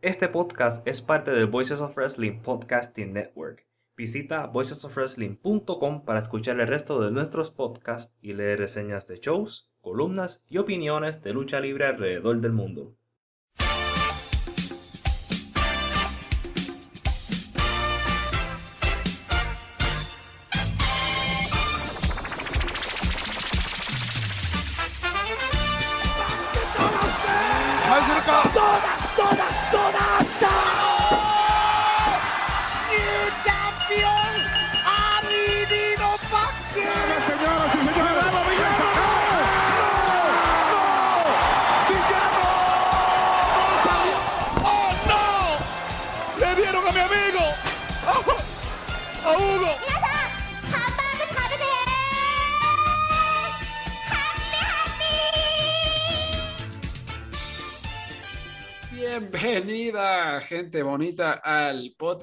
Este podcast es parte del Voices of Wrestling Podcasting Network. Visita voicesofwrestling.com para escuchar el resto de nuestros podcasts y leer reseñas de shows, columnas y opiniones de lucha libre alrededor del mundo.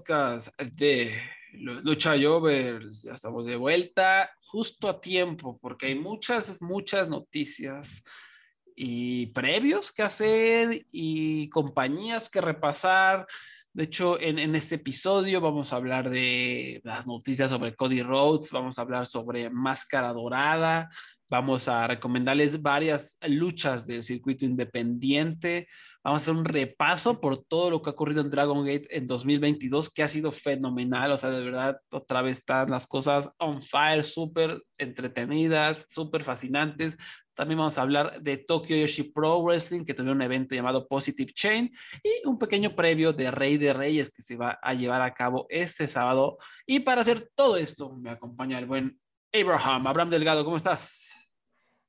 De Lucha Jovers. Ya estamos de vuelta justo a tiempo porque hay muchas, muchas noticias y previos que hacer y compañías que repasar. De hecho, en, este episodio vamos a hablar de las noticias sobre Cody Rhodes, vamos a hablar sobre Máscara Dorada, vamos a recomendarles varias luchas del circuito independiente, Vamos a hacer un repaso por todo lo que ha ocurrido en Dragon Gate en 2022, que ha sido fenomenal. O sea, de verdad, otra vez están las cosas on fire, súper entretenidas, súper fascinantes. También vamos a hablar de Tokyo Yoshi Pro Wrestling, que tuvo un evento llamado Positive Chain, y un pequeño previo de Rey de Reyes que se va a llevar a cabo este sábado. Y para hacer todo esto, me acompaña el buen Abraham. Abraham Delgado, ¿cómo estás?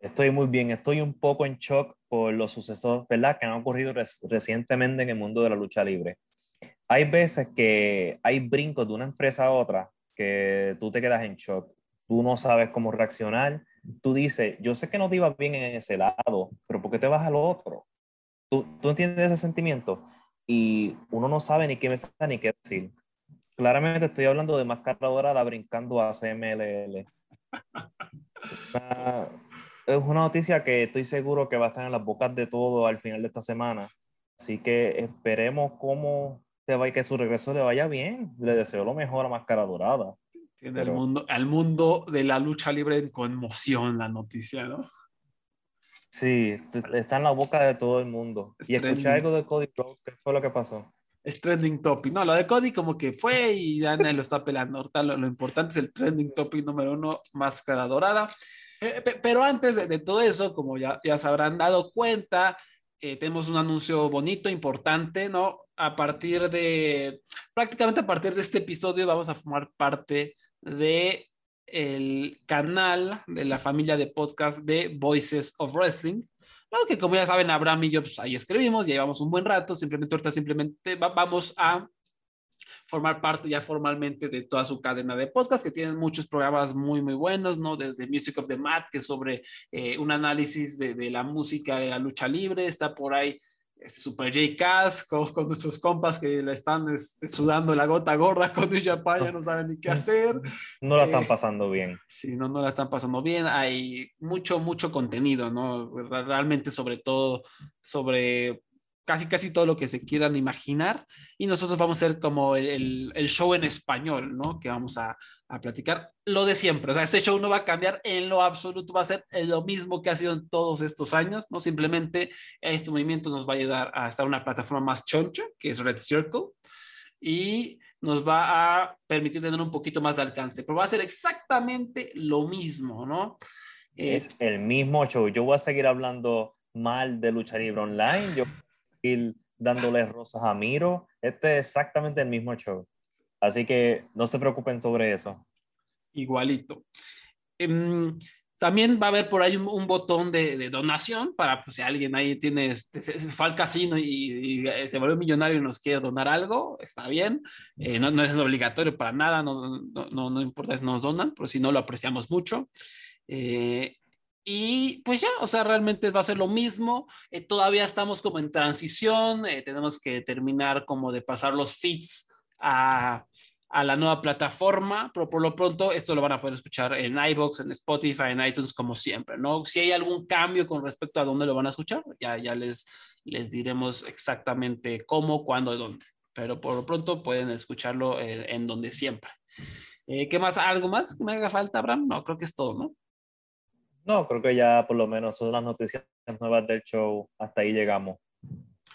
Estoy muy bien, estoy un poco en shock por los sucesos ¿verdad? que han ocurrido recientemente en el mundo de la lucha libre. Hay veces que hay brincos de una empresa a otra que tú te quedas en shock, tú no sabes cómo reaccionar, tú dices, yo sé que no te iba bien en ese lado, pero ¿por qué te vas al otro? ¿Tú, tú entiendes ese sentimiento? Y uno no sabe ni qué me ni qué decir. Claramente estoy hablando de Máscara Dorada brincando a CMLL. es una noticia que estoy seguro que va a estar en las bocas de todo al final de esta semana. Así que esperemos cómo te va, que su regreso le vaya bien. Le deseo lo mejor a Máscara Dorada. Tiene el mundo, al mundo de la lucha libre en conmoción la noticia, ¿no? Sí, está en la boca de todo el mundo. y escuché algo de Cody Rhodes, ¿qué fue lo que pasó? Es trending topic. No, lo de Cody como que fue y ya nadie lo está pelando. Ahorita lo, lo importante es el trending topic número uno, Máscara Dorada. Eh, pero antes de, todo eso, como ya, ya se habrán dado cuenta, eh, tenemos un anuncio bonito, importante, ¿no? A partir de, prácticamente a partir de este episodio vamos a formar parte de el canal de la familia de podcast de Voices of Wrestling, ¿no? que como ya saben, Abraham y yo pues, ahí escribimos, llevamos un buen rato, simplemente ahorita simplemente vamos a formar parte ya formalmente de toda su cadena de podcast, que tienen muchos programas muy, muy buenos, ¿no? Desde Music of the Mat, que es sobre eh, un análisis de, de, la música de la lucha libre, está por ahí este Super J Cass con, con, nuestros compas que le están este, sudando la gota gorda con New Japan, ya no saben ni qué hacer. No la están eh, pasando bien. Sí, no, no la están pasando bien. Hay mucho, mucho contenido, ¿no? Realmente sobre todo sobre casi casi todo lo que se quieran imaginar y nosotros vamos a hacer como el, el show en español, ¿no? Que vamos a, a, platicar lo de siempre. O sea, este show no va a cambiar en lo absoluto, va a ser lo mismo que ha sido en todos estos años, ¿no? Simplemente este movimiento nos va a ayudar a estar en una plataforma más choncha, que es Red Circle, y nos va a permitir tener un poquito más de alcance, pero va a ser exactamente lo mismo, ¿no? Es el mismo show. Yo voy a seguir hablando mal de lucha libre online. Yo dándole rosas a Miro. Este es exactamente el mismo show. Así que no se preocupen sobre eso. Igualito. Em, también va a haber por ahí un, botón de, donación para pues, si alguien ahí tiene, este, se, fue al casino y, se volvió millonario y nos quiere donar algo, está bien. Eh, no, no, es obligatorio para nada, no, no, no, importa si nos donan, pero si no lo apreciamos mucho. Eh, y pues ya, o sea, realmente va a ser lo mismo. Eh, todavía estamos como en transición, eh, tenemos que terminar como de pasar los feeds a, a la nueva plataforma, pero por lo pronto esto lo van a poder escuchar en iBox, en Spotify, en iTunes, como siempre, ¿no? Si hay algún cambio con respecto a dónde lo van a escuchar, ya, ya les, les diremos exactamente cómo, cuándo y dónde. Pero por lo pronto pueden escucharlo en, donde siempre. Eh, ¿Qué más? ¿Algo más que me haga falta, Abraham? No, creo que es todo, ¿no? No, creo que ya por lo menos son las noticias nuevas del show. Hasta ahí llegamos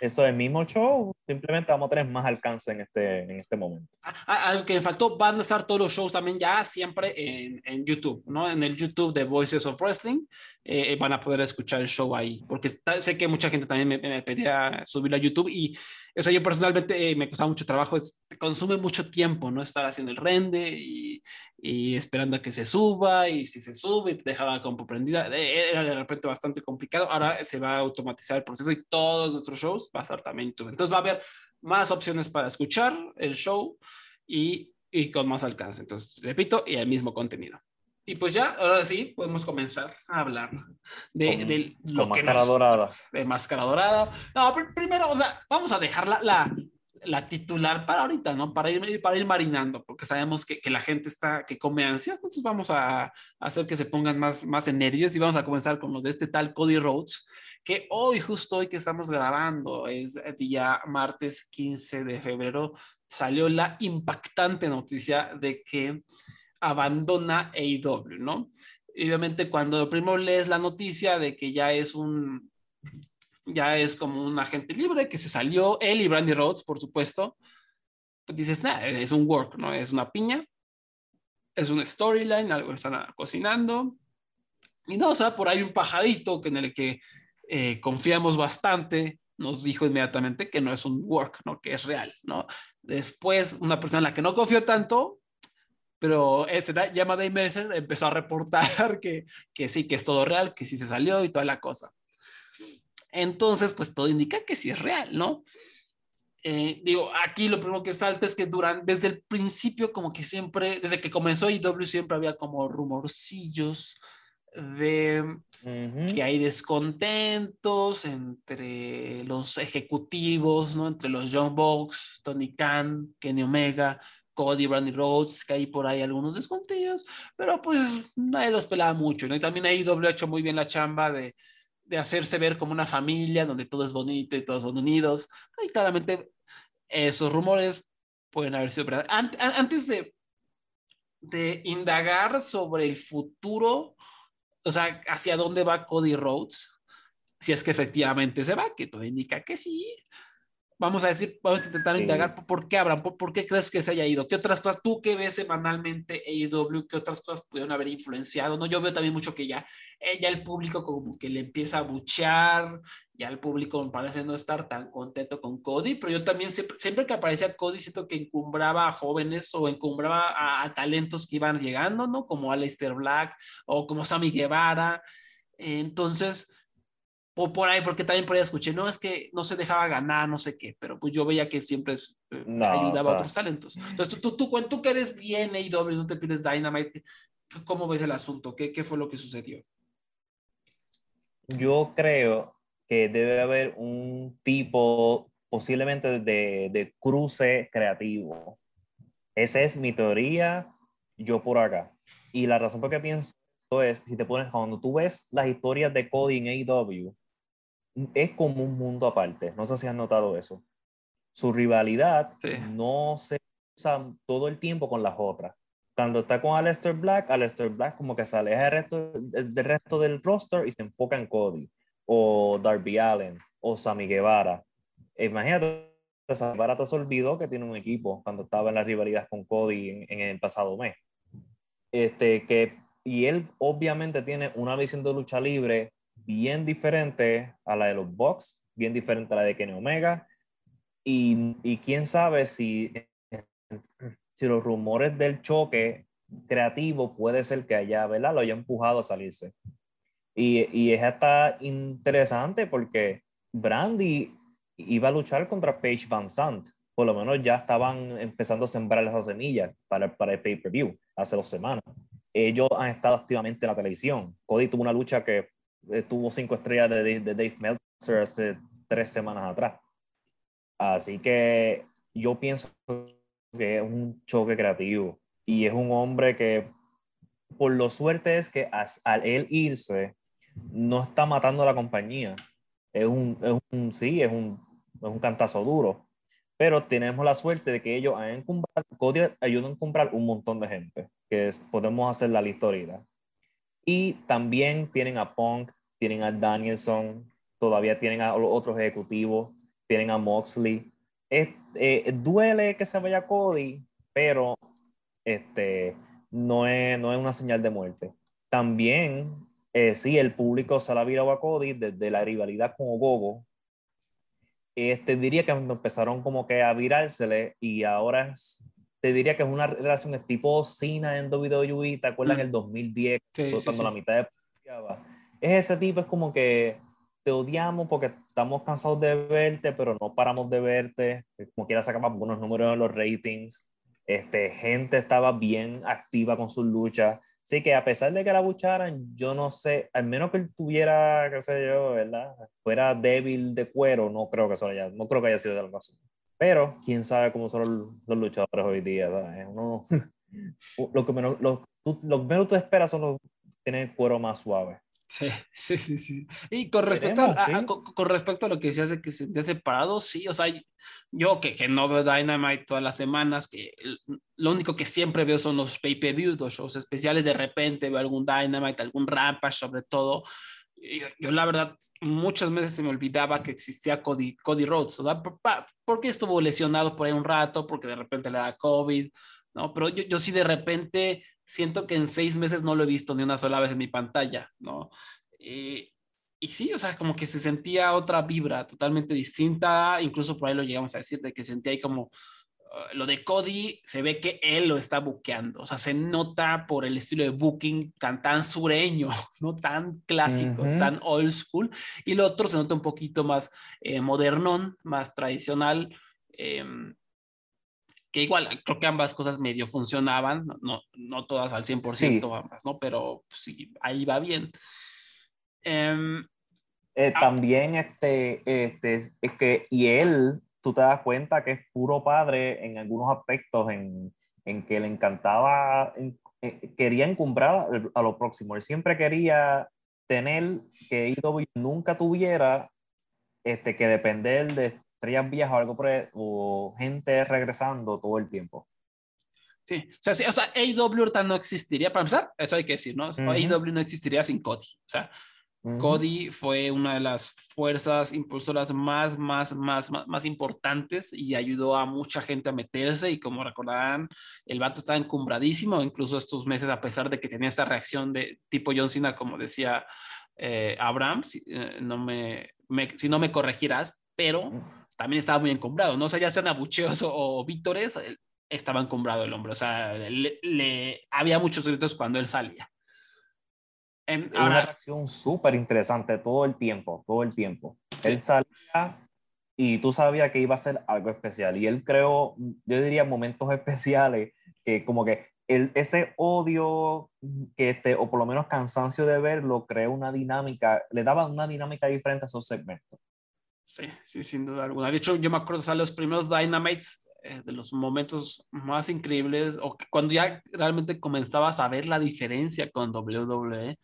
eso es el mismo show, simplemente vamos a tener más alcance en este, en este momento. Ah, ah, algo que faltó, van a estar todos los shows también ya siempre en, en YouTube, ¿no? En el YouTube de Voices of Wrestling eh, van a poder escuchar el show ahí, porque sé que mucha gente también me, me pedía subirlo a YouTube y eso yo personalmente eh, me costaba mucho trabajo, es, consume mucho tiempo, ¿no? Estar haciendo el rende y, y, esperando a que se suba y si se sube te la compu prendida, eh, era de repente bastante complicado, ahora se va a automatizar el proceso y todos nuestros shows va a estar también en YouTube. Entonces va a haber más opciones para escuchar el show y, y con más alcance. Entonces, repito, y el mismo contenido. Y pues ya, ahora sí, podemos comenzar a hablar de, de lo que máscara dorada. De máscara dorada. No, primero, o sea, vamos a dejar la, la, la, titular para ahorita, ¿no? Para ir, para ir marinando, porque sabemos que, que, la gente está, que come ansias, entonces vamos a, hacer que se pongan más, más en nervios y vamos a comenzar con los de este tal Cody Rhodes, que hoy, justo hoy que estamos grabando, es día martes 15 de febrero, salió la impactante noticia de que abandona AEW, ¿no? Y obviamente cuando primero lees la noticia de que ya es un, ya es como un agente libre que se salió, él y Brandy Rhodes, por supuesto, pues dices, nada, es un work, ¿no? Es una piña, es un storyline, algo que están cocinando. Y no, o sea, por ahí un pajarito en el que eh, confiamos bastante, nos dijo inmediatamente que no es un work, ¿no? Que es real, ¿no? Después, una persona en la que no confió tanto, pero este llama Dave Mercer empezó a reportar que, que sí, que es todo real, que sí se salió y toda la cosa. Entonces, pues todo indica que sí es real, ¿no? Eh, digo, aquí lo primero que salta es que durante, desde el principio, como que siempre, desde que comenzó IW, siempre había como rumorcillos de que hay descontentos entre los ejecutivos, ¿no? Entre los Young Bucks, Tony Khan, Kenny Omega, Cody, Brandy Rhodes, que hay por ahí algunos descontillos, pero pues nadie los pelaba mucho, ¿no? Y también AEW ha hecho muy bien la chamba de, de hacerse ver como una familia donde todo es bonito y todos son unidos. Y claramente esos rumores pueden haber sido verdad. Antes de, de indagar sobre el futuro, o sea, hacia dónde va Cody Rhodes, si es que efectivamente se va, que todo indica que sí, vamos a decir, vamos a intentar indagar por qué Abraham, por, qué crees que se haya ido, qué otras cosas, tú que ves semanalmente AEW, qué otras cosas pudieron haber influenciado, ¿no? Yo veo también mucho que ya, eh, ya el público como que le empieza a buchear, ya el público me parece no estar tan contento con Cody, pero yo también siempre, siempre que aparecía Cody siento que encumbraba a jóvenes o encumbraba a, a talentos que iban llegando, ¿no? Como Aleister Black o como Sammy Guevara, entonces o por ahí, porque también por ahí escuché, no, es que no se dejaba ganar, no sé qué, pero pues yo veía que siempre eh, ayudaba a otros talentos. Entonces, tú, tú, tú, tú que eres bien AEW, no te pides Dynamite, ¿cómo ves el asunto? ¿Qué, ¿Qué fue lo que sucedió? Yo creo que debe haber un tipo posiblemente de, de cruce creativo. Esa es mi teoría, yo por acá. Y la razón por qué pienso es, si te pones, cuando tú ves las historias de Cody en AEW, es como un mundo aparte. No sé si has notado eso. Su rivalidad no se usa todo el tiempo con las otras. Cuando está con Aleister Black, Aleister Black como que se aleja del resto, del resto del roster y se enfoca en Cody, o Darby Allen, o Sammy Guevara. Imagínate, Sammy Guevara se olvidó que tiene un equipo cuando estaba en la rivalidad con Cody en, en el pasado mes. Este, que, y él obviamente tiene una visión de lucha libre bien diferente a la de los Bucks, bien diferente a la de Kenny Omega. Y, y quién sabe si, si los rumores del choque creativo puede ser que haya, ¿verdad? Lo haya empujado a salirse. Y, y es hasta interesante porque Brandy iba a luchar contra Paige Van Sant. Por lo menos ya estaban empezando a sembrar esas semillas para, para el pay-per-view hace dos semanas. Ellos han estado activamente en la televisión. Cody tuvo una lucha que tuvo cinco estrellas de, de, Dave Meltzer hace tres semanas atrás. Así que yo pienso que es un choque creativo y es un hombre que por lo suerte es que al él irse no está matando a la compañía. Es un, es un sí, es un, es un cantazo duro, pero tenemos la suerte de que ellos ayudan a comprar un montón de gente, que es, podemos hacer la lista ahorita. Y también tienen a Punk, tienen a Danielson, todavía tienen a los otros ejecutivos, tienen a Moxley. Eh, duele que se vaya Cody, pero este, no, es, no es una señal de muerte. También, eh, sí, el público se la virado a Cody desde la rivalidad con Gogo. Este, diría que empezaron como que a virársele y ahora te diría que es una relación tipo Cena en WWE, ¿te acuerdas en el 2010? cuando la mitad de es ese tipo, es como que te odiamos porque estamos cansados de verte, pero no paramos de verte. Como quiera sacamos buenos números en los ratings. Este, gente estaba bien activa con sus luchas. Así que a pesar de que la lucharan, yo no sé, al menos que él tuviera, qué sé yo, ¿verdad? Fuera débil de cuero, no creo que, eso haya, no creo que haya sido de la razón. Pero quién sabe cómo son los, luchadores hoy día, lo, que menos, lo, lo menos tú esperas son los tener cuero más suave. Sí, sí, sí, sí. Y con respecto, a, con, respecto a lo que decías de que se ha separado, sí, o sea, yo que, que, no veo Dynamite todas las semanas, que lo único que siempre veo son los pay-per-views, los shows especiales, de repente veo algún Dynamite, algún Rampage sobre todo. Yo, la verdad, muchas veces se me olvidaba que existía Cody, Cody Rhodes, ¿verdad? porque estuvo lesionado por ahí un rato, porque de repente le da COVID, ¿no? Pero yo, yo sí de repente siento que en seis meses no lo he visto ni una sola vez en mi pantalla, ¿no? y sí, o sea, como que se sentía otra vibra totalmente distinta, incluso por ahí lo llegamos a decir, de que sentía ahí como uh, lo de Cody, se ve que él lo está buqueando, o sea, se nota por el estilo de booking tan, tan sureño, no tan clásico, tan old school, y lo otro se nota un poquito más eh, modernón, más tradicional. Eh, que igual creo que ambas cosas medio funcionaban, no, no todas al 100% ambas, ¿no? Pero pues, sí, ahí va bien. Em, eh, ah. también este, este, es que, y él, tú te das cuenta que es puro padre en algunos aspectos, en, en que le encantaba, eh, quería encumbrar a lo próximo, él siempre quería tener que IW nunca tuviera este, que depender de estrellas viejas o algo por o gente regresando todo el tiempo. Sí, o sea, sí, o sea ahorita no existiría, para empezar, eso hay que decir, ¿no? AEW no existiría sin Cody. O sea, Cody fue una de las fuerzas impulsoras más, más, más, más, más, importantes y ayudó a mucha gente a meterse y como recordarán, el vato estaba encumbradísimo, incluso estos meses, a pesar de que tenía esta reacción de tipo John Cena, como decía eh, Abraham, si, eh, no me, si no me corregirás, pero también estaba muy encumbrado, ¿no? O sea, ya sean abucheos o, vítores, estaba encumbrado el hombre, o sea, le, había muchos gritos cuando él salía. En, una reacción súper interesante todo el tiempo, todo el tiempo. Él salía y tú sabías que iba a ser algo especial y él creó, yo diría, momentos especiales que como que el, ese odio que este, o por lo menos cansancio de verlo creó una dinámica, le daba una dinámica diferente a esos segmentos. Sí, sí, sin duda alguna. De hecho, yo me acuerdo, o sea, los primeros Dynamites, eh, de los momentos más increíbles, o cuando ya realmente comenzabas a ver la diferencia con WWE,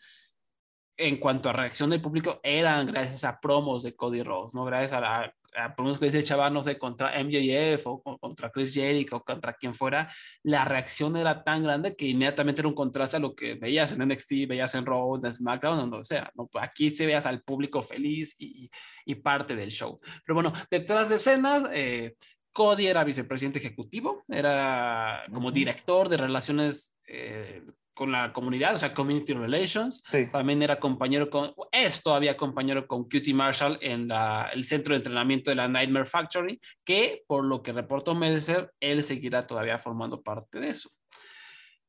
en cuanto a reacción del público, eran gracias a promos de Cody Rhodes, ¿no? Gracias a la menos que dice chaval, no sé, contra MJF o, contra Chris Jericho o contra quien fuera, la reacción era tan grande que inmediatamente era un contraste a lo que veías en NXT, veías en Raw, en SmackDown, donde sea. ¿no? Pues aquí se veas al público feliz y, y, parte del show. Pero bueno, detrás de escenas, eh, Cody era vicepresidente ejecutivo, era como director de relaciones eh, con la comunidad, o sea, Community Relations. También era compañero con, es todavía compañero con Cutie Marshall en la, el centro de entrenamiento de la Nightmare Factory, que por lo que reportó Mercer, él seguirá todavía formando parte de eso.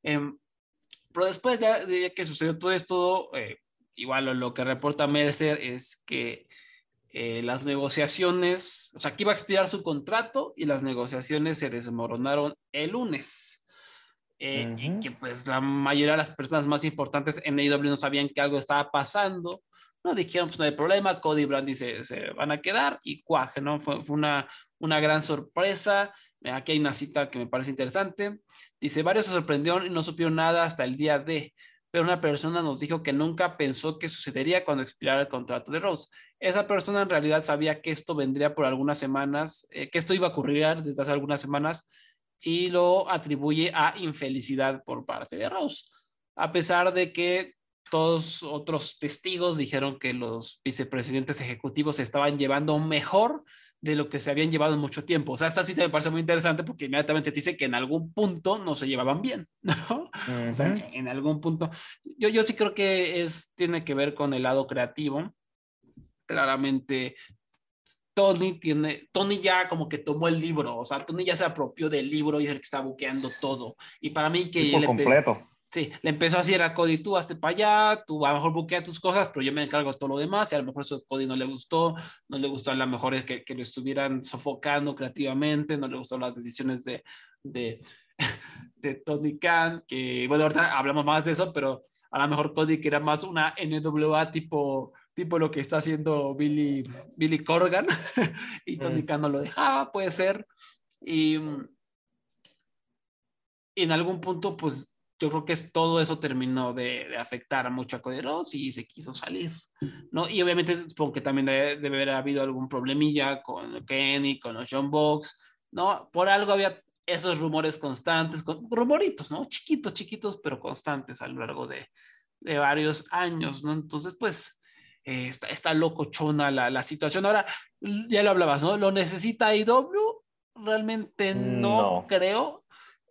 Em, pero después ya de que sucedió todo esto, eh, igual lo, que reporta Mercer es que eh, las negociaciones, o sea, que iba a expirar su contrato y las negociaciones se desmoronaron el lunes. Eh, y que pues la mayoría de las personas más importantes en AEW no sabían que algo estaba pasando, no dijeron pues no hay problema, Cody y Brandy se, se van a quedar y cuaje, ¿no? Fue, fue, una, una gran sorpresa, Aquí hay una cita que me parece interesante. Dice, varios se sorprendieron y no supieron nada hasta el día de, pero una persona nos dijo que nunca pensó que sucedería cuando expirara el contrato de Rose. Esa persona en realidad sabía que esto vendría por algunas semanas, eh, que esto iba a ocurrir desde hace algunas semanas y lo atribuye a infelicidad por parte de Rose, a pesar de que todos otros testigos dijeron que los vicepresidentes ejecutivos estaban llevando mejor de lo que se habían llevado en mucho tiempo. O sea, esta cita me parece muy interesante porque inmediatamente te dice que en algún punto no se llevaban bien, ¿no? O sea, en algún punto. Yo, yo sí creo que es, tiene que ver con el lado creativo. Claramente, Tony tiene, Tony ya como que tomó el libro, o sea, Tony ya se apropió del libro y es el que está buqueando todo. Y para mí que... por completo. Sí, le empezó a decir a Cody, tú hazte para allá, tú a lo mejor buquea tus cosas, pero yo me encargo de todo lo demás, y a lo mejor eso a Cody no le gustó, no le gustó a lo mejor que, que lo estuvieran sofocando creativamente, no le gustaron las decisiones de, de, de Tony Khan, que bueno, ahorita hablamos más de eso, pero a lo mejor Cody que era más una NWA tipo, tipo lo que está haciendo Billy, Billy Corgan, y Tony mm. Khan no lo dejaba, puede ser, y, y en algún punto pues yo creo que es, todo eso terminó de, afectar mucho a Cody y se quiso salir, ¿no? Y obviamente supongo que también debe, haber habido algún problemilla con Kenny, con los John Box, ¿no? Por algo había esos rumores constantes, rumoritos, ¿no? Chiquitos, chiquitos, pero constantes a lo largo de, de varios años, ¿no? Entonces, pues, eh, está, está locochona la, la situación. Ahora, ya lo hablabas, ¿no? ¿Lo necesita IW? Realmente no. creo.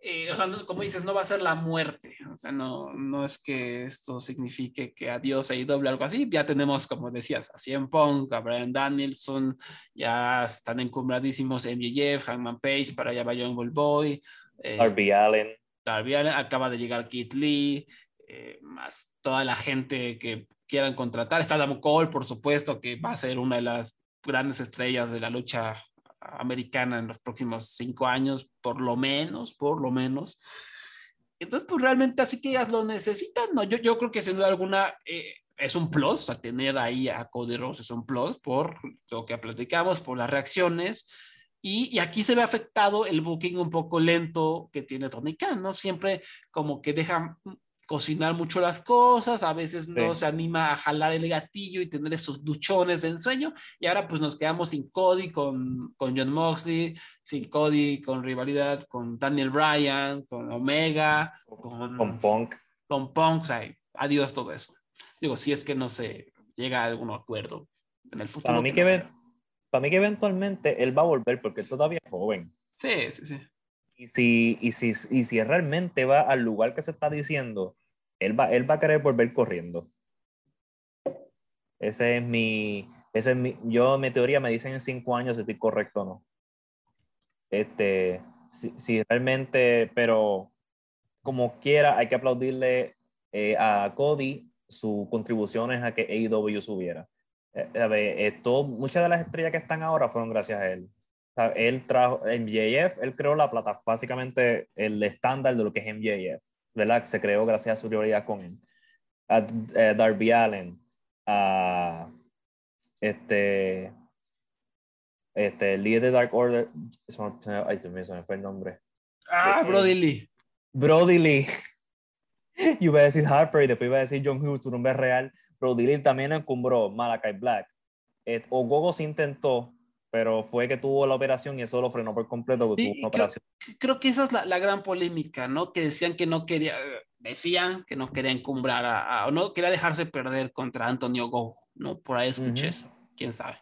Eh, o sea, como dices, no va a ser la muerte. O sea, no, no es que esto signifique que adiós y doble algo así. Ya tenemos, como decías, a CM Punk, a Brian Danielson, ya están encumbradísimos MJF, Hangman Page, para allá va Bull Boy. Eh, Darby Allen. Darby Allen, acaba de llegar Keith Lee, eh, más toda la gente que quieran contratar. Está Adam Cole, por supuesto, que va a ser una de las grandes estrellas de la lucha americana en los próximos cinco años, por lo menos, por lo menos. Entonces, pues realmente así que ellas lo necesitan, ¿no? Yo, yo creo que sin duda alguna eh, es un plus, a tener ahí a Cody es un plus por lo que platicamos, por las reacciones. Y, y, aquí se ve afectado el booking un poco lento que tiene Tony Khan, ¿no? Siempre como que deja cocinar mucho las cosas, a veces no se anima a jalar el gatillo y tener esos duchones de ensueño, y ahora pues nos quedamos sin Cody con, con John Moxley, sin Cody con rivalidad con Daniel Bryan, con Omega, con, con Punk. Con Punk, o sea, adiós todo eso. Digo, si es que no se llega a algún acuerdo en el futuro. Para mí que, para mí que eventualmente él va a volver porque todavía es joven. Sí, sí, sí. Y si, y, si, y si realmente va al lugar que se está diciendo, él va, él va a querer volver corriendo. Ese es mi, ese es mi, yo, mi teoría me dicen en cinco años si estoy correcto o no. Este, si, realmente, pero como quiera, hay que aplaudirle eh, a Cody sus contribuciones a que AEW subiera. Eh, muchas de las estrellas que están ahora fueron gracias a él él trajo MJF, él creó la plata, básicamente el estándar de lo que es MJF, ¿verdad? Se creó gracias a su rivalidad con él. A, eh, Darby Allen, a este, este, el líder de Dark Order, ay, Dios mío, se me fue el nombre. Ah, eh, Brody Lee. Brody Lee. Yo iba a decir Harper y después iba a decir John Hughes, su nombre real. Brody Lee también encumbró Malakai Black. o Gogo se intentó, pero fue que tuvo la operación y eso lo frenó por completo. tuvo una operación. Creo, que esa es la, gran polémica, ¿no? Que decían que no quería, decían que no quería encumbrar a, o no quería dejarse perder contra Antonio Go, ¿no? Por ahí escuché eso, quién sabe.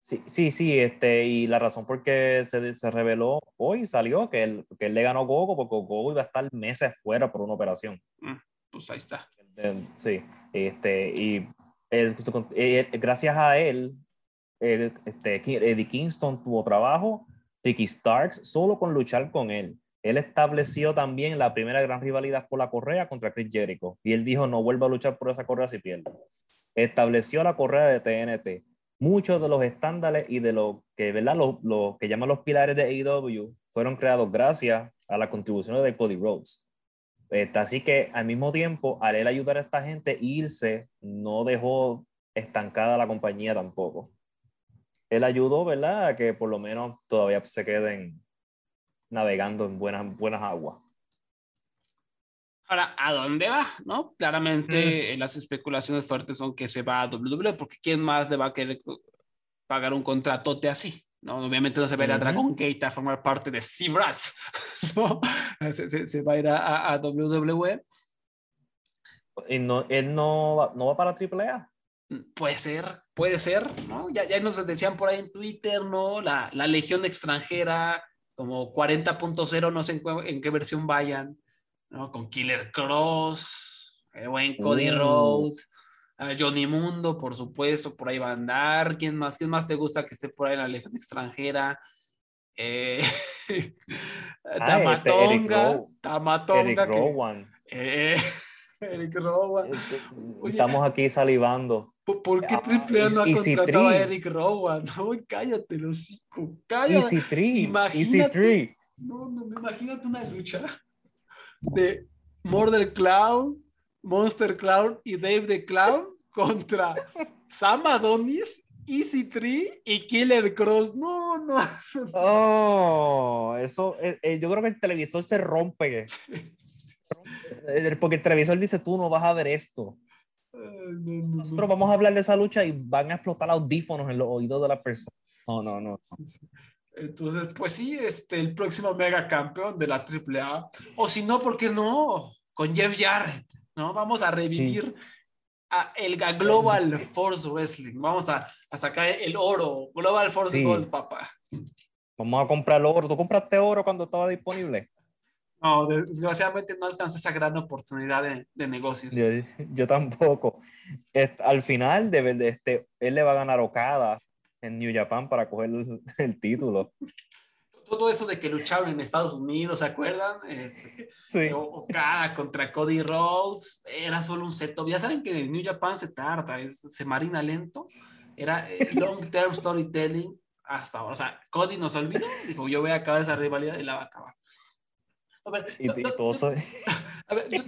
Sí, sí, sí, este, y la razón por qué se, se reveló hoy salió que él, que él le ganó Gogo porque Gogo iba a estar meses fuera por una operación. Mm, pues ahí está. Sí, este, y eh, gracias a él, este, Eddie Kingston tuvo trabajo, Ricky Starks, solo con luchar con él. Él estableció también la primera gran rivalidad por la correa contra Chris Jericho. Y él dijo, no vuelva a luchar por esa correa si pierde. Estableció la correa de TNT. Muchos de los estándares y de lo que, ¿verdad? Lo, que llaman los pilares de AEW fueron creados gracias a las contribuciones de Cody Rhodes. Este, así que al mismo tiempo, al él ayudar a esta gente irse, no dejó estancada la compañía tampoco él ayudó, ¿verdad? A que por lo menos todavía se queden navegando en buenas, buenas aguas. Ahora, ¿a dónde va? ¿No? Claramente las especulaciones fuertes son que se va a WWE, porque ¿quién más le va a querer pagar un contratote así? ¿no? Obviamente no se va a ir a Dragon Gate a formar parte de Seabrats, ¿no? Se, se, va a ir a, a, WWE. ¿Y no, él no no va para AAA? Puede ser, puede ser, ¿no? Ya, ya nos decían por ahí en Twitter, ¿no? La, la Legión extranjera, como 40.0, no sé en, en, qué versión vayan, ¿no? Con Killer Cross, el buen Cody uh. Rhodes, Johnny Mundo, por supuesto, por ahí va a andar. ¿Quién más? ¿Quién más te gusta que esté por ahí en la Legión extranjera? Eh, ah, Tamatonga, este Tamatonga. Eric Rowan. Eh, Eric Rowan. Estamos aquí salivando. ¿Por, qué AAA no ha contratado a Eric Rowan? No, cállate, los Cállate. Easy 3. Imagínate, No, no, imagínate una lucha de Murder Cloud, Monster Cloud y Dave the Clown contra Sam Adonis, Easy Tree y Killer Cross. No, no. Oh, eso, eh, eh, yo creo que el televisor se rompe. Eh, porque el televisor dice, tú no vas a ver esto. Nosotros vamos a hablar de esa lucha y van a explotar audífonos en los oídos de la persona. No, no, no. Entonces, pues sí, este, el próximo mega campeón de la AAA. O si no, ¿por qué no? Con Jeff Jarrett, ¿no? Vamos a revivir a el Global Force Wrestling. Vamos a, a sacar el oro. Global Force Gold, papá. Vamos a comprar el oro. ¿Tú compraste oro cuando estaba disponible? No, desgraciadamente no alcancé esa gran oportunidad de, de negocios. Yo, yo tampoco. al final, de, de, este, él le va a ganar Okada en New Japan para coger el, título. Todo eso de que luchaban en Estados Unidos, ¿se acuerdan? Este, sí. Okada contra Cody Rhodes, era solo un setup. Ya saben que en New Japan se tarda, se marina lento. Era eh, long term storytelling hasta ahora. O sea, Cody nos olvidó, dijo, yo voy a acabar esa rivalidad y la va a acabar. A ver, y,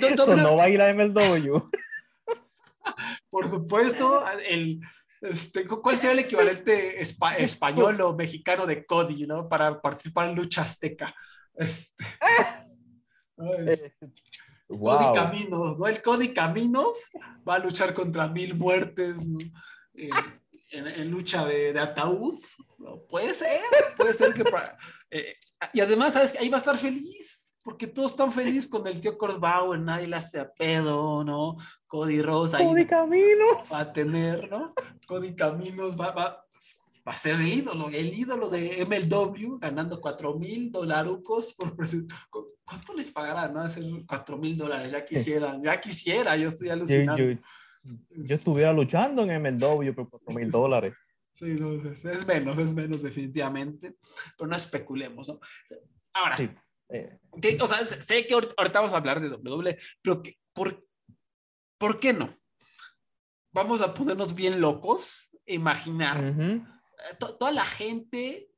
eso no va a ir a MLW. Por supuesto, el, este, ¿cuál sería el equivalente español o mexicano de Cody, ¿no? Para participar en lucha azteca. Cody Caminos, ¿no? El Cody Caminos va a luchar contra mil muertes en, lucha de, ataúd. Puede ser, puede ser que eh, y además, ¿sabes? Ahí va a estar feliz porque todos están felices con el tío Bauer, nadie le hace a pedo, ¿no? Cody Rose Cody Caminos. Va a tener, ¿no? Cody Caminos va, va, va a ser el ídolo, el ídolo de MLW, ganando 4 mil dolarucos por ¿Cuánto les pagarán, no? Hacer 4 mil dólares, ya quisieran, ya quisiera, yo estoy alucinando. Yo, yo, estuviera luchando en MLW por 4 mil dólares. Sí, no, es, es, menos, es menos definitivamente, pero no especulemos, ¿no? Ahora, sí. Eh, o sea, sé que ahorita vamos a hablar de W, pero por, ¿por qué no? Vamos a ponernos bien locos, imaginar eh, toda la gente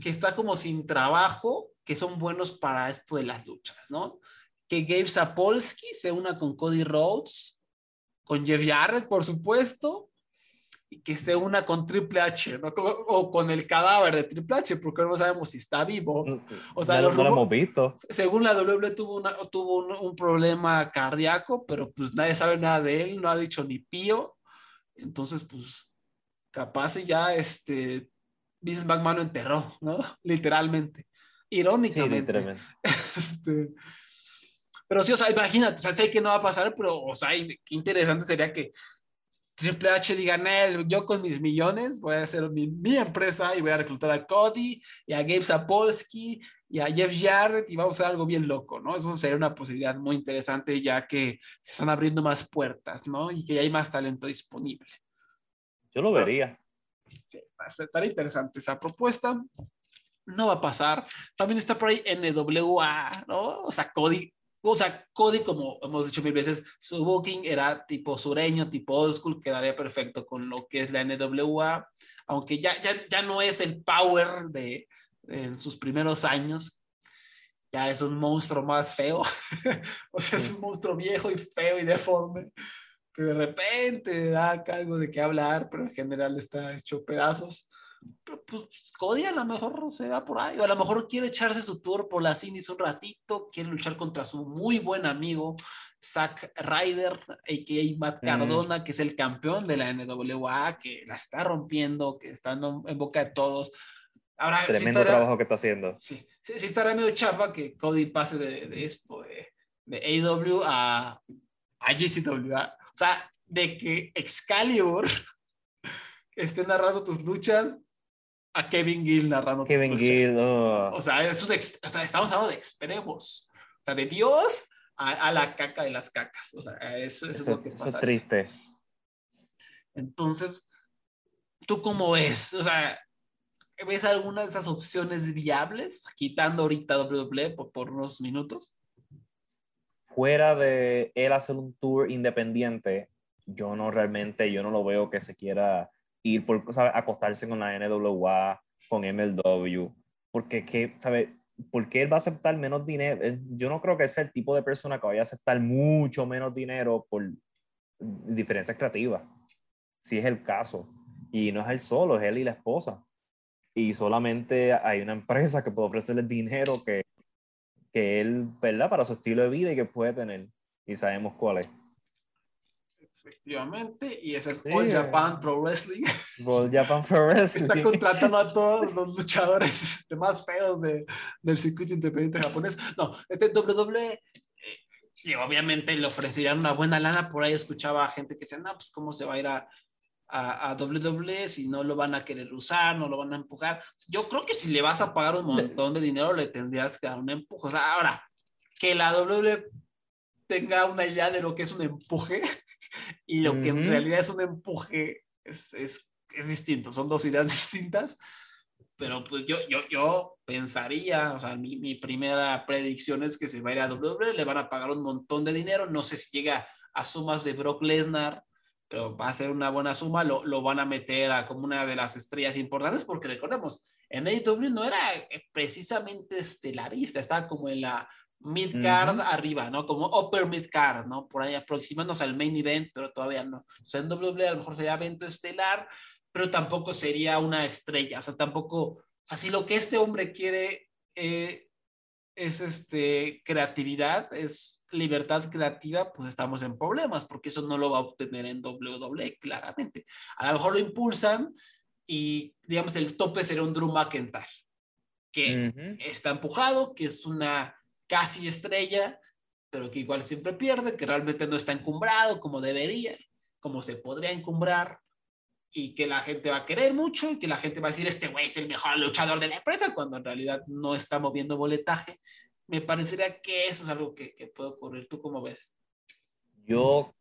que está como sin trabajo, que son buenos para esto de las luchas, ¿no? Que Gabe Sapolsky se una con Cody Rhodes, con Jeff Jarrett, por supuesto, y que se una con Triple H, ¿no? o con el cadáver de Triple H, porque no sabemos si está vivo. Mm, o sea, no, lo hemos visto. Según la WWE tuvo, una, tuvo un, problema cardíaco, pero pues nadie sabe nada de él, no ha dicho ni pío. Entonces, pues, capaz ya este, Vince McMahon lo enterró, ¿no? Literalmente. Irónicamente. Sí, literalmente. este, pero sí, o sea, imagínate, o sea, sé que no va a pasar, pero, o sea, qué interesante sería que Triple H diga, yo con mis millones voy a hacer mi, empresa y voy a reclutar a Cody y a Gabe Sapolsky y a Jeff Jarrett y vamos a hacer algo bien loco, ¿no? Eso sería una posibilidad muy interesante ya que se están abriendo más puertas, ¿no? Y que ya hay más talento disponible. Yo lo vería. Sí, estaría interesante esa propuesta. No va a pasar. También está por ahí NWA, ¿no? O sea, Cody o sea, Cody, como hemos dicho mil veces, su booking era tipo sureño, tipo old school, quedaría perfecto con lo que es la NWA, aunque ya, ya, ya no es el power de en sus primeros años, ya es un monstruo más feo, o sea, es un monstruo viejo y feo y deforme, que de repente da algo de qué hablar, pero en general está hecho pedazos. Pues Cody a lo mejor se va por ahí, o a lo mejor quiere echarse su tour por las indies un ratito, quiere luchar contra su muy buen amigo Zack Ryder, a.k.a. Matt mm. Cardona, que es el campeón de la NWA, que la está rompiendo, que está en boca de todos. Ahora, Tremendo trabajo que está haciendo. Sí, sí, sí, estará medio chafa que Cody pase de, de esto, de, de AW a, a GCW. O sea, de que Excalibur esté narrando tus luchas a Kevin Gill narrando Kevin. Gill, oh. O sea, es un o sea, estamos hablando de extremos. O sea, de Dios a, la caca de las cacas. O sea, eso, es lo que pasa. Eso es triste. Entonces, ¿tú cómo ves? O sea, ¿ves alguna de esas opciones viables? Quitando ahorita WWE por, por unos minutos. Fuera de él hacer un tour independiente, yo no realmente, yo no lo veo que se quiera ir por, acostarse con la NWA, con MLW, porque que, ¿sabes? ¿Por qué él va a aceptar menos dinero? Yo no creo que sea el tipo de persona que vaya a aceptar mucho menos dinero por diferencias creativas, si es el caso. Y no es él solo, es él y la esposa. Y solamente hay una empresa que puede ofrecerle dinero que, que él, ¿verdad? Para su estilo de vida y que puede tener. Y sabemos cuál es. Efectivamente, y ese es All Japan Pro Wrestling. All Japan Pro Wrestling. Está contratando a todos los luchadores más feos de, del circuito independiente japonés. No, este WWE, y obviamente le ofrecerían una buena lana. Por ahí escuchaba a gente que decía, no, pues cómo se va a ir a, a, a, WWE si no lo van a querer usar, no lo van a empujar. Yo creo que si le vas a pagar un montón de dinero, le tendrías que dar un empuje. O sea, ahora, que la WWE tenga una idea de lo que es un empuje y lo que en realidad es un empuje es, es, es, distinto, son dos ideas distintas, pero pues yo, yo, yo pensaría, o sea, mi, mi, primera predicción es que se va a ir a WWE, le van a pagar un montón de dinero, no sé si llega a sumas de Brock Lesnar, pero va a ser una buena suma, lo, lo van a meter a como una de las estrellas importantes, porque recordemos, en AEW no era precisamente estelarista, estaba como en la mid-card arriba, ¿no? Como upper mid-card, ¿no? Por ahí aproximándose al main event, pero todavía no. O sea, en WWE a lo mejor sería evento estelar, pero tampoco sería una estrella, o sea, tampoco, o sea, si lo que este hombre quiere eh, es este, creatividad, es libertad creativa, pues estamos en problemas, porque eso no lo va a obtener en WWE, claramente. A lo mejor lo impulsan y, digamos, el tope sería un Drew McIntyre, que está empujado, que es una casi estrella, pero que igual siempre pierde, que realmente no está encumbrado como debería, como se podría encumbrar, y que la gente va a querer mucho, y que la gente va a decir, este güey es el mejor luchador de la empresa, cuando en realidad no está moviendo boletaje. Me parecería que eso es algo que, que puede ocurrir. ¿Tú cómo ves? Yo,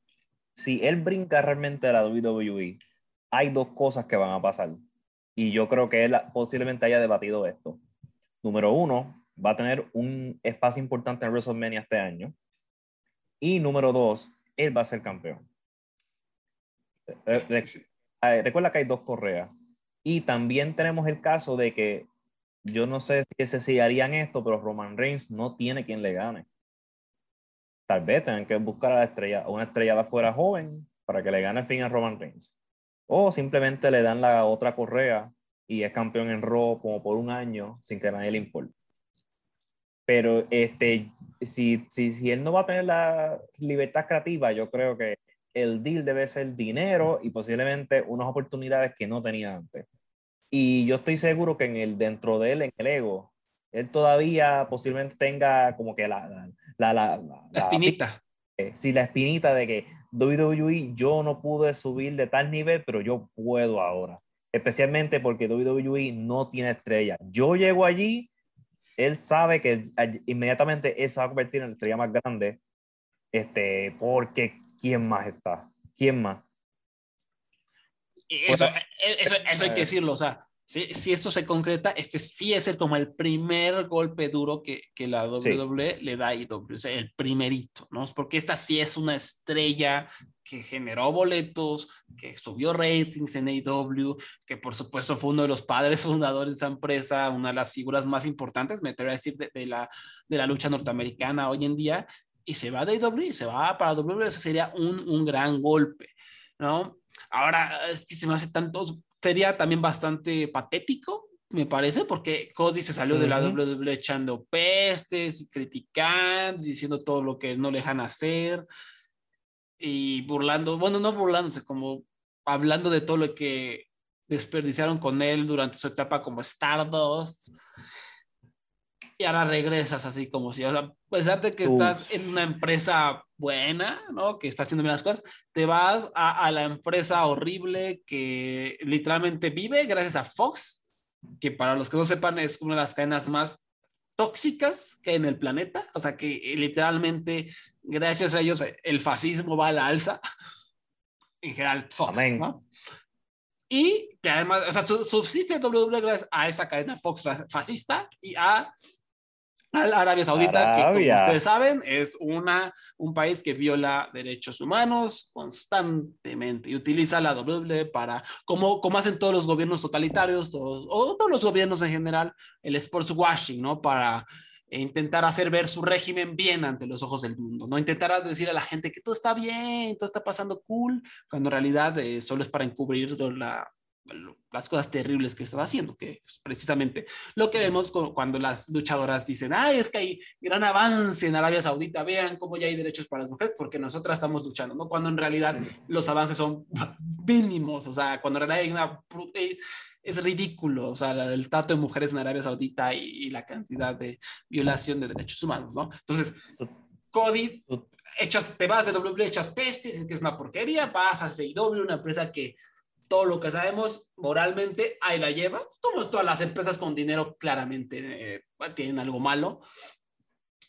si él brinca realmente a la WWE, hay dos cosas que van a pasar. Y yo creo que él posiblemente haya debatido esto. Número uno, va a tener un espacio importante en WrestleMania este año. Y número dos, él va a ser campeón. Eh, eh, recuerda que hay dos correas. Y también tenemos el caso de que yo no sé si, si harían esto, pero Roman Reigns no tiene quien le gane. Tal vez tengan que buscar a la estrella, a una estrella de afuera joven para que le gane fin a Roman Reigns. O simplemente le dan la otra correa y es campeón en Raw como por un año sin que nadie le importe. Pero este, si, si, si él no va a tener la libertad creativa, yo creo que el deal debe ser dinero y posiblemente unas oportunidades que no tenía antes. Y yo estoy seguro que en el, dentro de él, en el ego, él todavía posiblemente tenga como que la... La, la, la, espinita. sí, la espinita de que WWE yo no pude subir de tal nivel, pero yo puedo ahora. Especialmente porque WWE no tiene estrella. Yo llego allí él sabe que inmediatamente esa va a convertir en la estrella más grande, este, porque ¿quién más está? ¿Quién más? Eso, eso, eso hay que decirlo, o sea, si, si, esto se concreta, este sí es el, como el primer golpe duro que, que la WWE le da a IW, o sea, el primerito, ¿no? Porque esta sí es una estrella que generó boletos, que subió ratings en AEW, que por supuesto fue uno de los padres fundadores de esa empresa, una de las figuras más importantes, me atrevo a decir, de, la, de la lucha norteamericana hoy en día, y se va de AEW y se va para WWE, ese sería un, un gran golpe, ¿no? Ahora, es que se me hace tantos sería también bastante patético, me parece, porque Cody se salió de la. WWE echando pestes, y criticando, diciendo todo lo que no le dejan hacer y burlando, bueno, no burlándose, como hablando de todo lo que desperdiciaron con él durante su etapa como Stardust. Y ahora regresas así como si, o sea, a pesar de que Uf. estás en una empresa buena, ¿no? Que está haciendo bien las cosas, te vas a, a la empresa horrible que literalmente vive gracias a Fox, que para los que no sepan es una de las cadenas más tóxicas que en el planeta, o sea que eh, literalmente gracias a ellos eh, el fascismo va a la alza, en general Fox. ¿no? Y que además, o sea, su- subsiste WWE gracias a esa cadena Fox fa- fascista y a, Arabia Saudita, que como ustedes saben es una, un país que viola derechos humanos constantemente y utiliza la WWE para, como, como hacen todos los gobiernos totalitarios, todos, o todos los gobiernos en general, el sports washing, ¿no? Para e intentar hacer ver su régimen bien ante los ojos del mundo, ¿no? Intentar decir a la gente que todo está bien, todo está pasando cool, cuando en realidad eh, solo es para encubrir la, las cosas terribles que están haciendo, que es precisamente lo que vemos cu- cuando las luchadoras dicen, ay, es que hay gran avance en Arabia Saudita, vean cómo ya hay derechos para las mujeres, porque nosotras estamos luchando, ¿no? Cuando en realidad los avances son mínimos, o sea, cuando en realidad hay una... Es ridículo, o sea, el trato de mujeres en Arabia Saudita y, y la cantidad de violación de derechos humanos, ¿no? Entonces, Cody, echas, te vas de WWE, echas pestes, que es una porquería, vas a CIW, una empresa que todo lo que sabemos moralmente ahí la lleva, como todas las empresas con dinero claramente eh, tienen algo malo,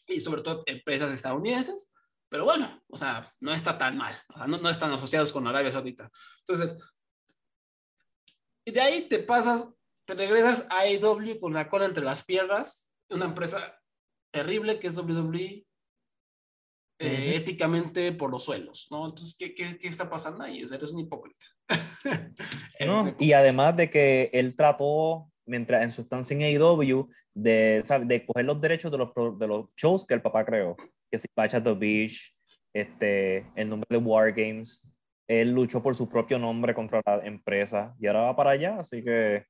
y sobre todo empresas estadounidenses, pero bueno, o sea, no está tan mal, o sea, no, no están asociados con Arabia Saudita. Entonces, y de ahí te pasas, te regresas a AEW con la cola entre las piernas, una empresa terrible que es WWE, eh, éticamente por los suelos, ¿no? Entonces, ¿qué, qué, qué está pasando ahí? Eres un hipócrita. Y además de que él trató, mientras en su estancia en AEW, de, de coger los derechos de los, de los shows que el papá creó, que si Patch at the Beach, este, el nombre de War Games, él luchó por su propio nombre contra la empresa y ahora va para allá, así que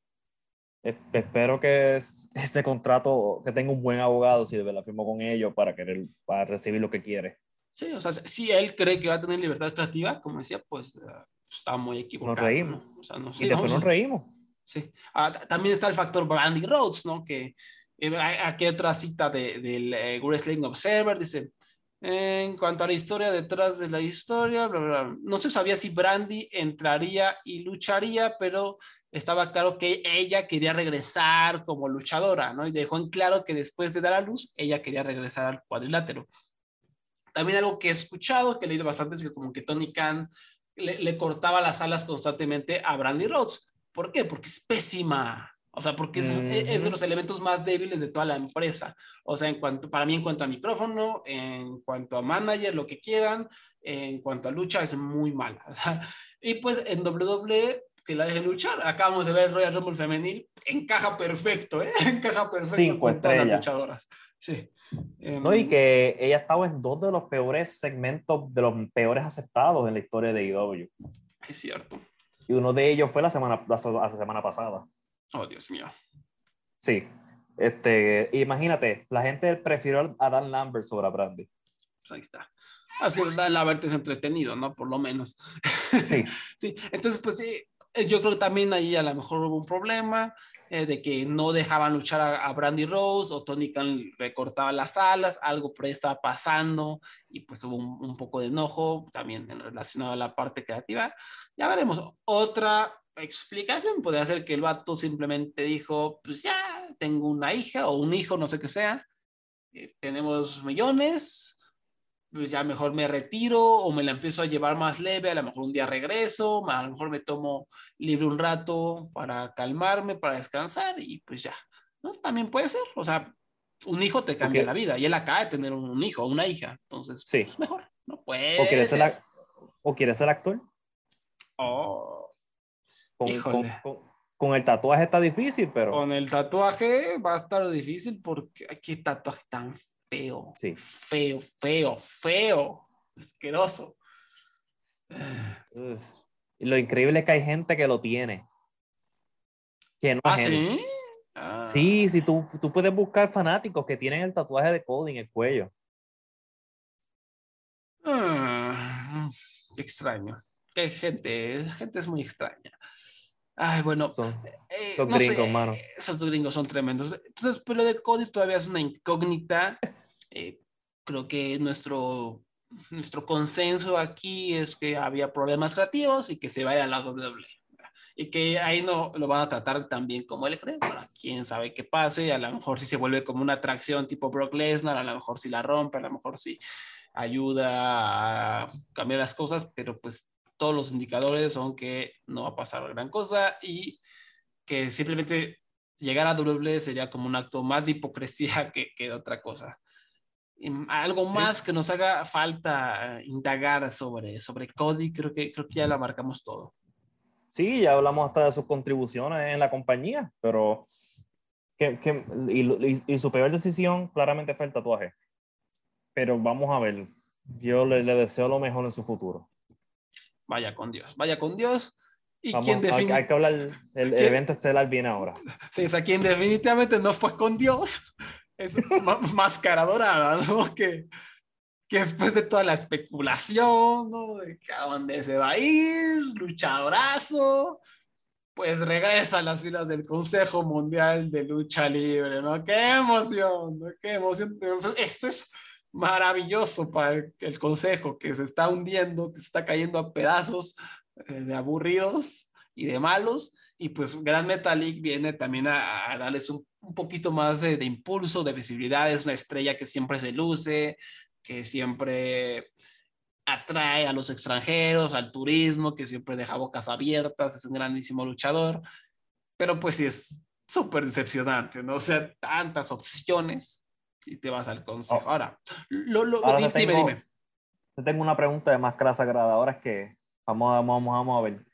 espero que es- ese contrato, que tenga un buen abogado si de verdad firmó con ellos para, querer, para recibir lo que quiere. Sí, o sea, si él cree que va a tener libertad creativa, como decía, pues eh, está muy equivocado. reímos. ¿no? O sea, no, Y sí, después nos reímos. Sí. Ah, también está el factor Brandy Rhodes, ¿no? Que eh, aquí hay otra cita de- del eh, Wrestling Observer, dice, en cuanto a la historia detrás de la historia, bla, bla, bla, no se sabía si Brandy entraría y lucharía, pero estaba claro que ella quería regresar como luchadora, ¿no? Y dejó en claro que después de dar a luz, ella quería regresar al cuadrilátero. También algo que he escuchado, que he leído bastante, es que como que Tony Khan le, le cortaba las alas constantemente a Brandy Rhodes. ¿Por qué? Porque es pésima. O sea, porque es, Ujú. es de los elementos más débiles de toda la empresa. O sea, en cuanto, para mí, en cuanto a micrófono, en cuanto a manager, lo que quieran, en cuanto a lucha, es muy mala. Y pues en WWE, que la dejen luchar. Acabamos de ver el Royal Rumble femenil, encaja perfecto, ¿eh? Encaja perfecto Cinco con todas las estrellas. luchadoras. Sí. Em, No, y que ella estaba en dos de los peores segmentos, de los peores aceptados en la historia de AEW. Es cierto. Y uno de ellos fue la semana, la, la semana pasada. Oh, Dios mío. Sí. Este, imagínate, la gente prefirió a Dan Lambert sobre a Brandy. Pues ahí está. Así que la verte es entretenido, ¿no? Por lo menos. Sí. Sí, entonces, pues sí, yo creo que también ahí a lo mejor hubo un problema eh, de que no dejaban luchar a, a Brandy Rose o Tony Khan recortaba las alas, algo por ahí estaba pasando y pues hubo un, un poco de enojo también relacionado a la parte creativa. Ya veremos. Otra explicación podría ser que el vato simplemente dijo, pues ya tengo una hija o un hijo, no sé qué sea, eh, tenemos millones, pues ya mejor me retiro o me la empiezo a llevar más leve, a lo mejor un día regreso, a lo mejor me tomo libre un rato para calmarme, para descansar y pues ya, ¿no? También puede ser, o sea, un hijo te cambia la vida y él acaba de tener un hijo una hija, entonces, Sí. pues mejor, ¿no? Puede ¿O quieres ser, o quieres ser actor? Oh, Con, Híjole. con- con- con el tatuaje está difícil, pero con el tatuaje va a estar difícil porque ay, qué tatuaje tan feo, sí. feo, feo, feo, asqueroso. Uf. Y lo increíble es que hay gente que lo tiene. Que no ¿Ah, es él. sí? Ah. Sí, sí, tú, tú puedes buscar fanáticos que tienen el tatuaje de Cody en el cuello. Ah, qué extraño. Qué gente, gente es muy extraña. Ay, bueno, Son eh, los no sé, gringos, mano. Esos gringos son tremendos. Entonces, pero lo de Cody todavía es una incógnita. Eh, creo que nuestro, nuestro consenso aquí es que había problemas creativos y que se vaya a la WWE. Y que ahí no lo van a tratar tan bien como él cree. Bueno, quién sabe qué pase. A lo mejor si se vuelve como una atracción tipo Brock Lesnar, a lo mejor si la rompe, a lo mejor si ayuda a cambiar las cosas, pero pues todos los indicadores son que no va a pasar gran cosa y que simplemente llegar a WWE sería como un acto más de hipocresía que, que de otra cosa. Y algo más que nos haga falta indagar sobre, sobre Cody, creo que, creo que ya lo abarcamos todo. Sí, ya hablamos hasta de sus contribuciones en la compañía, pero que, que- y, y- y su peor decisión claramente fue el tatuaje. Pero vamos a ver, yo le, le deseo lo mejor en su futuro. Vaya con Dios, vaya con Dios. Y Vamos, quien hay, que hablar, el, el evento estelar viene ahora. Sí, o sea, quien definitivamente no fue con Dios es Máscara Dorada, ¿no? Que, que después de toda la especulación, ¿no? De que a dónde se va a ir, luchadorazo, pues regresa a las filas del Consejo Mundial de Lucha Libre, ¿no? ¡Qué emoción! ¿no? ¡Qué emoción! Entonces, esto es maravilloso para el, Consejo, que se está hundiendo, que se está cayendo a pedazos eh, de aburridos y de malos. Y pues Gran Metalik viene también a, a darles un, un, poquito más de, de, impulso, de visibilidad, es una estrella que siempre se luce, que siempre atrae a los extranjeros, al turismo, que siempre deja bocas abiertas, es un grandísimo luchador, pero pues sí es súper decepcionante, ¿no? O sea, tantas opciones y te vas al consejo. Oh. Ahora, lo, lo, Ahora dime, tengo, dime. Te tengo una pregunta de máscara sagrada, ahora es que vamos, vamos, vamos a ver.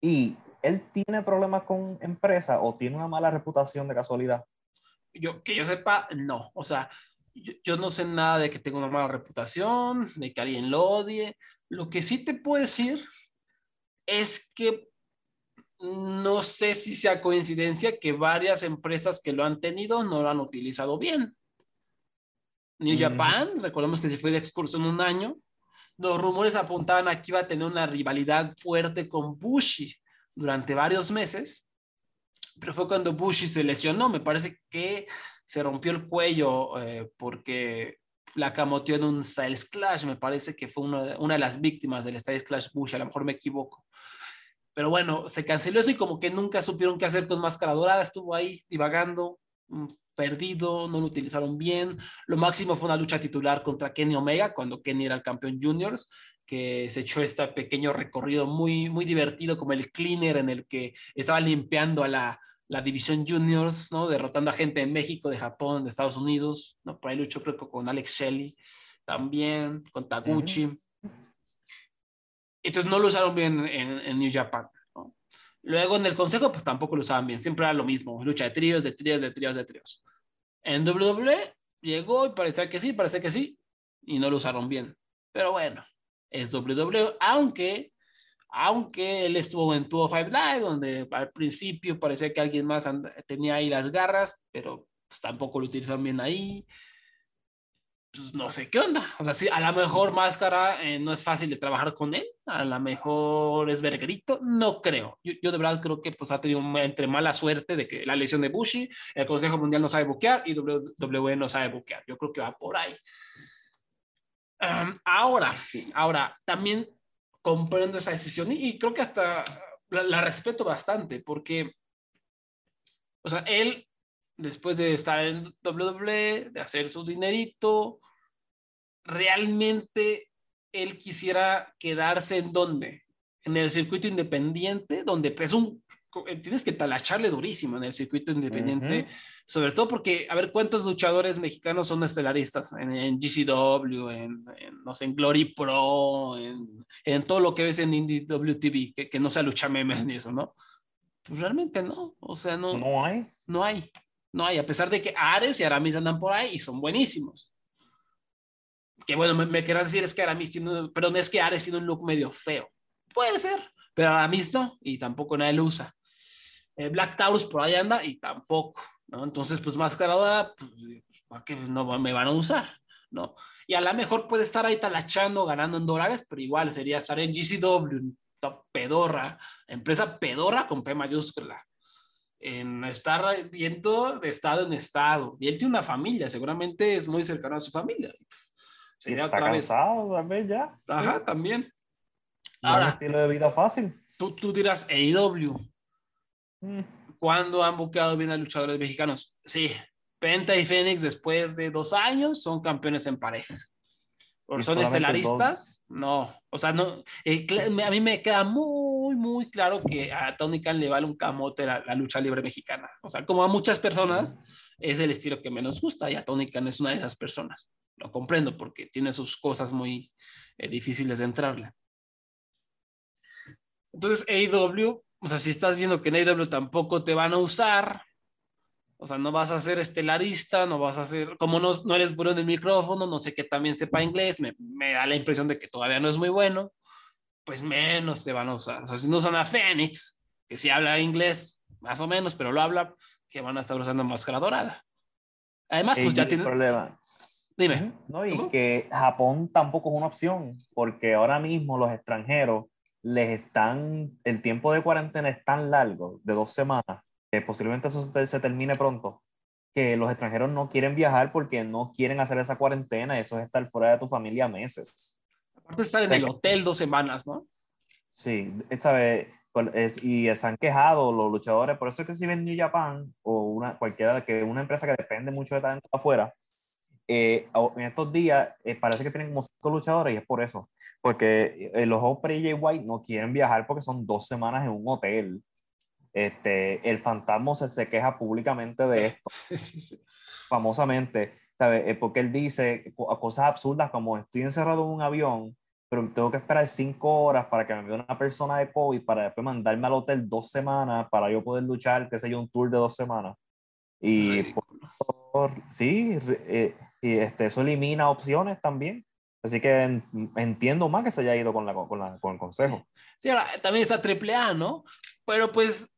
Y él tiene problemas con empresa o tiene una mala reputación de casualidad? Yo, que yo sepa, no. O sea, yo, yo, no sé nada de que tenga una mala reputación, de que alguien lo odie. Lo que sí te puedo decir es que no sé si sea coincidencia que varias empresas que lo han tenido no lo han utilizado bien. New mm. Japan, recordemos que se fue de excursión un año. Los rumores apuntaban a que iba a tener una rivalidad fuerte con Bushi durante varios meses, pero fue cuando Bushi se lesionó, me parece que se rompió el cuello eh, porque la camoteó en un Styles Clash, me parece que fue una de, una de las víctimas del Styles Clash Bushi, a lo mejor me equivoco. Pero bueno, se canceló eso y como que nunca supieron qué hacer con Máscara Dorada, estuvo ahí divagando, mm, perdido, no lo utilizaron bien. Lo máximo fue una lucha titular contra Kenny Omega, cuando Kenny era el campeón juniors, que se echó este pequeño recorrido muy, muy divertido como el cleaner en el que estaba limpiando a la, la división juniors, ¿no? Derrotando a gente de México, de Japón, de Estados Unidos, ¿no? Por ahí luchó creo que con Alex Shelley también, con Taguchi. Uh -huh. Entonces no lo usaron bien en, en New Japan, ¿no? Luego en el consejo, pues tampoco lo usaban bien, siempre era lo mismo, lucha de tríos, de tríos, de tríos, de tríos. En WWE llegó y parecía que sí, parecía que sí, y no lo usaron bien. Pero bueno, es WWE, aunque, aunque él estuvo en 205 Live, donde al principio parecía que alguien más tenía ahí las garras, pero pues, tampoco lo utilizaron bien ahí. Pues no sé qué onda. O sea, sí, a lo mejor Máscara eh, no es fácil de trabajar con él, a lo mejor es verguerito, no creo. Yo, yo, de verdad creo que pues ha tenido entre mala suerte de que la lesión de Bushi, el Consejo Mundial no sabe buquear y WWE no sabe buquear. Yo creo que va por ahí. Um, ahora, ahora, también comprendo esa decisión y, y creo que hasta la, la, respeto bastante porque, o sea, él, después de estar en WWE, de hacer su dinerito, realmente él quisiera quedarse en donde? En el circuito independiente, donde es un tienes que talacharle durísimo en el circuito independiente, uh -huh. sobre todo porque, a ver, ¿cuántos luchadores mexicanos son estelaristas en, en GCW, en, en, no sé, en Glory Pro, en, en, todo lo que ves en Indie WTV, que, que no sea lucha memes ni eso, ¿no? Pues realmente no, o sea, no. No hay. No hay, no hay, a pesar de que Ares y Aramis andan por ahí y son buenísimos. Que bueno, me, me querrás decir es que Aramis tiene, perdón, es que Ares tiene un look medio feo. Puede ser, pero Aramis no, y tampoco nadie lo usa. Eh, Black Taurus por ahí anda y tampoco, ¿no? Entonces, pues Máscara Dorada, pues, ¿para qué no me van a usar? ¿No? Y a lo mejor puede estar ahí talachando, ganando en dólares, pero igual sería estar en GCW, pedorra, empresa pedorra con P mayúscula, en estar viendo de estado en estado. Y él tiene una familia, seguramente es muy cercano a su familia. Pues, sería está otra cansado, vez. ya. Ajá, también. Ahora, estilo de vida fácil. Tú, tú dirás AEW. Mm. ¿Cuándo han buscado bien a luchadores mexicanos? Sí, Penta y Fénix después de dos años son campeones en parejas. ¿Son estelaristas? No. O sea, no. Eh, a mí me queda muy, muy claro que a Tony Khan le vale un camote la, lucha libre mexicana. O sea, como a muchas personas, es el estilo que menos gusta y a Tony Khan es una de esas personas. Lo comprendo porque tiene sus cosas muy eh, difíciles de entrarle. Entonces, AEW, o sea, si estás viendo que en AEW tampoco te van a usar, o sea, no vas a ser estelarista, no vas a ser, como no, no eres bueno en el micrófono, no sé que también sepa inglés, me, me, da la impresión de que todavía no es muy bueno, pues menos te van a usar. O sea, si no usan a Fénix, que sí habla inglés, más o menos, pero lo habla, que van a estar usando máscara dorada. Además, pues ya tiene... problema. Dime. No, y que Japón tampoco es una opción, porque ahora mismo los extranjeros les están, el tiempo de cuarentena es tan largo, de dos semanas, que posiblemente eso se termine pronto, que los extranjeros no quieren viajar porque no quieren hacer esa cuarentena, eso es estar fuera de tu familia meses. Aparte estar en el hotel dos semanas, ¿no? Sí, esta vez, es, y se han quejado los luchadores, por eso es que si ven New Japan o una, cualquiera, que una empresa que depende mucho de talento afuera, eh, en estos días eh, parece que tienen como cinco luchadores y es por eso, porque eh, los Osprey y Jay White no quieren viajar porque son dos semanas en un hotel este, el fantasma se, se queja públicamente de esto, famosamente, ¿sabes? Porque él dice cosas absurdas como estoy encerrado en un avión, pero tengo que esperar cinco horas para que me envíe una persona de COVID para después mandarme al hotel dos semanas para yo poder luchar, qué sé yo, un tour de dos semanas. Y sí, eh, y este, eso elimina opciones también. Así que entiendo más que se haya ido con, la, con, la, con el consejo. Sí, ahora también es a AAA, ¿no? Pero pues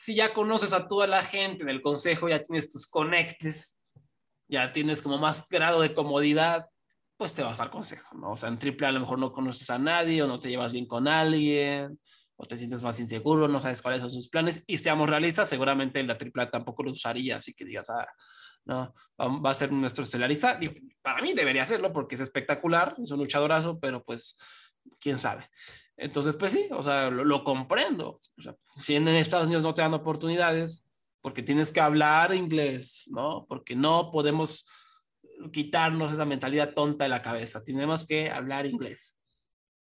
si ya conoces a toda la gente del consejo, ya tienes tus conectes, ya tienes como más grado de comodidad, pues te vas al consejo, ¿no? O sea, en triple a lo mejor no conoces a nadie o no te llevas bien con alguien o te sientes más inseguro, no sabes cuáles son sus planes y seamos realistas, seguramente la triple A tampoco lo usaría, así que digas, ah, no, va a ser nuestro estelarista. para mí debería serlo porque es espectacular, es un luchadorazo, pero pues, quién sabe. Entonces, pues sí, o sea, lo, comprendo. O sea, si en Estados Unidos no te dan oportunidades, porque tienes que hablar inglés, ¿no? Porque no podemos quitarnos esa mentalidad tonta de la cabeza. Tenemos que hablar inglés.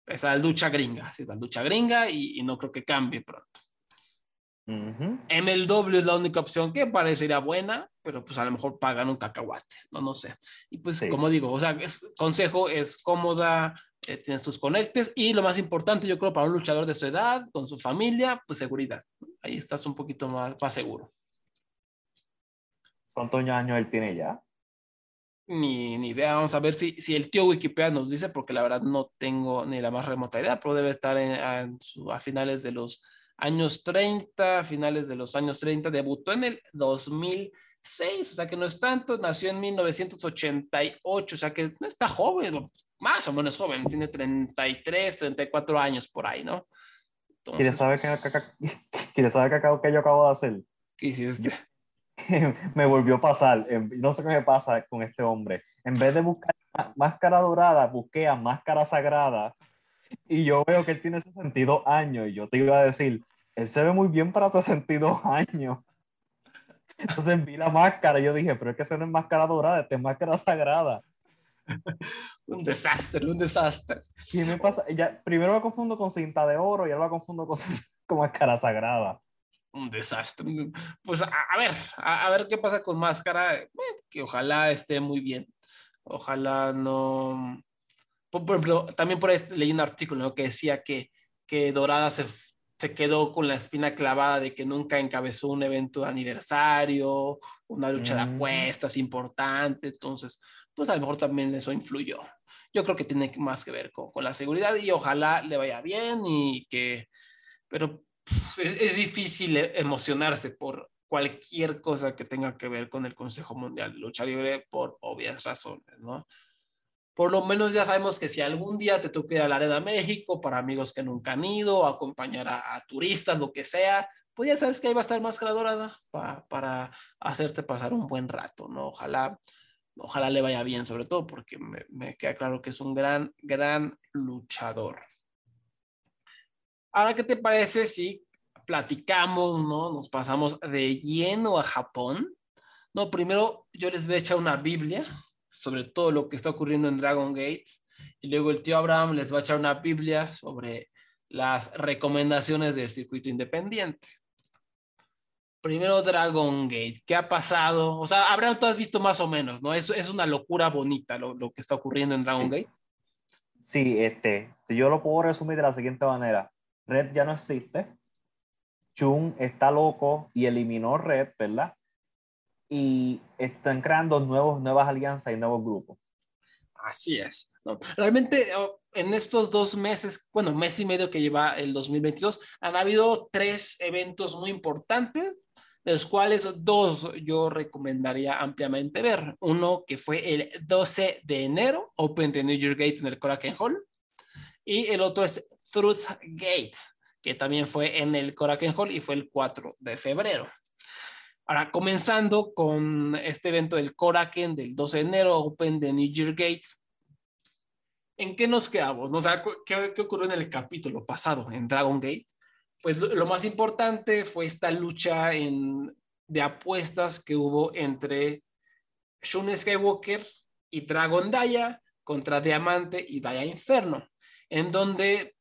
Esa es lucha gringa, es la lucha gringa y, no creo que cambie pronto. MLW es la única opción que parecería buena, pero pues a lo mejor pagan un cacahuate, no, no sé. Y pues como digo, o sea, es, consejo es cómoda, eh, tienes tus conectes y lo más importante yo creo para un luchador de su edad, con su familia, pues seguridad. Ahí estás un poquito más, más seguro. ¿Cuántos años él tiene ya? Ni, ni, idea, vamos a ver si, si el tío Wikipedia nos dice, porque la verdad no tengo ni la más remota idea, pero debe estar en, a finales de los años 30, a finales de los años 30, debutó en el 2006, o sea que no es tanto, nació en 1988, o sea que no está joven, más o menos joven, tiene 33, 34 años por ahí, ¿no? ¿Quieres saber qué, ¿Quieres saber qué, yo acabo de hacer? ¿Qué hiciste? me volvió a pasar, no sé qué me pasa con este hombre. En vez de buscar máscara dorada, busqué a máscara sagrada y yo veo que él tiene 62 años y yo te iba a decir, él se ve muy bien para 62 años. Entonces vi la máscara y yo dije, pero es que esa no es máscara dorada, esta es máscara sagrada. un desastre, un desastre. Y me pasa, ya, primero lo confundo con cinta de oro y ahora lo confundo con, con máscara sagrada. Un desastre. Pues a, ver, a, ver qué pasa con máscara, eh, que ojalá esté muy bien. Ojalá no. Por, ejemplo, también por ahí leí un artículo que decía que, que Dorada se, se quedó con la espina clavada de que nunca encabezó un evento de aniversario, una lucha de mm. apuestas importante. Entonces, pues a lo mejor también eso influyó. Yo creo que tiene más que ver con, con la seguridad y ojalá le vaya bien y que, pero es, es, difícil emocionarse por cualquier cosa que tenga que ver con el Consejo Mundial de Lucha Libre por obvias razones, ¿no? Por lo menos ya sabemos que si algún día te toca ir a la Arena México para amigos que nunca han ido, acompañar a, turistas, lo que sea, pues ya sabes que ahí va a estar Dorada para, para hacerte pasar un buen rato, ¿no? Ojalá, ojalá le vaya bien, sobre todo porque me, queda claro que es un gran, gran luchador. Ahora, ¿qué te parece si platicamos, ¿no? Nos pasamos de lleno a Japón. No, primero yo les voy a echar una Biblia sobre todo lo que está ocurriendo en Dragon Gate y luego el tío Abraham les va a echar una Biblia sobre las recomendaciones del circuito independiente. Primero Dragon Gate, ¿qué ha pasado? O sea, Abraham, tú has visto más o menos, ¿no? Es, es una locura bonita lo, lo que está ocurriendo en Dragon Sí. Gate. Sí, este, yo lo puedo resumir de la siguiente manera. Red ya no existe. Chun está loco y eliminó Red, ¿verdad? Y están creando nuevos, nuevas alianzas y nuevos grupos. Así es. ¿no? Realmente en estos dos meses, bueno, mes y medio que lleva el 2022, han habido tres eventos muy importantes, de los cuales dos yo recomendaría ampliamente ver. Uno que fue el 12 de enero, Open the New Year Gate en el Korakuen Hall, y el otro es Truth Gate, que también fue en el Korakuen Hall y fue el 4 de febrero. Ahora, comenzando con este evento del Koraken del 12 de enero, Open the New Year Gate. ¿En qué nos quedamos? O sea, ¿qué, ¿qué, ocurrió en el capítulo pasado, en Dragon Gate? Pues lo, más importante fue esta lucha de apuestas que hubo entre Shun Skywalker y Dragon Daya contra Diamante y Daya Inferno, en donde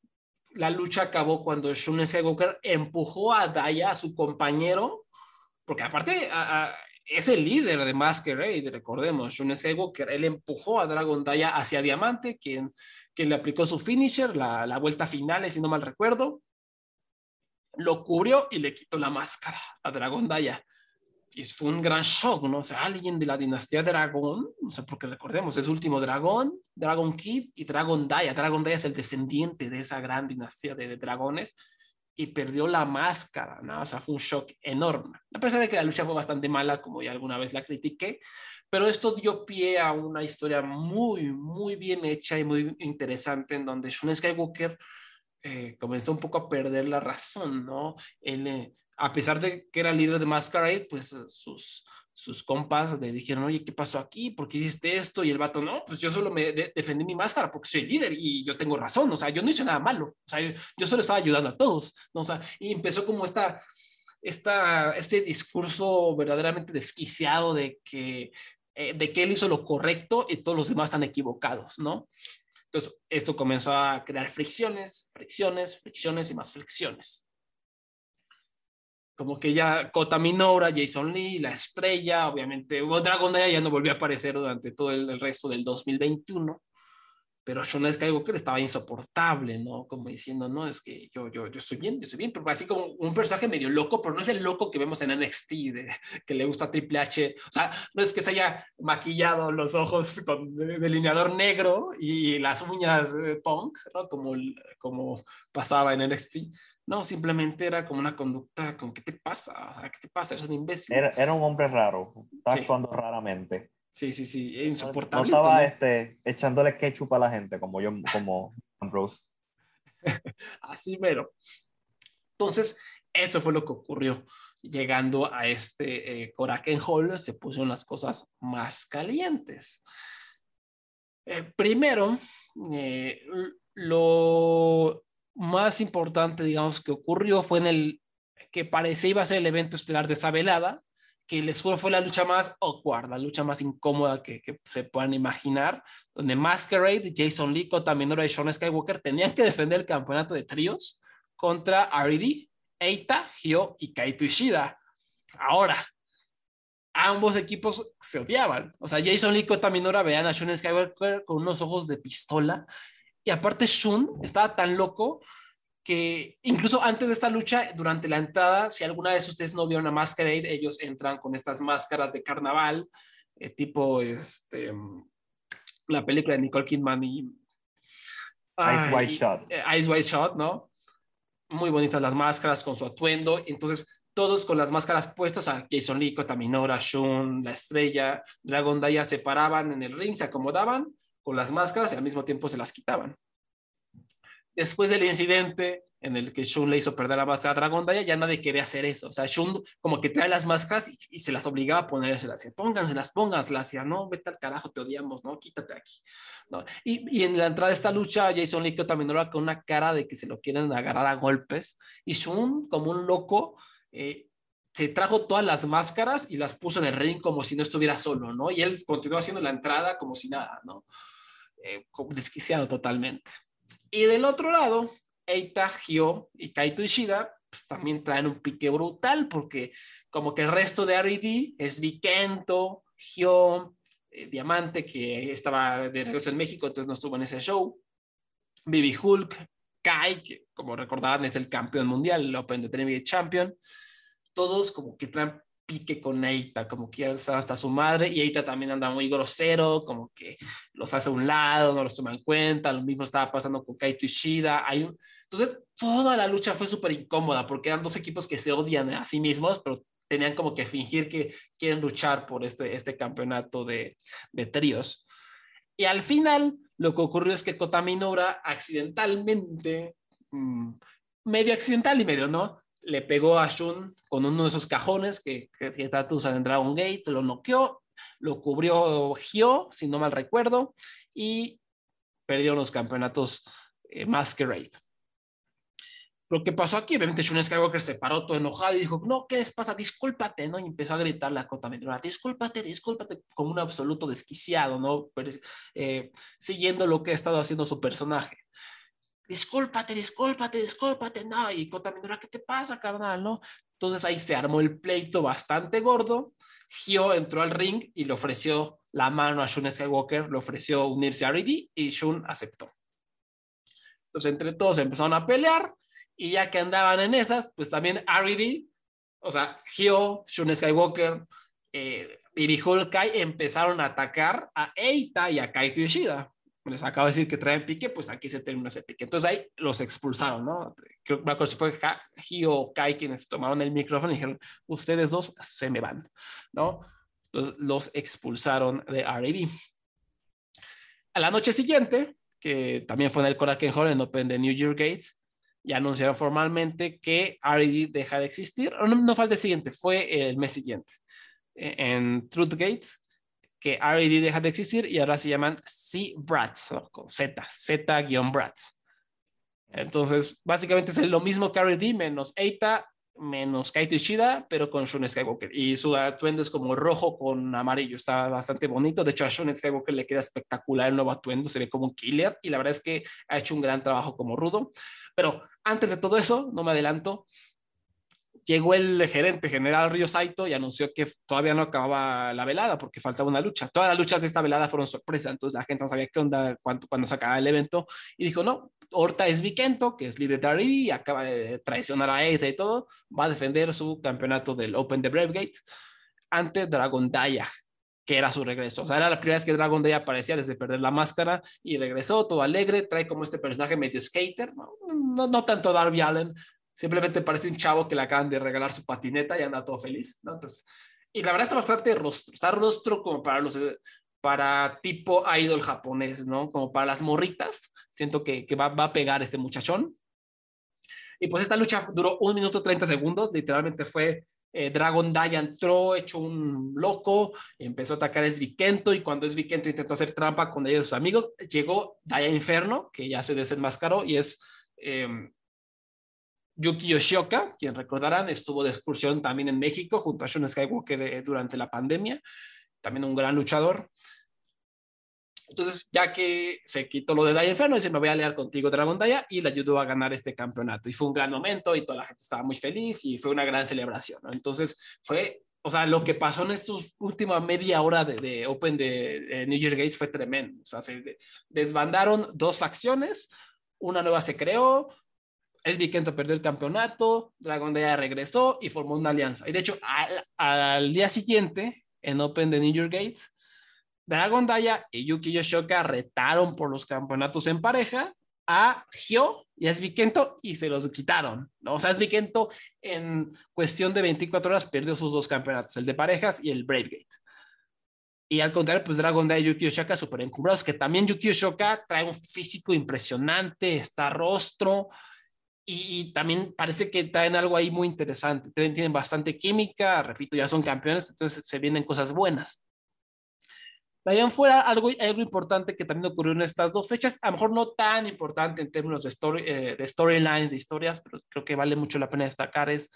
la lucha acabó cuando Shun Skywalker empujó a Daya, a su compañero, porque aparte es el líder de Masquerade, recordemos, Shun Skywalker, él empujó a Dragon Daya hacia Diamante, quien, le aplicó su finisher, la vuelta final, si no mal recuerdo, lo cubrió y le quitó la máscara a Dragon Daya. Y fue un gran shock, ¿no? O sea, alguien de la dinastía Dragón, no sé por qué recordemos, es último dragón, Dragon Kid y Dragon Daya. Dragon Daya es el descendiente de esa gran dinastía de, de dragones y perdió la máscara, ¿no? O sea, fue un shock enorme. A pesar de que la lucha fue bastante mala, como ya alguna vez la critiqué, pero esto dio pie a una historia muy, muy bien hecha y muy interesante en donde Shun Skywalker eh, comenzó un poco a perder la razón, ¿no? Él, eh, a pesar de que era líder de Masquerade, pues sus, sus compas le dijeron, oye, ¿qué pasó aquí? ¿Por qué hiciste esto? Y el vato, no, pues yo solo me de defendí mi máscara porque soy líder y yo tengo razón, o sea, yo no hice nada malo, o sea, yo, yo solo estaba ayudando a todos, ¿no? O sea, y empezó como esta, esta, este discurso verdaderamente desquiciado de que, eh, de que él hizo lo correcto y todos los demás están equivocados, ¿no? Entonces, esto comenzó a crear fricciones, fricciones, fricciones y más fricciones. Como que ya Kota Minora, Jason Lee, la estrella, obviamente, Dragon Daya ya no volvió a aparecer durante todo el resto del 2021, pero Shun Skywalker estaba insoportable, ¿no? Como diciendo, no, es que yo, yo, yo estoy bien, yo estoy bien, pero así como un personaje medio loco, pero no es el loco que vemos en NXT, de, que le gusta Triple H, o sea, no es que se haya maquillado los ojos con delineador negro y las uñas de punk, ¿no? Como, como pasaba en NXT, no, simplemente era como una conducta, como, ¿qué te pasa? O sea, ¿qué te pasa? Eres un imbécil. Era, era un hombre raro, estaba sí. actuando raramente. Sí, sí, sí, insoportable. No, no estaba este, echándole ketchup a la gente como yo, como Ambrose. Así mero. Entonces, eso fue lo que ocurrió. Llegando a este eh, Koraken Hall, se pusieron las cosas más calientes. Eh, primero, eh, lo más importante, digamos, que ocurrió fue en el que parecía iba a ser el evento estelar de esa velada, que les juro fue la lucha más awkward, la lucha más incómoda que, que se puedan imaginar, donde Masquerade, Jason Lee, Kota Minoura y Sean Skywalker tenían que defender el campeonato de tríos contra R.E.D., Eita, Hyo y Kaito Ishida. Ahora, ambos equipos se odiaban. O sea, Jason y Kota Minoura veían a Sean Skywalker con unos ojos de pistola y aparte Shun estaba tan loco que incluso antes de esta lucha, durante la entrada, si alguna vez ustedes no vieron a Masquerade, ellos entran con estas máscaras de carnaval, eh, tipo este, la película de Nicole Kidman y... Ice White Shot. Eh, Ice White Shot, ¿no? muy bonitas las máscaras con su atuendo. Entonces, todos con las máscaras puestas, a Jason Lee, Taminora, Shun, La Estrella, Dragon Daya, se paraban en el ring, se acomodaban con las máscaras y al mismo tiempo se las quitaban. Después del incidente en el que Shun le hizo perder la máscara a Dragon Daya, ya nadie quería hacer eso. O sea, Shun como que trae las máscaras y, se las obligaba a ponérselas. Pónganselas, pónganselas. Decía, no, vete al carajo, te odiamos, ¿no? Quítate aquí. ¿no? Y, y en la entrada de esta lucha, Jason Lee también era con una cara de que se lo quieren agarrar a golpes. Y Shun, como un loco, eh, se trajo todas las máscaras y las puso en el ring como si no estuviera solo, ¿no? Y él continuó haciendo la entrada como si nada, ¿no? Eh, desquiciado totalmente. Y del otro lado, Eita, Hyo y Kaito Ishida, pues también traen un pique brutal porque como que el resto de R.E.D. es Vikento, Hyo, eh, Diamante, que estaba de regreso en México, entonces no estuvo en ese show, Bibi Hulk, Kai, que como recordarán es el campeón mundial, el Open de Champion, todos como que traen pique con Eita, como que estar hasta su madre, y Eita también anda muy grosero, como que los hace a un lado, no los toma en cuenta, lo mismo estaba pasando con Kaito Ishida, hay un... entonces toda la lucha fue súper incómoda, porque eran dos equipos que se odian a sí mismos, pero tenían como que fingir que quieren luchar por este, este campeonato de, de tríos. Y al final, lo que ocurrió es que Kota Minora accidentalmente, mm, medio accidental y medio no, le pegó a Shun con uno de esos cajones que, que, que en Dragon Gate, lo noqueó, lo cubrió Hyo, si no mal recuerdo, y perdió los campeonatos eh, Masquerade. Lo que pasó aquí, obviamente Shun Skywalker se paró todo enojado y dijo, no, ¿qué les pasa? Discúlpate, ¿no? Y empezó a gritarle a Kota Minora, discúlpate, discúlpate, como un absoluto desquiciado, ¿no? Eh, siguiendo lo que ha estado haciendo su personaje discúlpate, discúlpate, discúlpate, no, y Kota ¿qué te pasa, carnal, no? Entonces ahí se armó el pleito bastante gordo, Hyo entró al ring y le ofreció la mano a Shun Skywalker, le ofreció unirse a R.E.D. y Shun aceptó. Entonces entre todos empezaron a pelear y ya que andaban en esas, pues también R.E.D., o sea, Hyo, Shun Skywalker, eh, y Hulkai empezaron a atacar a Eita y a Kaito Yoshida les acabo de decir que traen pique, pues aquí se termina ese pique. Entonces ahí los expulsaron, ¿no? Creo que si fue Hio o Kai quienes tomaron el micrófono y dijeron, ustedes dos se me van, ¿no? Entonces los expulsaron de R.A.D. A la noche siguiente, que también fue en el Korakuen Hall en Open de New Year Gate, ya anunciaron formalmente que R.A.D. deja de existir. No, no fue el siguiente, fue el mes siguiente. E, en Truth Gate, que R.A.D. deja de existir y ahora se llaman C-Brats, con Z, Z-Brats. Entonces, básicamente es lo mismo que R.A.D. menos Eita, menos Kaito Ishida, pero con Shun Skywalker. Y su atuendo es como rojo con amarillo, está bastante bonito. De hecho, a Shun Skywalker le queda espectacular el nuevo atuendo, se ve como un killer y la verdad es que ha hecho un gran trabajo como rudo. Pero antes de todo eso, no me adelanto, llegó el gerente general Río Saito y anunció que todavía no acababa la velada porque faltaba una lucha. Todas las luchas de esta velada fueron sorpresa, entonces la gente no sabía qué onda cuando, cuando se acababa el evento y dijo, no, Horta es Vikento, que es líder de R.E.D. y acaba de traicionar a Eita y todo, va a defender su campeonato del Open de Bravegate ante Dragon Daya, que era su regreso. O sea, era la primera vez que Dragon Daya aparecía desde perder la máscara y regresó todo alegre, trae como este personaje medio skater, no, no, no tanto Darby Allen, Simplemente parece un chavo que le acaban de regalar su patineta y anda todo feliz, ¿no? Entonces, y la verdad está bastante rostro, está rostro como para los, para tipo idol japonés, ¿no? Como para las morritas. Siento que, que va, va, a pegar este muchachón. Y pues esta lucha duró un minuto 30 segundos, literalmente fue eh, Dragon Daya entró hecho un loco, empezó a atacar a Svikento y cuando Svikento intentó hacer trampa con ellos sus amigos, llegó Daya Inferno, que ya se desenmascaró y es eh, Yuki Yoshioka, quien recordarán, estuvo de excursión también en México junto a Shun Skywalker eh, durante la pandemia, también un gran luchador. Entonces, ya que se quitó lo de Daya Inferno, dice, me voy a aliar contigo, Dragon Daya, y le ayudó a ganar este campeonato. Y fue un gran momento y toda la gente estaba muy feliz y fue una gran celebración. Entonces, fue, o sea, lo que pasó en estos última media hora de, Open de, New Year Gates fue tremendo. O sea, se desbandaron dos facciones, una nueva se creó, es Vikento perdió el campeonato, Dragon Daya regresó y formó una alianza. Y de hecho, al, día siguiente, en Open de New York Gate, Dragon Daya y Yuki Yoshioka retaron por los campeonatos en pareja a Gio y a Svikento y se los quitaron, ¿no? O sea, Svikento en cuestión de 24 horas perdió sus dos campeonatos, el de parejas y el Bravegate. Y al contrario, pues Dragon Day y Yuki Oshoka súper encumbrados, que también Yuki Oshoka trae un físico impresionante, está rostro, y, también parece que traen algo ahí muy interesante. Tienen, bastante química, repito, ya son campeones, entonces se vienen cosas buenas. De ahí fuera, algo, algo importante que también ocurrió en estas dos fechas, a lo mejor no tan importante en términos de, story, eh, de storylines, de historias, pero creo que vale mucho la pena destacar, es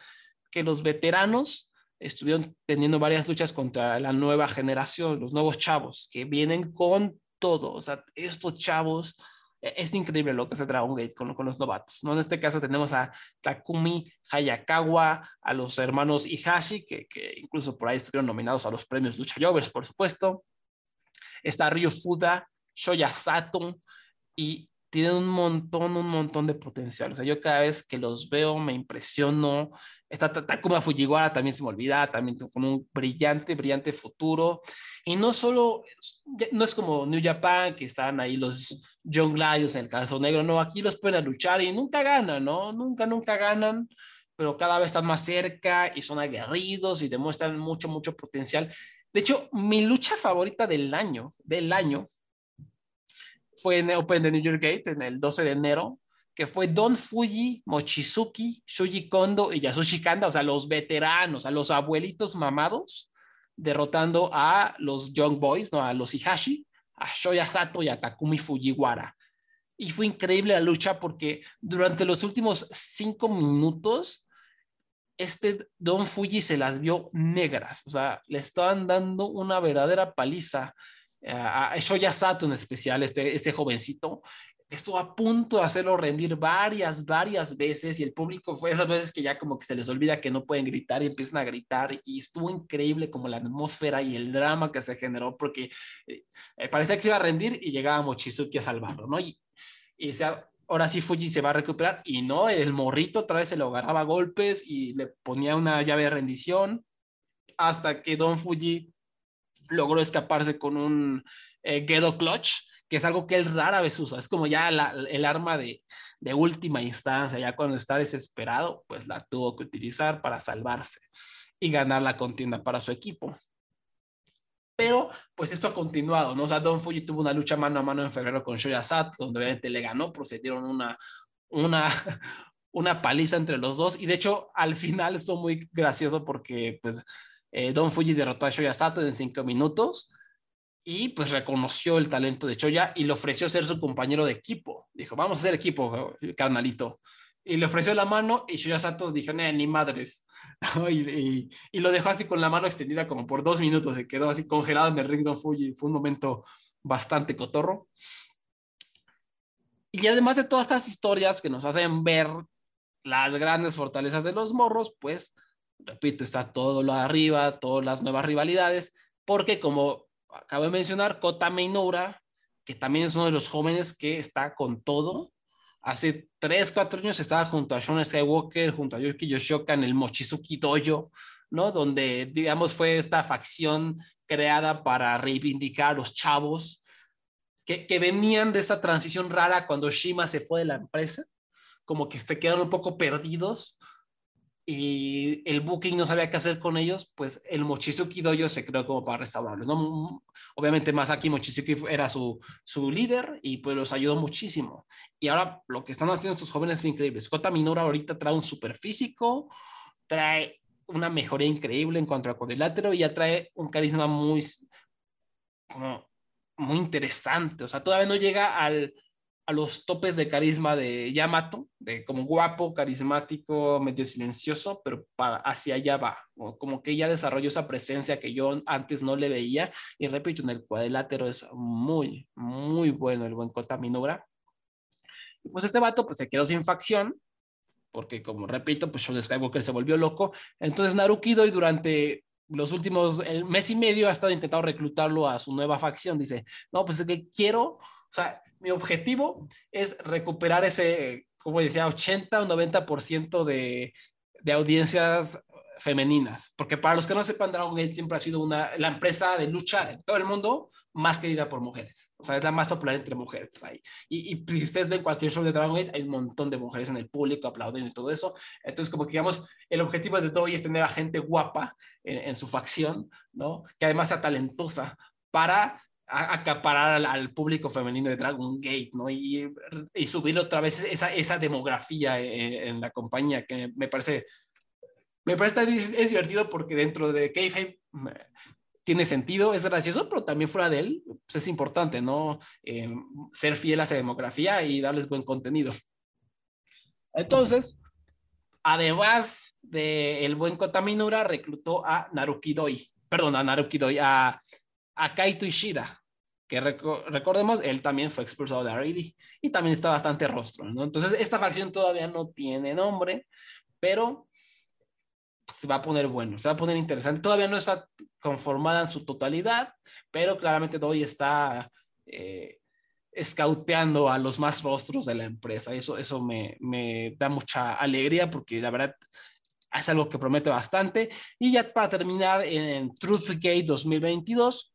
que los veteranos estuvieron teniendo varias luchas contra la nueva generación, los nuevos chavos, que vienen con todo. O sea, estos chavos es increíble lo que hace Dragon Gate con, con, los novatos, ¿no? En este caso tenemos a Takumi Hayakawa, a los hermanos Ihashi, que, que incluso por ahí estuvieron nominados a los premios Lucha Jovers, por supuesto. Está Ryu Fuda, Shoya Sato, y tienen un montón, un montón de potencial. O sea, yo cada vez que los veo me impresiono. Esta Takuma Fujiwara también se me olvida, también con un brillante, brillante futuro. Y no solo, no es como New Japan, que están ahí los John Lions en el calzón negro, no, aquí los pueden luchar y nunca ganan, ¿no? Nunca, nunca ganan, pero cada vez están más cerca y son aguerridos y demuestran mucho, mucho potencial. De hecho, mi lucha favorita del año, del año, fue en Open de New York Gate en el 12 de enero, que fue Don Fuji, Mochizuki, Shuji Kondo y Yasushi Kanda, o sea, los veteranos, a los abuelitos mamados, derrotando a los Young Boys, ¿no? a los Ihashi, a Shoya Sato y a Takumi Fujiwara. Y fue increíble la lucha porque durante los últimos cinco minutos, este Don Fuji se las vio negras, o sea, le estaban dando una verdadera paliza a Shoya Sato en especial, este, este jovencito, estuvo a punto de hacerlo rendir varias, varias veces y el público fue esas veces que ya como que se les olvida que no pueden gritar y empiezan a gritar y estuvo increíble como la atmósfera y el drama que se generó porque eh, eh, parecía que se iba a rendir y llegaba Mochizuki a salvarlo, ¿no? Y, y ahora sí Fuji se va a recuperar y no, el morrito otra vez se lo agarraba golpes y le ponía una llave de rendición hasta que Don Fuji logró escaparse con un eh, Gedo Clutch, que es algo que él rara vez usa. Es como ya el arma de, de, última instancia, ya cuando está desesperado, pues la tuvo que utilizar para salvarse y ganar la contienda para su equipo. Pero, pues esto ha continuado, ¿no? O sea, Don Fuji tuvo una lucha mano a mano en febrero con Shoya Sat, donde obviamente le ganó, procedieron una, una, una paliza entre los dos. Y de hecho, al final estuvo muy gracioso porque, pues, eh, Don Fuji derrotó a Shoya Sato en cinco minutos y pues reconoció el talento de Shoya y le ofreció ser su compañero de equipo. Dijo, vamos a ser equipo, carnalito. Y le ofreció la mano y Shoya Sato dijo, ni madres. y, y, lo dejó así con la mano extendida como por dos minutos. Se quedó así congelado en el ring Don Fuji. Fue un momento bastante cotorro. Y además de todas estas historias que nos hacen ver las grandes fortalezas de los morros, pues repito, está todo lo de arriba, todas las nuevas rivalidades, porque como acabo de mencionar, Kota Meinora, que también es uno de los jóvenes que está con todo, hace 3, 4 años estaba junto a Sean Skywalker, junto a Yuki Yoshioka en el Mochizuki Dojo, ¿no? Donde, digamos, fue esta facción creada para reivindicar a los chavos que, que venían de esa transición rara cuando Shima se fue de la empresa, como que se quedaron un poco perdidos y el booking no sabía qué hacer con ellos, pues el Mochizuki Dojo se creó como para restaurarlos. ¿no? Obviamente Masaki Mochizuki era su, su líder y pues los ayudó muchísimo. Y ahora lo que están haciendo estos jóvenes es increíble. Kota Minora ahorita trae un super físico, trae una mejoría increíble en cuanto al cuadrilátero y ya trae un carisma muy, como, muy interesante. O sea, todavía no llega al, a los topes de carisma de Yamato, de como guapo, carismático, medio silencioso, pero para, hacia allá va, como que ella desarrolló esa presencia que yo antes no le veía, y repito, en el cuadrilátero es muy, muy bueno el buen Kota Minoura. Y pues este vato pues se quedó sin facción, porque como repito, pues Shawn Skywalker se volvió loco, entonces Naruki Doi durante los últimos el mes y medio ha estado intentando reclutarlo a su nueva facción, dice, no, pues es que quiero, o sea, mi objetivo es recuperar ese, como decía, 80 o 90% de, de audiencias femeninas, porque para los que no sepan, Dragon Gate siempre ha sido una, la empresa de lucha en todo el mundo más querida por mujeres, o sea, es la más popular entre mujeres ahí. Y, y si ustedes ven cualquier show de Dragon Gate, hay un montón de mujeres en el público aplaudiendo y todo eso. Entonces, como que digamos, el objetivo de Doi es tener a gente guapa en, su facción, ¿no? Que además sea talentosa para acaparar al, público femenino de Dragon Gate, ¿no? Y, y subir otra vez esa, esa demografía en, en la compañía, que me parece me parece es, divertido porque dentro de Kayfabe tiene sentido, es gracioso, pero también fuera de él pues, es importante, ¿no? Eh, ser fiel a esa demografía y darles buen contenido. Entonces, además del el buen Kotaminura, reclutó a Naruki Doi, perdón, a Naruki Doi, a, a Kaito Ishida, que recordemos, él también fue expulsado de R.E.D. y también está bastante rostro, ¿no? Entonces, esta facción todavía no tiene nombre, pero se va a poner bueno, se va a poner interesante. Todavía no está conformada en su totalidad, pero claramente hoy está eh, escauteando a los más rostros de la empresa. Eso, eso me, me da mucha alegría porque la verdad es algo que promete bastante. Y ya para terminar, en Truthgate 2022,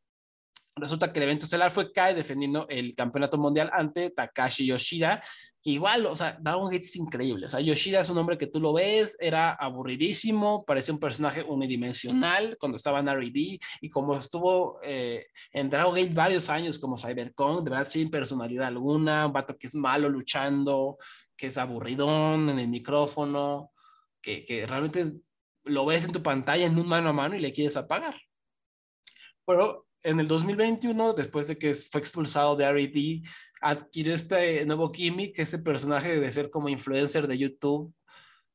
resulta que el evento estelar fue Kai defendiendo el campeonato mundial ante Takashi Yoshida. igual, o sea, Dragon Gate es increíble. O sea, Yoshida es un hombre que tú lo ves, era aburridísimo, parecía un personaje unidimensional cuando estaba en R&D y como estuvo eh, en Dragon Gate varios años como Cybercon, de verdad sin personalidad alguna, un vato que es malo luchando, que es aburridón en el micrófono, que, que realmente lo ves en tu pantalla en un mano a mano y le quieres apagar. Pero en el 2021, después de que fue expulsado de R&D, adquirió este nuevo gimmick, ese personaje de ser como influencer de YouTube,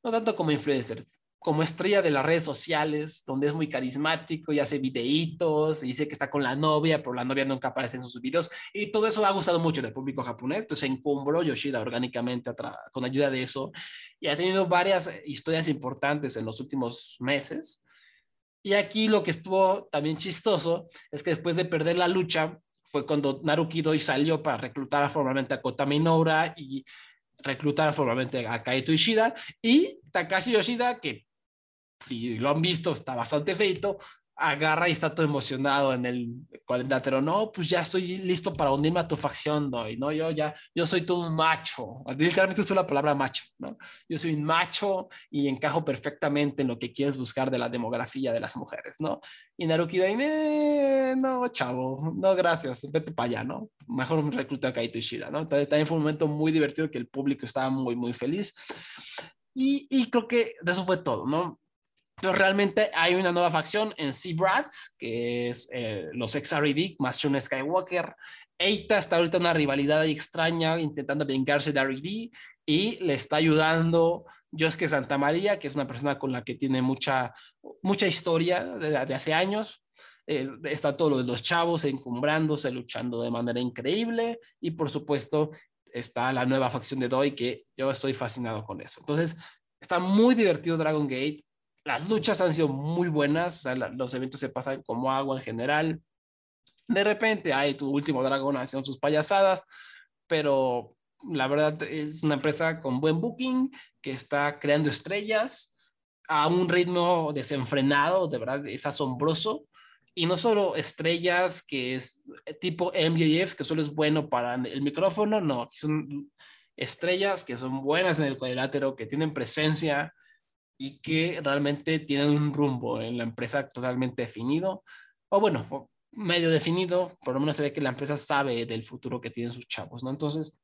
no tanto como influencer, como estrella de las redes sociales, donde es muy carismático y hace videitos, y dice que está con la novia, pero la novia nunca aparece en sus videos, y todo eso ha gustado mucho del público japonés, entonces se encumbró Yoshida orgánicamente con ayuda de eso, y ha tenido varias historias importantes en los últimos meses, y aquí lo que estuvo también chistoso es que después de perder la lucha fue cuando Naruki Doi salió para reclutar formalmente a Kota Minoura y reclutar formalmente a Kaito Ishida. Y Takashi Yoshida, que si lo han visto está bastante feito, agarra y está todo emocionado en el cuadrilátero. No, pues ya estoy listo para unirme a tu facción, doy, ¿no? Yo ya, yo soy todo un macho. Literalmente uso la palabra macho, ¿no? Yo soy un macho y encajo perfectamente en lo que quieres buscar de la demografía de las mujeres, ¿no? Y Naruki eh, no, chavo, no, gracias, vete para allá, ¿no? Mejor me recluta a Kaito Ishida, ¿no? También fue un momento muy divertido que el público estaba muy, muy feliz. Y, y creo que eso fue todo, ¿no? Entonces, realmente hay una nueva facción en Sea-Brats, que es eh, los ex-R.E.D. más Shun Skywalker. Eita está ahorita en una rivalidad extraña intentando vengarse de R.E.D. y le está ayudando Josuke Santa María, que es una persona con la que tiene mucha, mucha historia de, hace años. Eh, está todo lo de los chavos encumbrándose, luchando de manera increíble y por supuesto está la nueva facción de Doi que yo estoy fascinado con eso. Entonces, está muy divertido Dragon Gate las luchas han sido muy buenas, los eventos se pasan como agua en general. De repente, hay tu último dragón haciendo sus payasadas, pero la verdad es una empresa con buen booking que está creando estrellas a un ritmo desenfrenado, de verdad es asombroso. Y no solo estrellas que es tipo MJF, que solo es bueno para el micrófono, no, son estrellas que son buenas en el cuadrilátero, que tienen presencia, y que realmente tienen un rumbo en la empresa totalmente definido, o bueno, medio definido, por lo menos se ve que la empresa sabe del futuro que tienen sus chavos, ¿no? Entonces,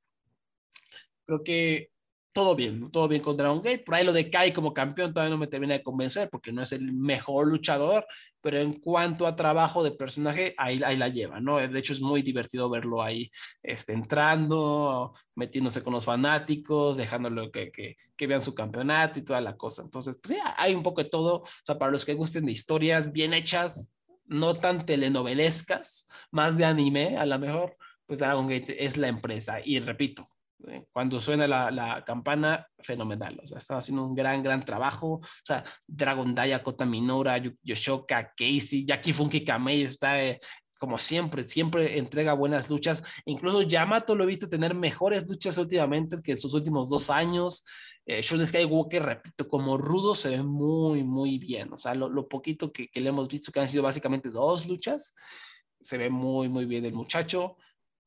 creo que todo bien, todo bien con Dragon Gate. Por ahí lo de Kai como campeón todavía no me termina de convencer porque no es el mejor luchador, pero en cuanto a trabajo de personaje, ahí, ahí la lleva, ¿no? De hecho, es muy divertido verlo ahí este, entrando, metiéndose con los fanáticos, dejándolo que, que, que, vean su campeonato y toda la cosa. Entonces, pues sí, hay un poco de todo. O sea, para los que gusten de historias bien hechas, no tan telenovelescas, más de anime, a lo mejor, pues Dragon Gate es la empresa. Y repito, cuando suena la, campana, fenomenal. O sea, están haciendo un gran, gran trabajo. O sea, Dragon Daya, Kota Minora, Yoshoka, Casey, Jackie Funky Kamei está eh, como siempre, siempre entrega buenas luchas. Incluso Yamato lo he visto tener mejores luchas últimamente que en sus últimos dos años. Eh, Sean Skywalker, repito, como rudo se ve muy, muy bien. O sea, lo, poquito que, que, le hemos visto, que han sido básicamente dos luchas, se ve muy, muy bien el muchacho.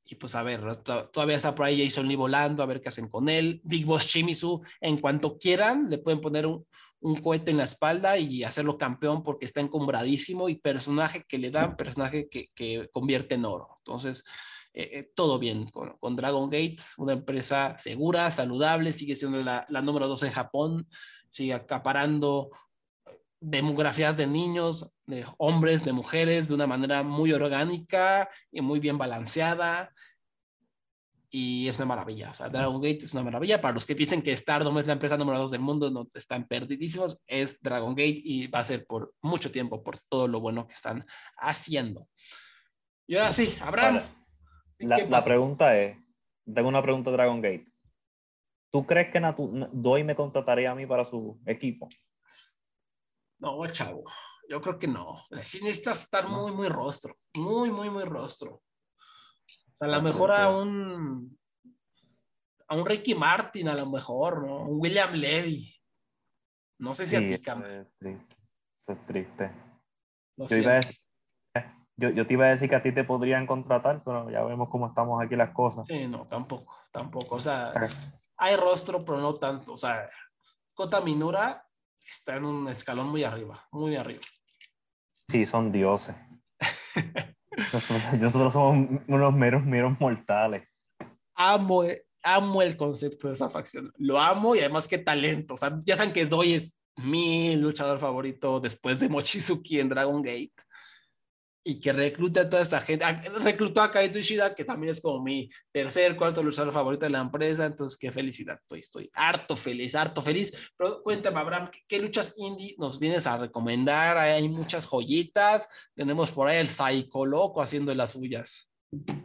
Y pues a ver, todavía está por ahí Jason Lee volando, a ver qué hacen con él. Big Boss Shimizu, en cuanto quieran, le pueden poner un, un cohete en la espalda y hacerlo campeón porque está encumbradísimo y personaje que le dan, personaje que, que convierte en oro. Entonces, eh, eh, todo bien con, con, Dragon Gate, una empresa segura, saludable, sigue siendo la, la número dos en Japón, sigue acaparando demografías de niños, de hombres, de mujeres, de una manera muy orgánica y muy bien balanceada y es una maravilla. O sea, Dragon Gate es una maravilla. Para los que piensen que Stardom es la empresa número dos del mundo, no están perdidísimos. Es Dragon Gate y va a ser por mucho tiempo por todo lo bueno que están haciendo. Y ahora sí, Abraham. La, pregunta es: tengo una pregunta Dragon Gate. ¿Tú crees que Doi me contrataría a mí para su equipo? No, chavo. Yo creo que no. Sí necesitas estar muy, muy rostro. Muy, muy, muy rostro. O sea, a lo mejor a un, a un Ricky Martin, a lo mejor, ¿no? Un William Levy. No sé si sí, aplica. Eso es triste. yo, yo, te iba a decir que a ti te podrían contratar, pero ya vemos cómo estamos aquí las cosas. Sí, no, tampoco, tampoco. O sea, hay rostro, pero no tanto. O sea, Kota Minura está en un escalón muy arriba, muy arriba. Sí, son dioses. Nosotros, somos unos meros, meros mortales. Amo, amo el concepto de esa facción. Lo amo y además qué talento. O sea, ya saben que Doi es mi luchador favorito después de Mochizuki en Dragon Gate y que reclute a toda esta gente. Ah, reclutó a Kaito Ishida, que también es como mi tercer, cuarto luchador favorito de la empresa. Entonces, qué felicidad. Estoy, estoy harto feliz, harto feliz. Pero cuéntame, Abraham, ¿qué, luchas indie nos vienes a recomendar? Hay muchas joyitas. Tenemos por ahí el Psycho Loco haciendo las suyas.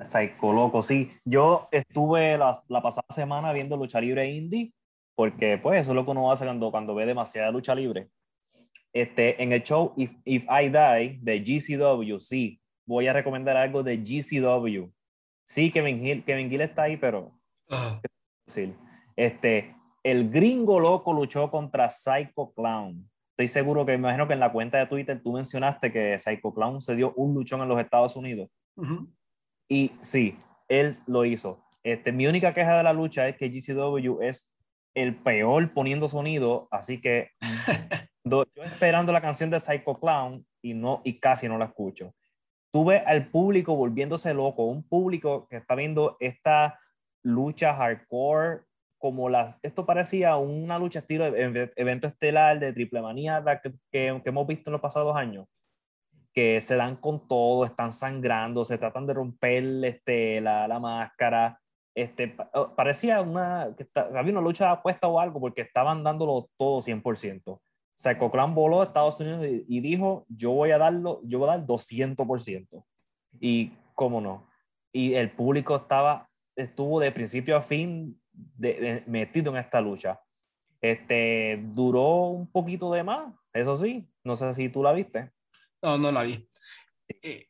Psycho Loco, sí. Yo estuve la, la, pasada semana viendo lucha libre indie, porque pues eso es lo que uno hace cuando, cuando ve demasiada lucha libre este, en el show If, If I Die de GCW, sí, voy a recomendar algo de GCW. Sí, Kevin Hill, Kevin Gill está ahí, pero... Sí. Este, el gringo loco luchó contra Psycho Clown. Estoy seguro que, me imagino que en la cuenta de Twitter tú mencionaste que Psycho Clown se dio un luchón en los Estados Unidos. Y sí, él lo hizo. Este, mi única queja de la lucha es que GCW es el peor poniendo sonido, así que yo esperando la canción de Psycho Clown y, no, y casi no la escucho. Tuve al público volviéndose loco, un público que está viendo esta lucha hardcore como las, esto parecía una lucha estilo evento estelar de triple manía que, que, hemos visto en los pasados años, que se dan con todo, están sangrando, se tratan de romper este, la, la máscara, este, parecía una, que había una lucha de apuesta o algo porque estaban dándolo todo 100%. Psycho Clan voló a Estados Unidos y, dijo, yo voy a darlo, yo voy a dar 200%. Y cómo no. Y el público estaba, estuvo de principio a fin de, metido en esta lucha. Este, duró un poquito de más, eso sí. No sé si tú la viste. No, no la vi. Eh,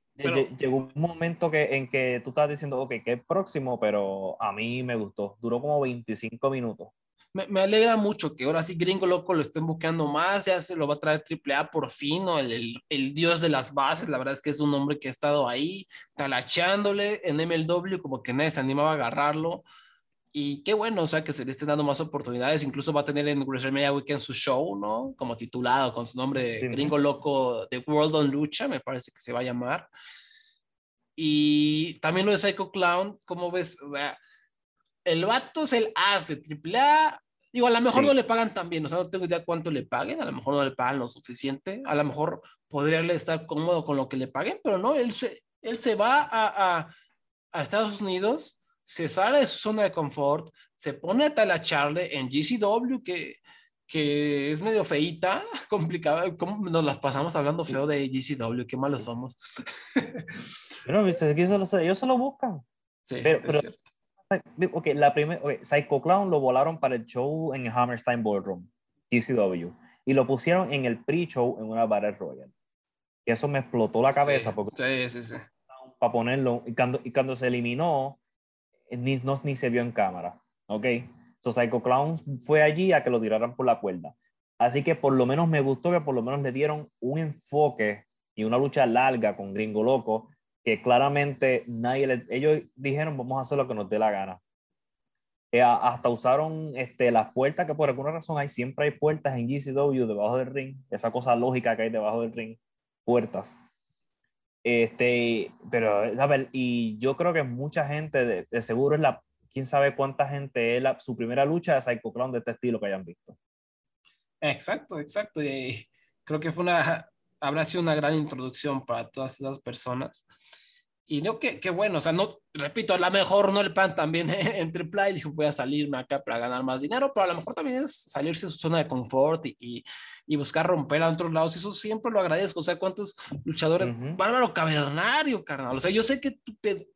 llegó un momento que, en que tú estás diciendo, ok, que es próximo, pero a mí me gustó. Duró como 25 minutos me, alegra mucho que ahora sí Gringo Loco lo estén buscando más, ya se lo va a traer AAA por fin, ¿no? el, el, dios de las bases, la verdad es que es un hombre que ha estado ahí talachándole en MLW, como que nadie se animaba a agarrarlo. Y qué bueno, o sea, que se le estén dando más oportunidades. Incluso va a tener en WrestleMania Weekend su show, ¿no? Como titulado con su nombre de Gringo Loco de World on Lucha, me parece que se va a llamar. Y también lo de Psycho Clown, ¿cómo ves? O sea, el vato es el as de AAA. Digo, a lo mejor no le pagan tan bien, o sea, no tengo idea cuánto le paguen, a lo mejor no le pagan lo suficiente, a lo mejor podría estar cómodo con lo que le paguen, pero no, él se, él se va a, a, a Estados Unidos, se sale de su zona de confort, se pone a talacharle en GCW, que, que es medio feita, complicada, ¿cómo nos las pasamos hablando feo de GCW? Qué malos somos. Pero, viste, ellos se lo buscan. Sí, pero, pero Ok, la primera, Psycho Clown lo volaron para el show en el Hammerstein Ballroom, GCW, y lo pusieron en el pre-show en una Battle Royal. Y eso me explotó la cabeza porque sí, sí, sí. para ponerlo, y cuando, y cuando se eliminó, ni, no, ni se vio en cámara, ¿ok? So Psycho Clown fue allí a que lo tiraran por la cuerda. Así que por lo menos me gustó que por lo menos le dieron un enfoque y una lucha larga con Gringo Loco, que claramente nadie, ellos dijeron vamos a hacer lo que nos dé la gana. Eh, hasta usaron este, las puertas, que por alguna razón hay, siempre hay puertas en GCW debajo del ring, esa cosa lógica que hay debajo del ring, puertas. Este, pero, a y yo creo que mucha gente, de, seguro es la, quién sabe cuánta gente es la, su primera lucha de Psycho Clown de este estilo que hayan visto. Exacto, exacto. Y creo que fue una, habrá sido una gran introducción para todas esas personas. Y no, que, bueno, o sea, no, repito, a lo mejor no el pan también en AAA dijo voy a salirme acá para ganar más dinero, pero a lo mejor también es salirse de su zona de confort y, y, buscar romper a otros lados. Y eso siempre lo agradezco. O sea, cuántos luchadores, Bárbaro Cavernario, carnal. O sea, yo sé que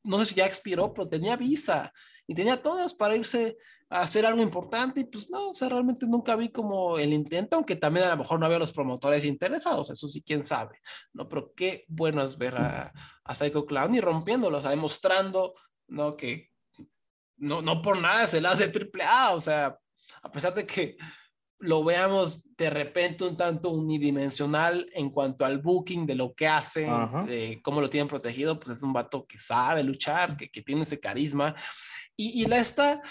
no sé si ya expiró, pero tenía visa y tenía todas para irse hacer algo importante y pues no, o sea, realmente nunca vi como el intento, aunque también a lo mejor no había los promotores interesados, eso sí, quién sabe, ¿no? Pero qué bueno es ver a, a Psycho Clown y rompiéndolo, o sea, demostrando, ¿no? Que no, no por nada se le hace triple A, o sea, a pesar de que lo veamos de repente un tanto unidimensional en cuanto al booking de lo que hace, de cómo lo tienen protegido, pues es un vato que sabe luchar, que, que tiene ese carisma y, y la esta,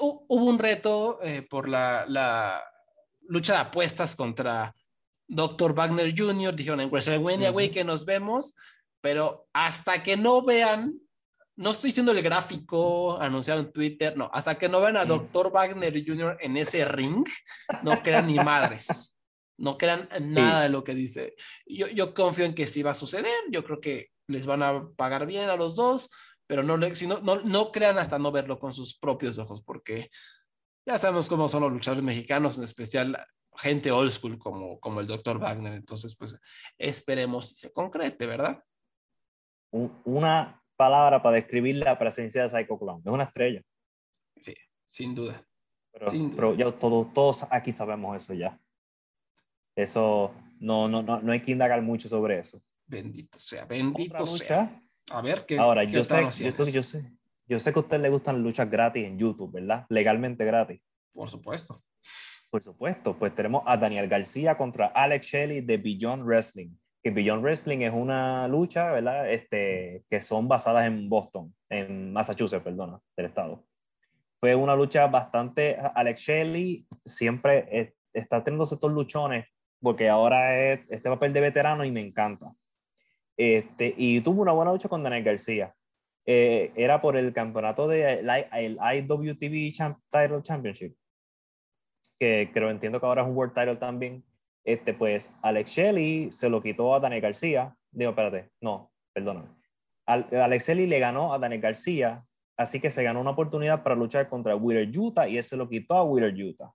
hubo un reto eh, por la, la, lucha de apuestas contra Dr. Wagner Jr., dijeron en WrestleMania, güey, que nos vemos, pero hasta que no vean, no estoy diciendo el gráfico anunciado en Twitter, no, hasta que no vean a Dr. Wagner Jr. en ese ring, no crean ni madres, no crean nada de lo que dice. Yo, yo confío en que sí va a suceder, yo creo que les van a pagar bien a los dos, pero no, no, no, crean hasta no verlo con sus propios ojos, porque ya sabemos cómo son los luchadores mexicanos, en especial gente old school como, como el doctor Wagner. Entonces, pues esperemos si se concrete, ¿verdad? Una palabra para describir la presencia de Psycho Clown. Es una estrella. Sí, sin duda. Pero, ya todos, todos aquí sabemos eso ya. Eso no, no, no, no hay que indagar mucho sobre eso. Bendito sea, bendito sea. A ver, ¿qué, Ahora, yo, sé, yo, yo, sé, yo sé que a usted le gustan luchas gratis en YouTube, ¿verdad? Legalmente gratis. Por supuesto. Por supuesto, pues tenemos a Daniel García contra Alex Shelley de Beyond Wrestling. Que Beyond Wrestling es una lucha, ¿verdad? Este, que son basadas en Boston, en Massachusetts, perdona, del estado. Fue una lucha bastante. Alex Shelley siempre está teniendo estos luchones porque ahora es este papel de veterano y me encanta. Este, y tuvo una buena lucha con Daniel García. Eh, era por el campeonato de IWTV Title Championship, que creo, entiendo que ahora es un World Title también. Este, pues Alex Shelley se lo quitó a Daniel García. Digo, espérate, no, perdóname. Alex Shelley le ganó a Daniel García, así que se ganó una oportunidad para luchar contra Wheeler Utah y él se lo quitó a Wheeler Utah.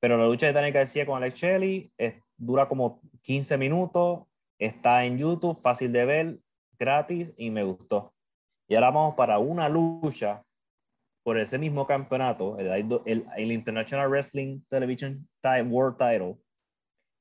Pero la lucha de Daniel García con Alex Shelley dura como 15 minutos Está en YouTube, fácil de ver, gratis y me gustó. Y ahora vamos para una lucha por ese mismo campeonato, el, International Wrestling Television World Title,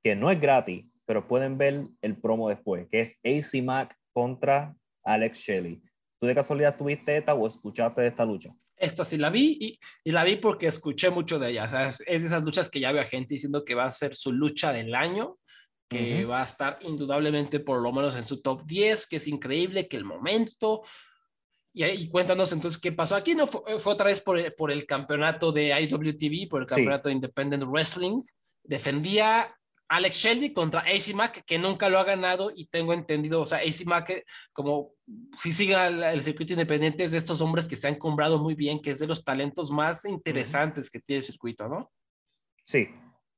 que no es gratis, pero pueden ver el promo después, que es AC Mac contra Alex Shelley. ¿Tú de casualidad tuviste esta o escuchaste esta lucha? Esta sí la vi y, la vi porque escuché mucho de ella. Es de esas luchas que ya veo a gente diciendo que va a ser su lucha del año que va a estar indudablemente por lo menos en su top 10, que es increíble, que el momento. Y, ahí cuéntanos entonces qué pasó. Aquí no fue, fue otra vez por, por, el campeonato de IWTV, por el campeonato de Independent Wrestling. Defendía Alex Shelley contra AC Mac, que nunca lo ha ganado y tengo entendido, o sea, AC Mac, como si siga el, circuito independiente, es de estos hombres que se han comprado muy bien, que es de los talentos más interesantes que tiene el circuito, ¿no? Sí,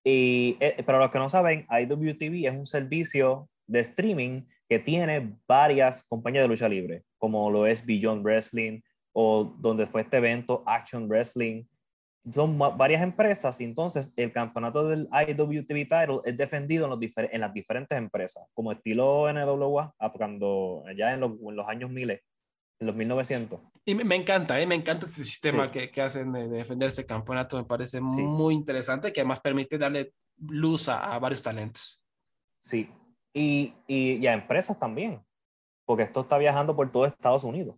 y eh, para los que no saben, IWTV es un servicio de streaming que tiene varias compañías de lucha libre, como lo es Beyond Wrestling o donde fue este evento Action Wrestling. Son varias empresas y entonces el campeonato del IWTV title es defendido en, las diferentes empresas, como estilo NWA, cuando ya en los, en los años miles en los 1900. Y me, encanta, ¿eh? me encanta este sistema que, que, hacen de defender ese campeonato, me parece muy interesante, que además permite darle luz a, varios talentos. Sí, y, y, a empresas también, porque esto está viajando por todo Estados Unidos.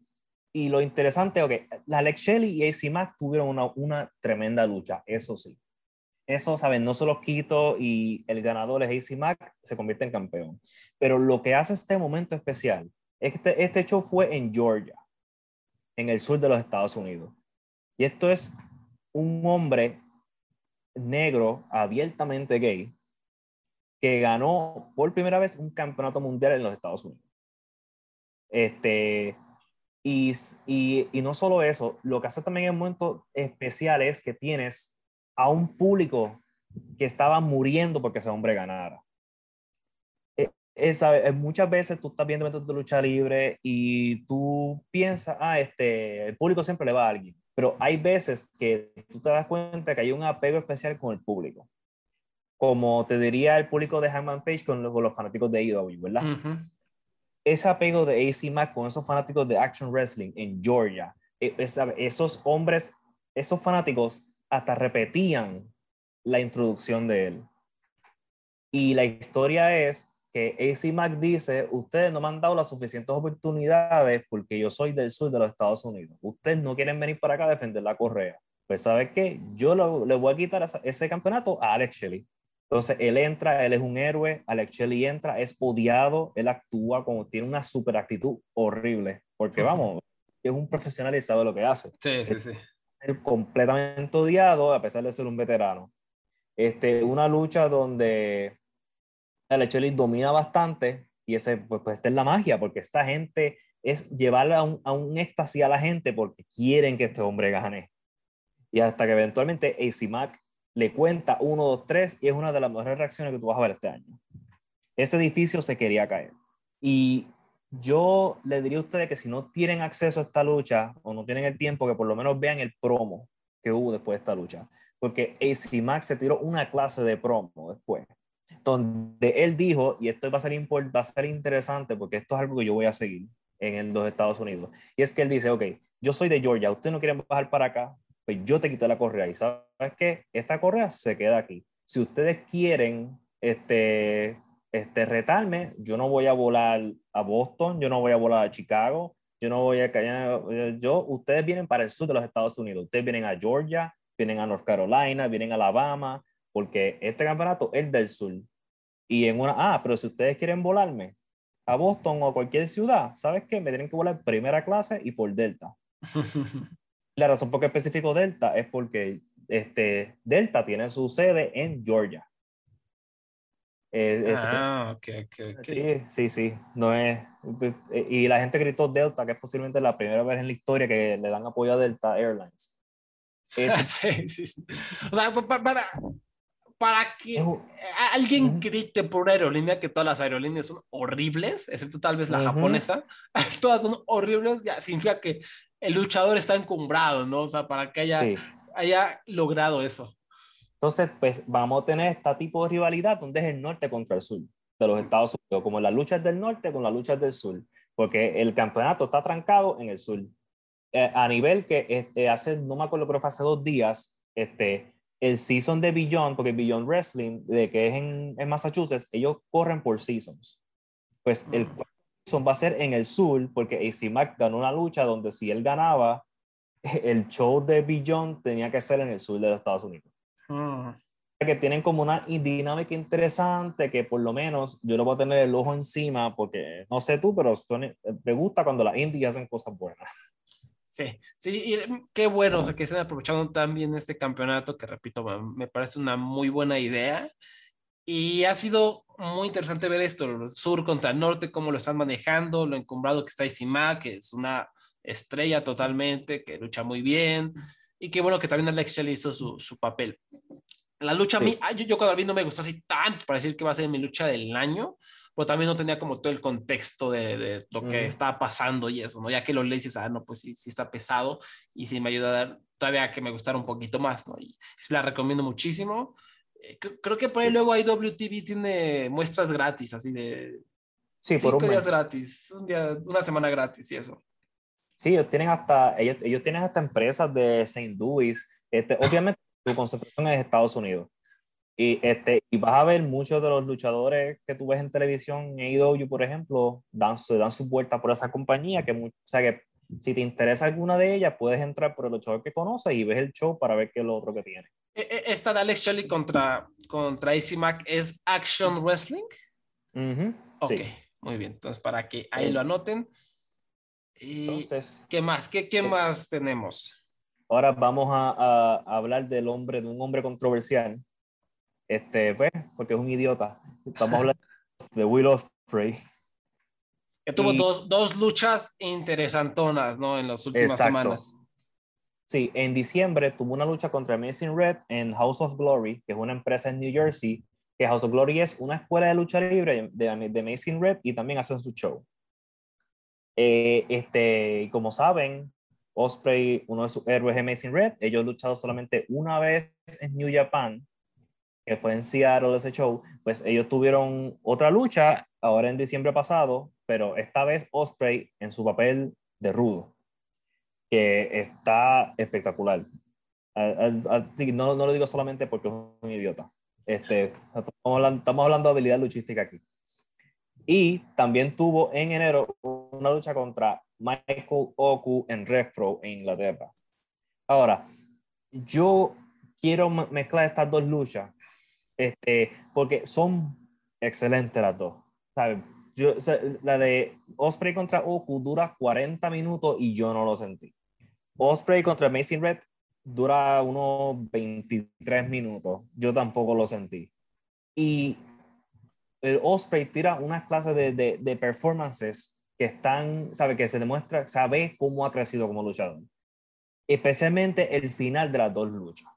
Y lo interesante, ok, la Alex Shelley y AC Mack tuvieron una, una tremenda lucha, eso sí. Eso, ¿saben? No se los quito y el ganador es AC Mack, se convierte en campeón. Pero lo que hace este momento especial este, este show fue en Georgia, en el sur de los Estados Unidos. Y esto es un hombre negro, abiertamente gay, que ganó por primera vez un campeonato mundial en los Estados Unidos. Este, y, y, y, no solo eso, lo que hace también en un momento especial es que tienes a un público que estaba muriendo porque ese hombre ganara. E, esa, muchas veces tú estás viendo eventos de lucha libre y tú piensas, ah, este, el público siempre le va a alguien. Pero hay veces que tú te das cuenta que hay un apego especial con el público. Como te diría el público de Hangman Page con los, con los fanáticos de AEW, ¿verdad? ese apego de AC Mac con esos fanáticos de Action Wrestling en Georgia, e, esos hombres, esos fanáticos hasta repetían la introducción de él. Y la historia es que AC Mac dice, ustedes no me han dado las suficientes oportunidades porque yo soy del sur de los Estados Unidos. Ustedes no quieren venir para acá a defender la correa. Pues ¿sabe qué? Yo le voy a quitar ese campeonato a Alex Shelley. Entonces, él entra, él es un héroe, Alex Shelley entra, es odiado, él actúa como tiene una super actitud horrible, porque vamos, es un profesional y sabe lo que hace. Sí, sí, sí. Es completamente odiado a pesar de ser un veterano. Este, una lucha donde Alex Shelley domina bastante y ese, pues, pues esta es la magia, porque esta gente es llevarle a un, a un éxtasis a la gente porque quieren que este hombre gane. Y hasta que eventualmente AC Mac le cuenta 1, 2, 3 y es una de las mejores reacciones que tú vas a ver este año. Ese edificio se quería caer. Y yo le diría a ustedes que si no tienen acceso a esta lucha o no tienen el tiempo, que por lo menos vean el promo que hubo después de esta lucha. Porque AC Max se tiró una clase de promo después, donde él dijo, y esto va a ser, va a ser interesante porque esto es algo que yo voy a seguir en los Estados Unidos, y es que él dice, ok, yo soy de Georgia, ustedes no quieren bajar para acá, pues yo te quité la correa y sabes qué, esta correa se queda aquí. Si ustedes quieren este, este, retarme, yo no voy a volar a Boston, yo no voy a volar a Chicago, yo no voy a callar, yo, ustedes vienen para el sur de los Estados Unidos, ustedes vienen a Georgia, vienen a North Carolina, vienen a Alabama, porque este campeonato es del sur. Y en una, ah, pero si ustedes quieren volarme a Boston o a cualquier ciudad, ¿sabes qué? Me tienen que volar primera clase y por Delta. La razón por qué específico Delta es porque este, Delta tiene su sede en Georgia. Eh, este, ah, ok, ok, Sí, sí, sí. No es, y la gente gritó Delta, que es posiblemente la primera vez en la historia que le dan apoyo a Delta Airlines. Este, sí, sí, sí. O sea, para, para que alguien grite por una aerolínea que todas las aerolíneas son horribles, excepto tal vez la japonesa, todas son horribles, ya significa que el luchador está encumbrado, ¿no? O sea, para que haya, haya logrado eso. Entonces, pues vamos a tener este tipo de rivalidad donde es el norte contra el sur de los Estados Unidos, como las luchas del norte con las luchas del sur, porque el campeonato está trancado en el sur. Eh, a nivel que este, hace, no me acuerdo, creo que hace dos días, este, el season de Beyond, porque Beyond Wrestling, de que es en, en Massachusetts, ellos corren por seasons. Pues el mm va a ser en el sur, porque AC Mac ganó una lucha donde si él ganaba, el show de Beyond tenía que ser en el sur de los Estados Unidos. Hmm. Que tienen como una dinámica interesante que por lo menos yo lo voy a tener el ojo encima porque no sé tú, pero me gusta cuando las indies hacen cosas buenas. Sí, sí, y qué bueno, o sea, que estén aprovechando también este campeonato, que repito, me parece una muy buena idea. Y ha sido muy interesante ver esto, el sur contra el norte, cómo lo están manejando, lo encumbrado que está Isima, que es una estrella totalmente, que lucha muy bien, y qué bueno que también Alex Shelley hizo su, su papel. La lucha, a mí, yo, yo cuando vi no me gustó así tanto para decir que va a ser mi lucha del año, pero también no tenía como todo el contexto de, de lo que estaba pasando y eso, ¿no? Ya que lo lees y dices, ah, no, pues sí, sí está pesado y sí me ayuda a dar todavía que me gustara un poquito más, ¿no? Y sí la recomiendo muchísimo. Eh, creo que por ahí luego IWTV tiene muestras gratis, así de sí, cinco por un días gratis, un día, una semana gratis y eso. Sí, ellos tienen hasta, ellos, ellos tienen hasta empresas de St. Louis. Este, obviamente su concentración es Estados Unidos. Y, este, y vas a ver muchos de los luchadores que tú ves en televisión, en AEW, por ejemplo, dan, se dan su vuelta por esa compañía, que, o sea, que si te interesa alguna de ellas, puedes entrar por el luchador que conoces y ves el show para ver qué es lo otro que tiene. E, e, esta de Alex Shelley contra, contra AC Mac es Action Wrestling. Ok, muy bien. Entonces, para que ahí lo anoten. Entonces, ¿qué más? ¿Qué, qué eh, más tenemos? Ahora vamos a, a, hablar del hombre, de un hombre controversial. Este, pues, porque es un idiota. Vamos a hablar de Will Ospreay. Que tuvo dos, dos, luchas interesantonas, ¿no? En las últimas semanas. Sí, en diciembre tuvo una lucha contra Amazing Red en House of Glory, que es una empresa en New Jersey, que House of Glory es una escuela de lucha libre de, de Amazing Red y también hacen su show. Eh, este, como saben, Osprey, uno de sus héroes de Amazing Red, ellos luchado solamente una vez en New Japan, que fue en Seattle ese show, pues ellos tuvieron otra lucha ahora en diciembre pasado, pero esta vez Osprey en su papel de rudo, que está espectacular. No, no lo digo solamente porque es un idiota. Este, estamos, hablando, estamos hablando de habilidad luchística aquí. Y también tuvo en enero una lucha contra Michael Oku en RevPro en Inglaterra. Ahora, yo quiero mezclar estas dos luchas este, porque son excelentes las dos. Yo, la de Osprey contra Oku dura 40 minutos y yo no lo sentí. Osprey contra Amazing Red dura unos 23 minutos. Yo tampoco lo sentí. Y el Osprey tira unas clases de, de, de, performances que están, sabe, que se demuestra, sabe cómo ha crecido como luchador. Especialmente el final de las dos luchas.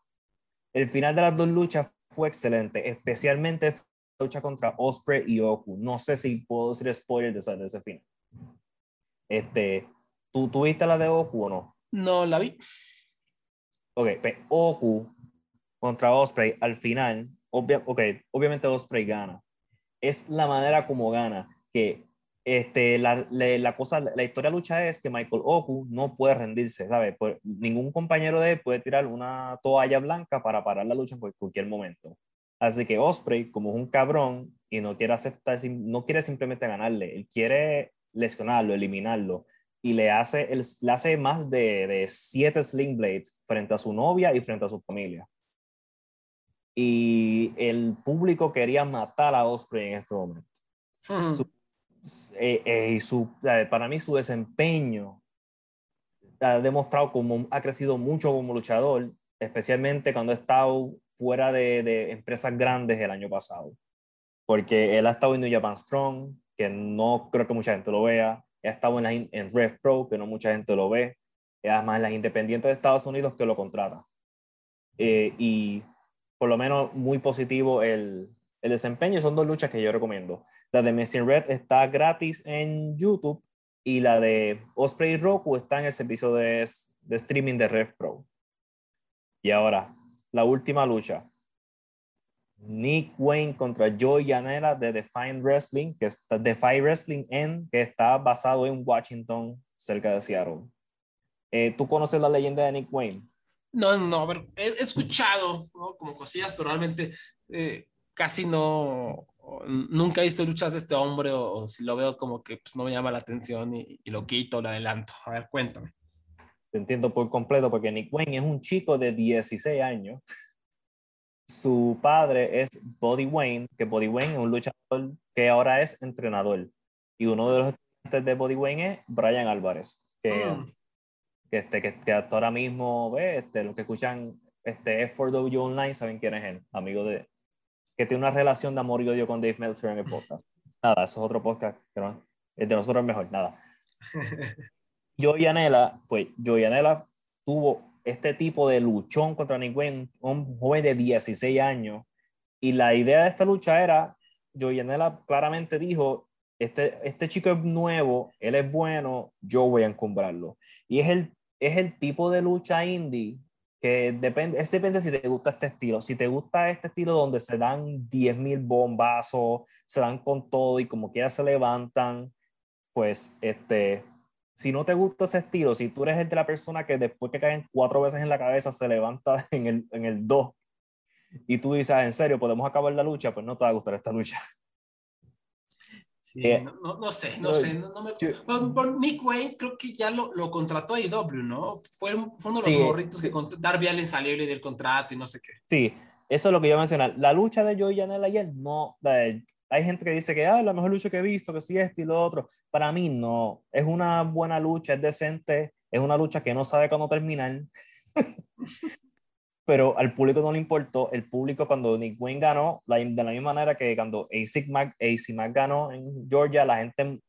El final de las dos luchas fue excelente, especialmente la lucha contra Osprey y Oku. No sé si puedo decir spoiler de, ese, de ese final. Este, ¿tú tuviste la de Oku o no? No la vi. Ok, pero Oku contra Osprey al final, obvia, okay, obviamente Osprey gana es la manera como gana, que este, la, la, cosa, la historia de lucha es que Michael Oku no puede rendirse, ¿sabes? Pues, ningún compañero de él puede tirar una toalla blanca para parar la lucha en cualquier momento. Así que Osprey, como es un cabrón y no quiere aceptar, no quiere simplemente ganarle, él quiere lesionarlo, eliminarlo y le hace, él, le hace más de, de siete sling blades frente a su novia y frente a su familia y el público quería matar a Osprey en este momento. Eh, eh, y su, para mí su desempeño ha demostrado cómo ha crecido mucho como luchador, especialmente cuando ha estado fuera de, de, empresas grandes el año pasado. Porque él ha estado en New Japan Strong, que no creo que mucha gente lo vea. Ha estado en, la, en Rev Pro, que no mucha gente lo ve. Además, las independientes de Estados Unidos que lo contratan. Eh, y por lo menos muy positivo el, el desempeño. Son dos luchas que yo recomiendo. La de Messi Red está gratis en YouTube y la de Osprey Roku está en el servicio de, de streaming de Rev Pro. Y ahora, la última lucha. Nick Wayne contra Joey Janela de Define Wrestling, que está Defy Wrestling en, que está basado en Washington, cerca de Seattle. Eh, ¿Tú conoces la leyenda de Nick Wayne? No, no, a ver, he, escuchado como cosillas, pero realmente eh, casi no, nunca he visto luchas de este hombre o, si lo veo como que pues, no me llama la atención y, lo quito, lo adelanto. A ver, cuéntame. Te entiendo por completo porque Nick Wayne es un chico de 16 años. Su padre es Body Wayne, que Body Wayne es un luchador que ahora es entrenador. Y uno de los estudiantes de Body Wayne es Brian Álvarez, que mm que, este, que, hasta ahora mismo, ve, este, los que escuchan este F4W Online saben quién es él, amigo de, que tiene una relación de amor y odio con Dave Meltzer en el podcast. Nada, eso es otro podcast, pero el de nosotros es mejor, nada. Joey Anela, pues Joey Anela tuvo este tipo de luchón contra Nick Wayne, un joven de 16 años, y la idea de esta lucha era, Joey Anela claramente dijo, este, este chico es nuevo, él es bueno, yo voy a encumbrarlo. Y es el es el tipo de lucha indie que depende, es depende si te gusta este estilo. Si te gusta este estilo donde se dan 10.000 bombazos, se dan con todo y como quiera se levantan, pues este, si no te gusta ese estilo, si tú eres el de la persona que después que caen cuatro veces en la cabeza se levanta en el, en el 2, y tú dices, ah, en serio, podemos acabar la lucha, pues no te va a gustar esta lucha. Sí, eh, no, no, sé, no, sé. No, me... por, Nick Wayne creo que ya lo, lo contrató a IW, ¿no? Fue, fue uno de los morritos que Darby Allen salió y le dio el contrato y no sé qué. Sí, eso es lo que yo mencioné. La lucha de Joey Janela ayer, no. hay gente que dice que ah, la mejor lucha que he visto, que sí, esto y lo otro. Para mí, no. Es una buena lucha, es decente. Es una lucha que no sabe cuándo terminar. pero al público no le importó. El público cuando Nick Wayne ganó, de la misma manera que cuando AC Mac, ganó en Georgia, la gente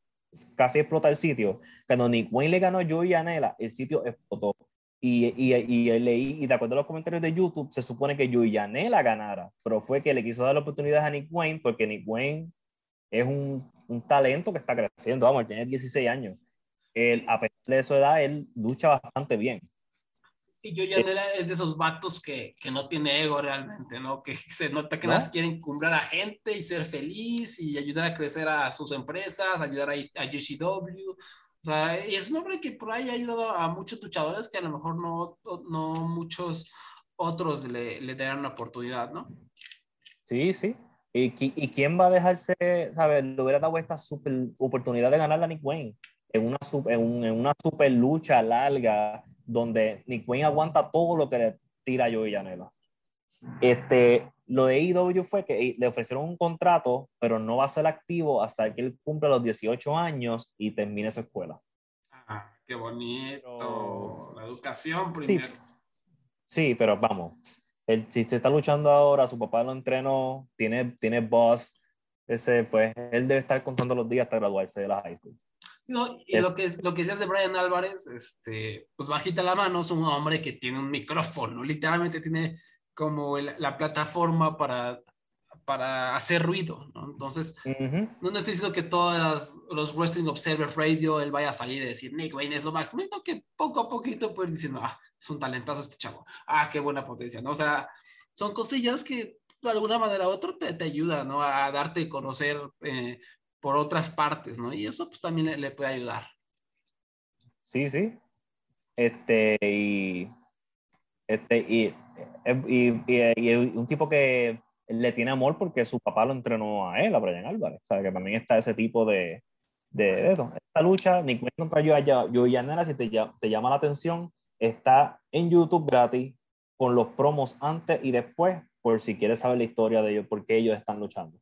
casi explota el sitio. Cuando Nick Wayne le ganó a Joey Janela, el sitio explotó. Y, y, y, leí, y de acuerdo a los comentarios de YouTube, se supone que Joey Janela ganara, pero fue que le quiso dar la oportunidad a Nick Wayne porque Nick Wayne es un, un talento que está creciendo. Vamos, tiene 16 años. Él, a pesar de su edad, él lucha bastante bien. Y yo ya es de esos vatos que, que, no tiene ego realmente, ¿no? Que se nota que ¿No? más quieren cumplir a gente y ser feliz y ayudar a crecer a sus empresas, ayudar a, a GCW. O sea, y es un hombre que por ahí ha ayudado a muchos luchadores que a lo mejor no, no muchos otros le, le darán una oportunidad, ¿no? Sí, sí. ¿Y, ¿Y, quién va a dejarse, sabes, le hubiera dado esta super oportunidad de ganar a Nick Wayne en una, en, en una super lucha larga donde Nick Wayne aguanta todo lo que le tira a Joey Janela. Este, lo de IW fue que le ofrecieron un contrato, pero no va a ser activo hasta que él cumpla los 18 años y termine esa escuela. Ah, qué bonito. La educación primero. Sí, pero vamos, él, si se está luchando ahora, su papá lo entrenó, tiene, tiene boss, ese, pues él debe estar contando los días hasta graduarse de la high school. No, y lo que, lo que se hace Brian Álvarez, este, pues bajita la mano, es un hombre que tiene un micrófono, literalmente tiene como la plataforma para, para hacer ruido, ¿no? Entonces, no, estoy diciendo que todos los Wrestling Observer Radio él vaya a salir y decir, Nick Wayne es lo más, sino que poco a poquito pues diciendo, ah, es un talentazo este chavo, ah, qué buena potencia, ¿no? O sea, son cosillas que de alguna manera u otra te, te ayudan, ¿no? A darte a conocer eh, por otras partes, ¿no? Y eso pues también le, puede ayudar. Sí, sí. Este, y, este, y, y, un tipo que le tiene amor porque su papá lo entrenó a él, a Brian Álvarez. Sea, que también está ese tipo de, de, eso. Esta lucha, ni contra yo allá, yo y Anela, si te, te llama la atención, está en YouTube gratis con los promos antes y después, por si quieres saber la historia de ellos, por qué ellos están luchando.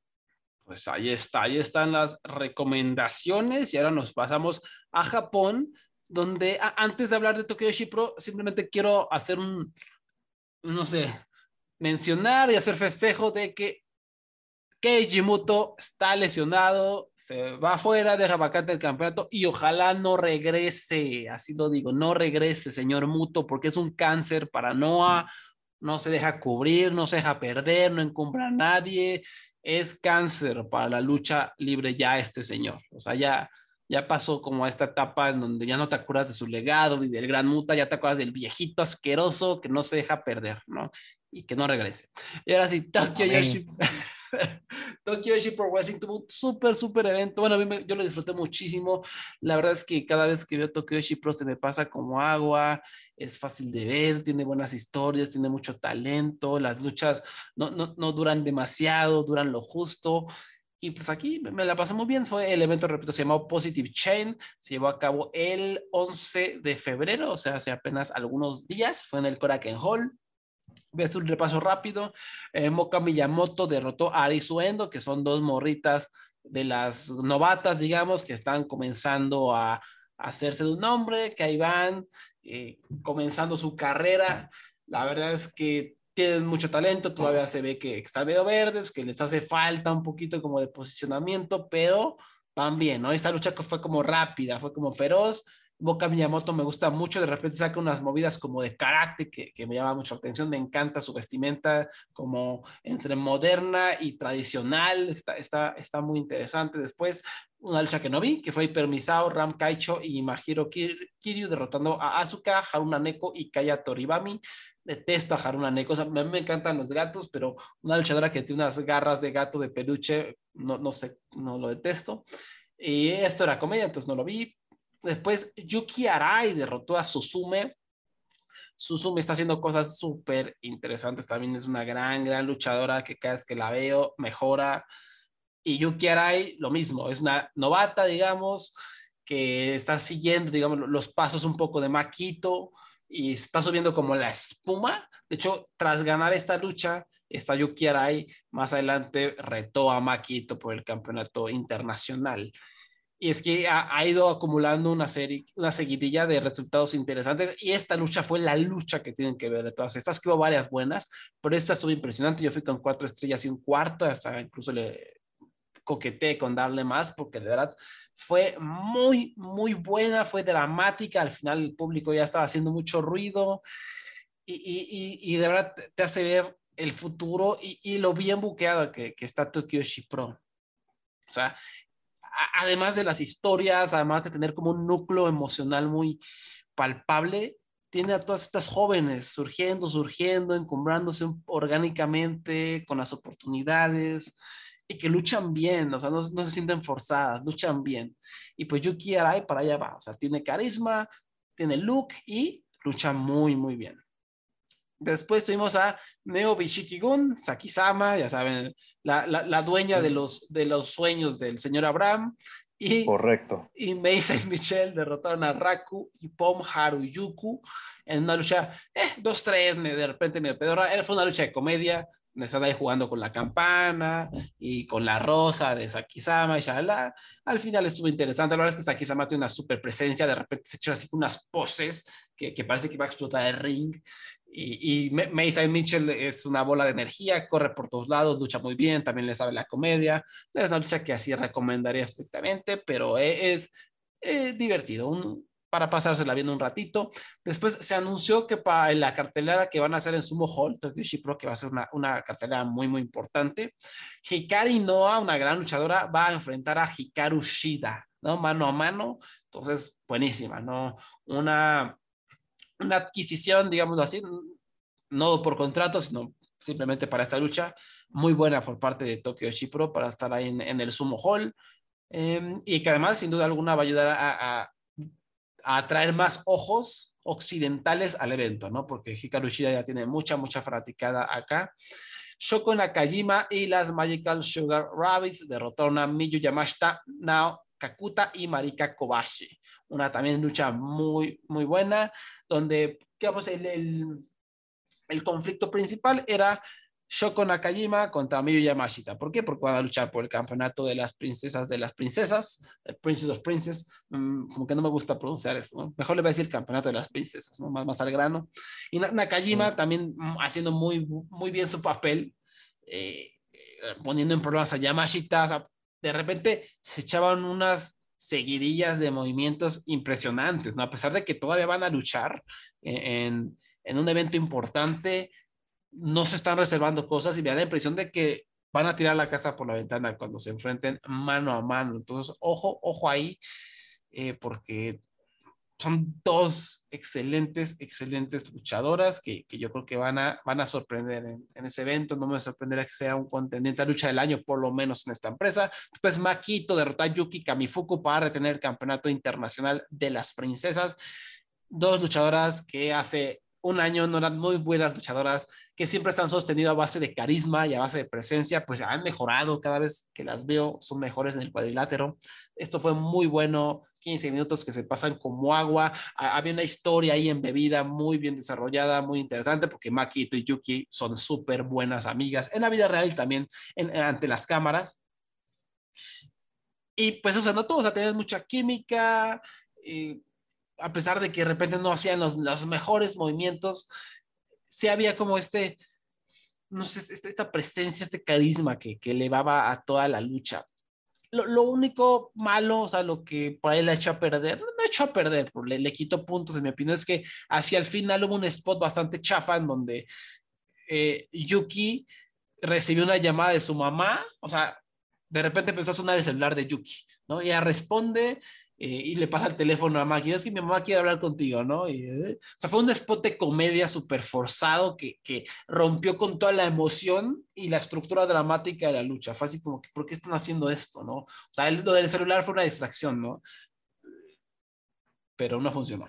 Pues ahí está, ahí están las recomendaciones y ahora nos pasamos a Japón, donde antes de hablar de Tokyo Pro, simplemente quiero hacer un, no sé, mencionar y hacer festejo de que Keiji Muto está lesionado, se va afuera, deja vacante el campeonato y ojalá no regrese, así lo digo, no regrese, señor Muto, porque es un cáncer para Noah, no se deja cubrir, no se deja perder, no encumbra a nadie, es cáncer para la lucha libre ya este señor. O sea, ya, ya pasó como a esta etapa en donde ya no te acuerdas de su legado y del gran muta, ya te acuerdas del viejito asqueroso que no se deja perder, ¿no? Y que no regrese. Y ahora sí, Tokyo Yoshi. Tokyo Pro Wrestling tuvo un súper, súper evento. Bueno, a mí yo lo disfruté muchísimo. La verdad es que cada vez que veo Tokyo Pro se me pasa como agua. Es fácil de ver, tiene buenas historias, tiene mucho talento. Las luchas no, no, no duran demasiado, duran lo justo. Y pues aquí me la pasé muy bien. Fue el evento, repito, se llamó Positive Chain. Se llevó a cabo el 11 de febrero, o sea, hace apenas algunos días. Fue en el Korakuen Hall. Voy a hacer un repaso rápido. Eh, Moka Miyamoto derrotó a Arisuendo, que son dos morritas de las novatas, digamos, que están comenzando a, hacerse de un nombre, que ahí van, eh, comenzando su carrera. La verdad es que tienen mucho talento, todavía se ve que están medio verdes, que les hace falta un poquito como de posicionamiento, pero van bien, ¿no? Esta lucha fue como rápida, fue como feroz, Boca Miyamoto me gusta mucho, de repente saca unas movidas como de karate que, me llama mucho la atención, me encanta su vestimenta como entre moderna y tradicional, está, está, está muy interesante. Después, una lucha que no vi, que fue Permisao, Ram Kaicho y Mahiro Kiryu derrotando a Asuka, Haruna Neko y Kaya Toribami. Detesto a Haruna Neko, sea, me, me, encantan los gatos, pero una luchadora que tiene unas garras de gato de peluche, no, no sé, no lo detesto. Y esto era comedia, entonces no lo vi. Después Yuki Arai derrotó a Susume. Susumi está haciendo cosas súper interesantes. También es una gran, gran luchadora que cada vez que la veo mejora. Y Yuki Arai, lo mismo, es una novata, digamos, que está siguiendo, digamos, los pasos un poco de Maquito y está subiendo como la espuma. De hecho, tras ganar esta lucha, esta Yuki Arai más adelante retó a Maquito por el campeonato internacional. Y es que ha, ido acumulando una serie, una seguidilla de resultados interesantes. Y esta lucha fue la lucha que tienen que ver de todas estas, que hubo varias buenas, pero esta estuvo impresionante. Yo fui con cuatro estrellas y un cuarto, hasta incluso le, coqueteé con darle más porque de verdad fue muy, muy buena, fue dramática. Al final el público ya estaba haciendo mucho ruido y, y, y de verdad te hace ver el futuro y, lo bien buqueado que, que está Tokyo Pro. O sea, además de las historias, además de tener como un núcleo emocional muy palpable, tiene a todas estas jóvenes surgiendo, surgiendo, encumbrándose orgánicamente con las oportunidades y que luchan bien, o sea, no, se sienten forzadas, luchan bien. Y pues Yuki Arai para allá va, o sea, tiene carisma, tiene look y lucha muy, muy bien. Después tuvimos a Neo Bishiki-gun, Sakisama, ya saben, la, la, dueña de los, de los sueños del señor Abraham. Y, Correcto. Y Meisa y Michelle derrotaron a Raku y Pom Haruyuku en una lucha, eh, dos, tres, de repente medio pedorra. Fue una lucha de comedia, están ahí jugando con la campana y con la rosa de Sakisama y shalala. Al final estuvo interesante. La verdad es que Sakisama tiene una super presencia. De repente se echó así unas poses que, que parece que va a explotar el ring. Y, y Mason Mitchell es una bola de energía, corre por todos lados, lucha muy bien, también le sabe la comedia. Es una lucha que así recomendaría estrictamente, pero e, es, es divertido. Un, para pasársela viendo un ratito. Después se anunció que para la cartelera que van a hacer en Sumo Hall, Tokyo Pro, que va a ser una, una cartelera muy, muy importante, Hikari Noa, una gran luchadora, va a enfrentar a Hikaru Shida, ¿no? Mano a mano. Entonces, buenísima, ¿no? Una, una adquisición, digamos así, no por contrato, sino simplemente para esta lucha, muy buena por parte de Tokyo Pro para estar ahí en, el Sumo Hall. Eh, y que además, sin duda alguna, va a ayudar a atraer más ojos occidentales al evento, ¿no? Porque Hikaru Shida ya tiene mucha, mucha fanaticada acá. Shoko Nakajima y las Magical Sugar Rabbits derrotaron a Miyu Yamashita, Nao Kakuta y Marika Kobashi. Una también lucha muy, muy buena, donde, digamos, el, el, el conflicto principal era Shoko Nakajima contra Miyu Yamashita. ¿Por qué? Porque van a luchar por el campeonato de las princesas de las princesas, el Princess of Princess, mm, como que no me gusta pronunciar eso, mejor le voy a decir campeonato de las princesas, ¿no? más, más al grano. Y Nakajima también mm, haciendo muy, muy bien su papel, eh, eh, poniendo en problemas a Yamashita, de repente se echaban unas seguidillas de movimientos impresionantes, ¿no? A pesar de que todavía van a luchar en, en un evento importante, no se están reservando cosas y me da la impresión de que van a tirar la casa por la ventana cuando se enfrenten mano a mano. Entonces, ojo, ojo ahí, eh, porque son dos excelentes, excelentes luchadoras que, yo creo que van a, van a sorprender en, ese evento. No me sorprendería que sea un contendiente a lucha del año, por lo menos en esta empresa. Después, Makito derrota a Yuki Kamifuku para retener el campeonato internacional de las princesas. Dos luchadoras que hace un año no eran muy buenas luchadoras que siempre están sostenidas a base de carisma y a base de presencia, pues han mejorado cada vez que las veo, son mejores en el cuadrilátero. Esto fue muy bueno, 15 minutos que se pasan como agua. Había una historia ahí embebida muy bien desarrollada, muy interesante, porque Maki y Yuki son súper buenas amigas en la vida real también ante las cámaras. Y pues, o sea, no todos, o sea, mucha química. Y a pesar de que de repente no hacían los, los mejores movimientos, sí había como este, no sé, este, esta presencia, este carisma que, que elevaba a toda la lucha. Lo, lo, único malo, o sea, lo que por ahí le echó a perder, no le echó a perder, le, le quitó puntos, en mi opinión, es que hacia el final hubo un spot bastante chafa en donde eh, Yuki recibió una llamada de su mamá, o sea, de repente empezó a sonar el celular de Yuki, ¿no? Ella responde eh, y le pasa el teléfono a Maggie, es que mi mamá quiere hablar contigo, ¿no? Y, eh, o sea, fue un spot de comedia súper forzado que, que, rompió con toda la emoción y la estructura dramática de la lucha. Fue así como que, ¿por qué están haciendo esto, no? O sea, lo del celular fue una distracción, ¿no? Pero no funcionó.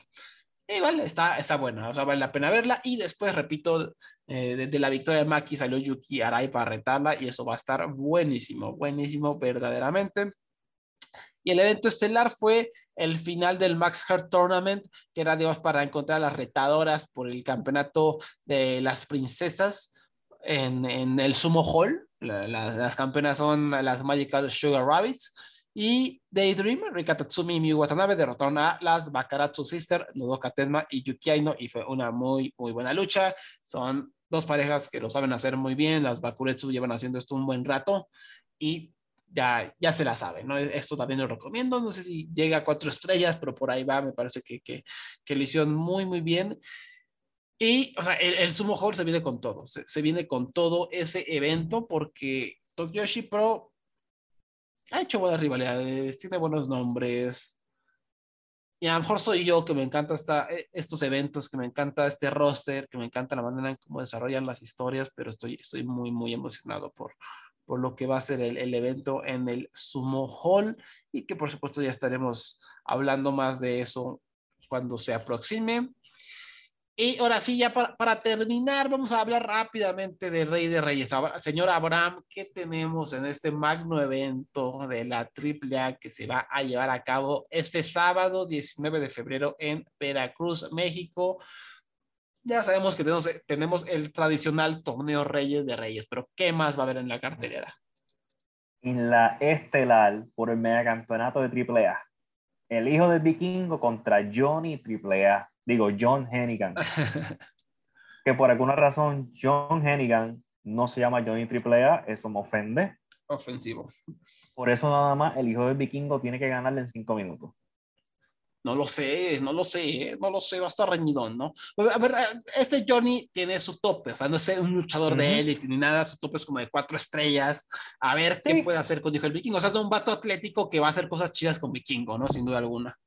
Y vale, está, está buena, o sea, vale la pena verla. Y después, repito, eh, desde la victoria de Maki salió Yuki Arai para retarla y eso va a estar buenísimo, buenísimo verdaderamente. Y el evento estelar fue el final del Max Heart Tournament, que era, digamos, para encontrar las retadoras por el campeonato de las princesas en, en el Sumo Hall. las campeonas son las Magical Sugar Rabbits. Y Daydream, Rika Tatsumi y Miyu Watanabe derrotaron a las Bakaratsu Sister, Nodoka Tenma y Yuki Aino, y fue una muy, muy buena lucha. Son dos parejas que lo saben hacer muy bien, las Bakuretsu llevan haciendo esto un buen rato y ya, ya se la saben, ¿no? Esto también lo recomiendo, no sé si llega a cuatro estrellas, pero por ahí va, me parece que, que, que lo hicieron muy, muy bien. Y, o sea, el, Sumo Hall se viene con todo, se, se, viene con todo ese evento porque Tokyoshi Pro ha hecho buenas rivalidades, tiene buenos nombres. Y a lo mejor soy yo que me encanta esta, eh, estos eventos, que me encanta este roster, que me encanta la manera en cómo desarrollan las historias, pero estoy, estoy muy, muy emocionado por, por lo que va a ser el, el, evento en el Sumo Hall y que por supuesto ya estaremos hablando más de eso cuando se aproxime. Y ahora sí, ya para, para, terminar, vamos a hablar rápidamente de Rey de Reyes. Señor Abraham, ¿qué tenemos en este magno evento de la AAA que se va a llevar a cabo este sábado 19 de febrero en Veracruz, México? Ya sabemos que tenemos, tenemos el tradicional torneo Reyes de Reyes, pero ¿qué más va a haber en la cartelera? En la estelar por el megacampeonato de AAA. El hijo del vikingo contra Johnny AAA digo John Hennigan, que por alguna razón John Hennigan no se llama Johnny AAA, eso me ofende. Ofensivo. Por eso nada más el hijo del vikingo tiene que ganarle en cinco minutos. No lo sé, no lo sé, no lo sé, va a estar reñidón, ¿no? A ver, este Johnny tiene su tope, o sea, no es un luchador uh -huh. de élite ni nada, su tope es como de cuatro estrellas. A ver sí. qué puede hacer con Hijo del Vikingo. O sea, es un vato atlético que va a hacer cosas chidas con Vikingo, ¿no? Sin duda alguna.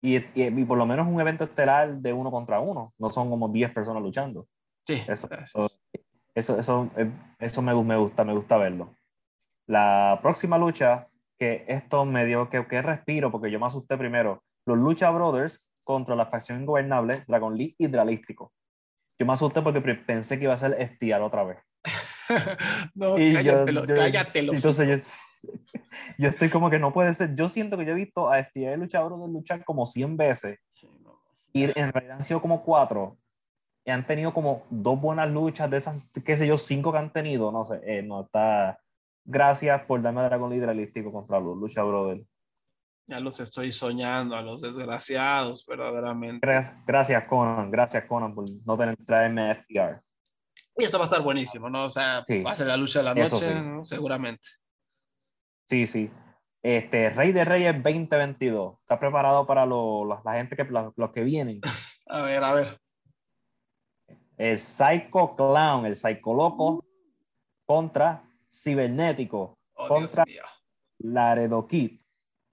Y, y, y, por lo menos un evento estelar de uno contra uno, no son como 10 personas luchando. Sí. Eso, eso, eso, eso, eso me, me, gusta, me gusta verlo. La próxima lucha, que esto me dio que, que respiro, porque yo me asusté primero, los Lucha Brothers contra la facción ingobernable, Dragon League Hidralístico. Yo me asusté porque pensé que iba a ser estiar otra vez. no, y cállatelo, yo, yo, cállatelo. Entonces yo, yo estoy como que no puede ser. Yo siento que yo he visto a este luchadores de luchar como 100 veces. Y en realidad han sido como cuatro. Y han tenido como dos buenas luchas de esas, qué sé yo, cinco que han tenido. No sé, eh, no está. Gracias por darme a Dragon Hidralístico contra los Lucha Brothers. Ya los estoy soñando a los desgraciados, verdaderamente. Gracias, Conan, gracias Conan por no tener traerme FTR. Y esto va a estar buenísimo, ¿no? O sea, sí, va a ser la lucha de la noche, sí. ¿no? seguramente. Sí, sí. Este, Rey de Reyes 2022. ¿Está preparado para lo, lo, la gente que los, los que vienen? a ver, a ver. El Psycho Clown, el Psycho Loco, contra Cibernético, oh, contra Laredo Kid,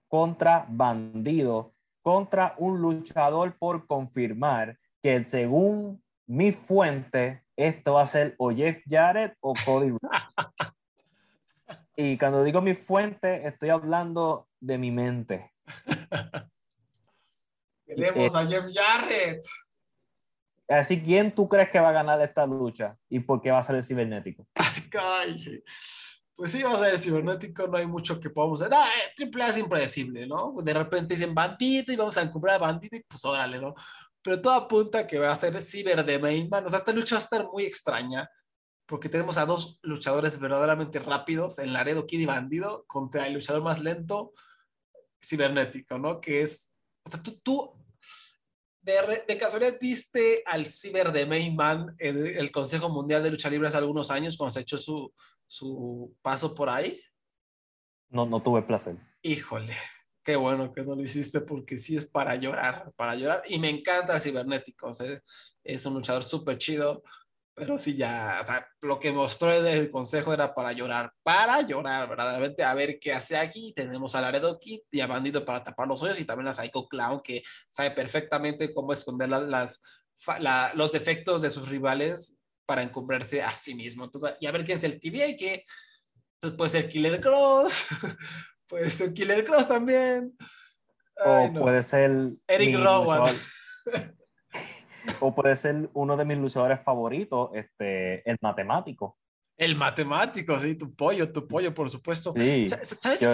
contra Bandido, contra un luchador por confirmar que según mi fuente, esto va a ser o Jeff Jarrett o Cody Y cuando digo mi fuente, estoy hablando de mi mente. Queremos eh, a Jeff Jarrett. Así, ¿quién tú crees que va a ganar esta lucha? ¿Y por qué va a ser el cibernético? Ay, sí. Pues sí, va a el cibernético, no hay mucho que podamos hacer. Ah, eh, triple A es impredecible, ¿no? De repente dicen bandito y vamos a encubrir a bandito y pues órale, ¿no? Pero todo apunta que va a ser ciber de Mainman. O sea, esta lucha va a estar muy extraña porque tenemos a dos luchadores verdaderamente rápidos en Laredo Kid y Bandido contra el luchador más lento cibernético, ¿no? Que es, o sea, tú, tú de, casualidad viste al ciber de Mainman en el Consejo Mundial de Lucha Libre hace algunos años cuando se echó su, su paso por ahí. No, no tuve placer. Híjole, qué bueno que no lo hiciste porque sí es para llorar, para llorar. Y me encanta el cibernético, o sea, es un luchador súper chido pero sí ya, o sea, lo que mostró el consejo era para llorar, para llorar, verdaderamente, a ver qué hace aquí. Tenemos a Laredo Kid y a Bandido para tapar los hoyos y también a Psycho Clown que sabe perfectamente cómo esconder las, las la, los defectos de sus rivales para encumbrarse a sí mismo. Entonces, y a ver quién es el TVA, que pues, puede ser Killer Cross, puede ser Killer Cross también. Ay, o no. puede ser Eric Rowan. o puede ser uno de mis luchadores favoritos, este, el matemático. El matemático, sí, tu pollo, tu pollo, por supuesto. ¿Sabes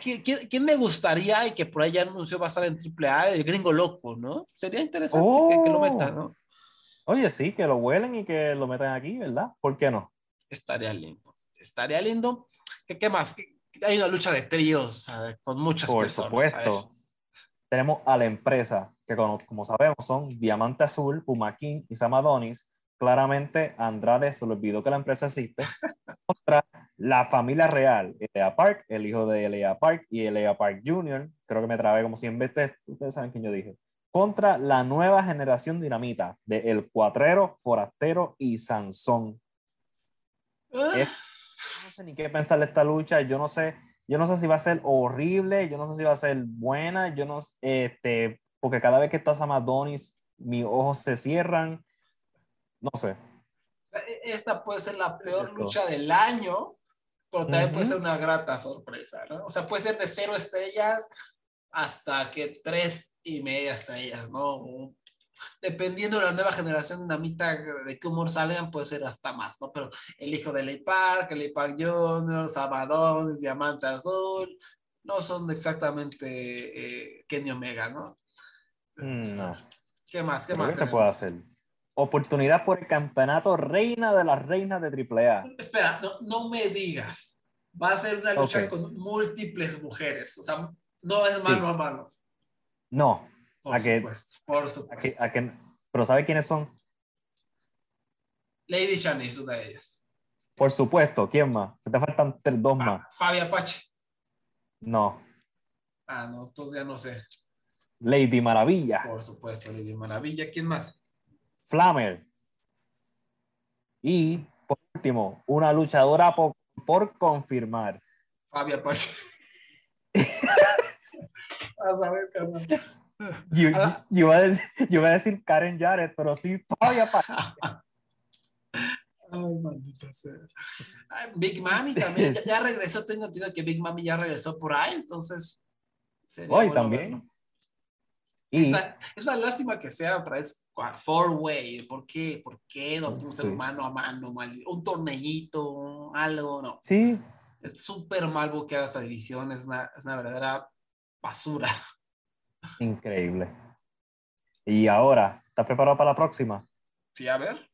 quién, me gustaría y que por ahí ya anunció va a estar en AAA? El gringo loco, ¿no? Sería interesante que, lo metan, ¿no? Oh. Oye, sí, que lo huelen y que lo metan aquí, ¿verdad? ¿Por qué no? Estaría lindo. Estaría lindo. ¿Qué, qué más? hay una lucha de tríos con muchas personas. Por supuesto. Tenemos a la empresa, que como, como sabemos son Diamante Azul, Puma King y Samadonis claramente Andrade se le olvidó que la empresa existe, contra la familia real, Elea Park, el hijo de Elea Park y Elea Park Jr., creo que me trabé como 100 veces, ustedes saben quién yo dije, contra la nueva generación dinamita de El Cuatrero, Forastero y Sansón. Ah. no sé ni qué pensar de esta lucha, yo no sé, yo no sé si va a ser horrible, yo no sé si va a ser buena, yo no este, porque cada vez que estás a Madonis, mis ojos se cierran, no sé. E, esta puede ser la peor lucha del año, pero también puede ser una grata sorpresa, ¿no? O sea, puede ser de cero estrellas hasta que tres y media estrellas, ¿no? Dependiendo de la nueva generación dinamita de qué humor salgan, puede ser hasta más, ¿no? Pero el hijo de Ley Park, Ley Park Jr., Sabadón, Diamante Azul, no son exactamente eh, Kenny Omega, ¿no? Mm, no. ¿Qué más? ¿Qué más? ¿Qué se puede hacer? oportunidad por el campeonato reina de las reinas de AAA. Espera, no, no me digas. Va a ser una lucha con múltiples mujeres. O sea, no es mano a mano. No. Por a supuesto. Que, por supuesto. A que, pero ¿sabe quiénes son? Lady Shanice, una de ellas. Por supuesto. ¿Quién más? Te faltan tres, dos ah, más. Fabi Apache. No. Ah, no, entonces ya no sé. Lady Maravilla. Por supuesto, Lady Maravilla. ¿Quién más? Flamer. Y por último, una luchadora por, confirmar. Fabia Pache. a saber, yo, yo, iba a decir, yo, a decir, Karen Jarrett, pero sí Fabia Pache. Ay, maldita sea. Big Mami también ya, regresó. Tengo entendido que Big Mami ya regresó por ahí, entonces. Hoy también. Y, es una lástima que sea otra vez four way. ¿Por qué? ¿Por qué no sí. mano a mano? Un torneito, algo, no. Sí. Es súper mal buqueada esta división. Es una, es una verdadera basura. Increíble. Y ahora, ¿estás preparado para la próxima? Sí, a ver.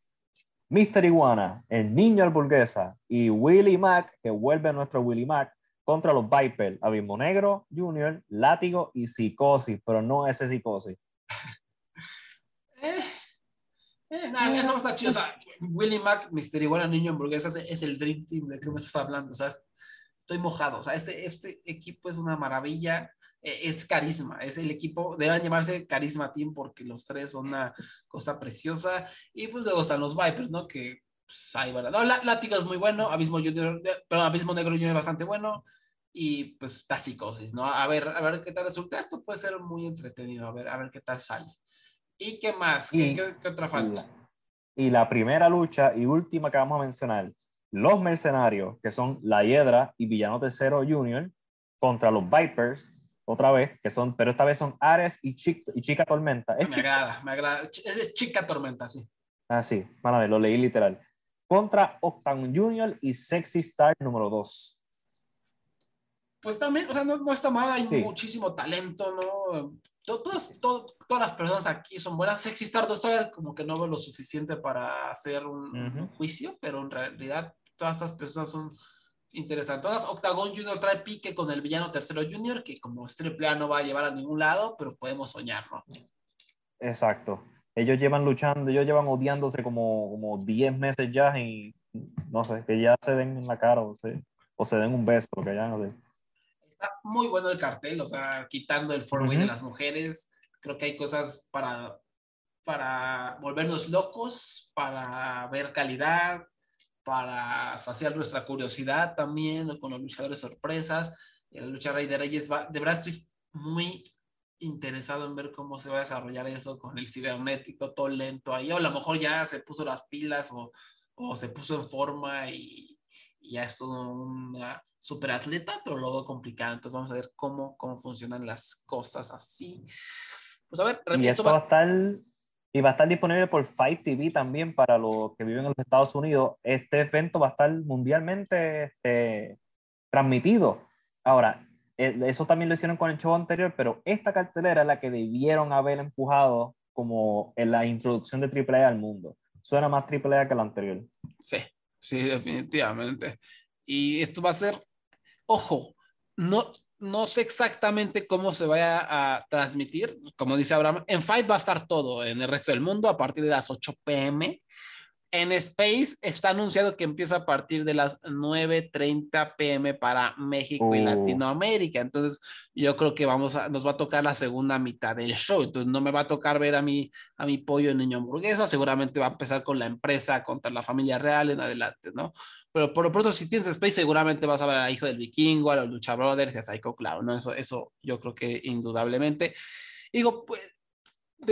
Mister Iguana, el niño alburguesa y Willy Mac, que vuelve a nuestro Willy Mac, contra los Viper, Abismo Negro, Junior, Látigo y Psicosis, pero no ese Psicosis. Eh, eh, eso está chido. O sea, Willy Mac, Mister Iguana, Niño Hamburguesa es el Dream Team de que me estás hablando. O sea, estoy mojado. O sea, este, este equipo es una maravilla. E, es carisma, es el equipo, deben llamarse Carisma Team porque los tres son una cosa preciosa. Y pues luego están los Vipers, ¿no? Que pues, ahí van. No, Látigo es muy bueno, Abismo Junior, perdón, Abismo Negro Junior es bastante bueno. Y pues está psicosis, ¿no? A ver, a ver qué tal resulta. Esto puede ser muy entretenido, a ver, a ver qué tal sale. ¿Y qué más? ¿Qué, otra falta? Y la primera lucha y última que vamos a mencionar, los mercenarios, que son La Hiedra y Villano Tercero Junior, contra los Vipers, otra vez, que son, pero esta vez son Ares y, y Chica Tormenta. me agrada, me agrada. Es, Chica Tormenta, sí. Ah, sí, van a ver, lo leí literal. Contra Octagon Junior y Sexy Star número 2. Pues también, o sea, no, está mal, hay muchísimo talento, ¿no? todas, todas las personas aquí son buenas. Sexy Star 2 todavía como que no veo lo suficiente para hacer un, juicio, pero en realidad todas estas personas son interesantes. Todas, Octagon Junior trae pique con el villano tercero Junior, que como es A no va a llevar a ningún lado, pero podemos soñar, ¿no? Exacto. Ellos llevan luchando, ellos llevan odiándose como, como 10 meses ya y no sé, que ya se den en la cara o se, o se den un beso, que ya no sé muy bueno el cartel, o sea, quitando el four de las mujeres, creo que hay cosas para, para volvernos locos, para ver calidad, para saciar nuestra curiosidad también con los luchadores sorpresas. La lucha Rey de Reyes, va, de verdad estoy muy interesado en ver cómo se va a desarrollar eso con el cibernético, todo lento ahí, o a lo mejor ya se puso las pilas o, o se puso en forma y, y ya es todo una super atleta, pero luego complicado. Entonces vamos a ver cómo, cómo funcionan las cosas así. Pues a ver, y esto va a estar y va a estar disponible por Fight TV también para los que viven en los Estados Unidos. Este evento va a estar mundialmente este, transmitido. Ahora, eh, eso también lo hicieron con el show anterior, pero esta cartelera es la que debieron haber empujado como en la introducción de AAA al mundo. Suena más AAA que la anterior. Sí, sí, definitivamente. Y esto va a ser, ojo, no, no sé exactamente cómo se vaya a transmitir. Como dice Abraham, en Fight va a estar todo en el resto del mundo a partir de las 8 pm. En Space está anunciado que empieza a partir de las 9.30 pm para México y oh. Latinoamérica. Entonces, yo creo que vamos a, nos va a tocar la segunda mitad del show. Entonces, no me va a tocar ver a mi, a mi pollo niño hamburguesa. Seguramente va a empezar con la empresa contra la familia real en adelante, ¿no? Pero por lo pronto, si tienes Space, seguramente vas a ver a Hijo del Vikingo, a los Lucha Brothers y a Psycho Clown, ¿no? Eso, eso yo creo que indudablemente. Digo, pues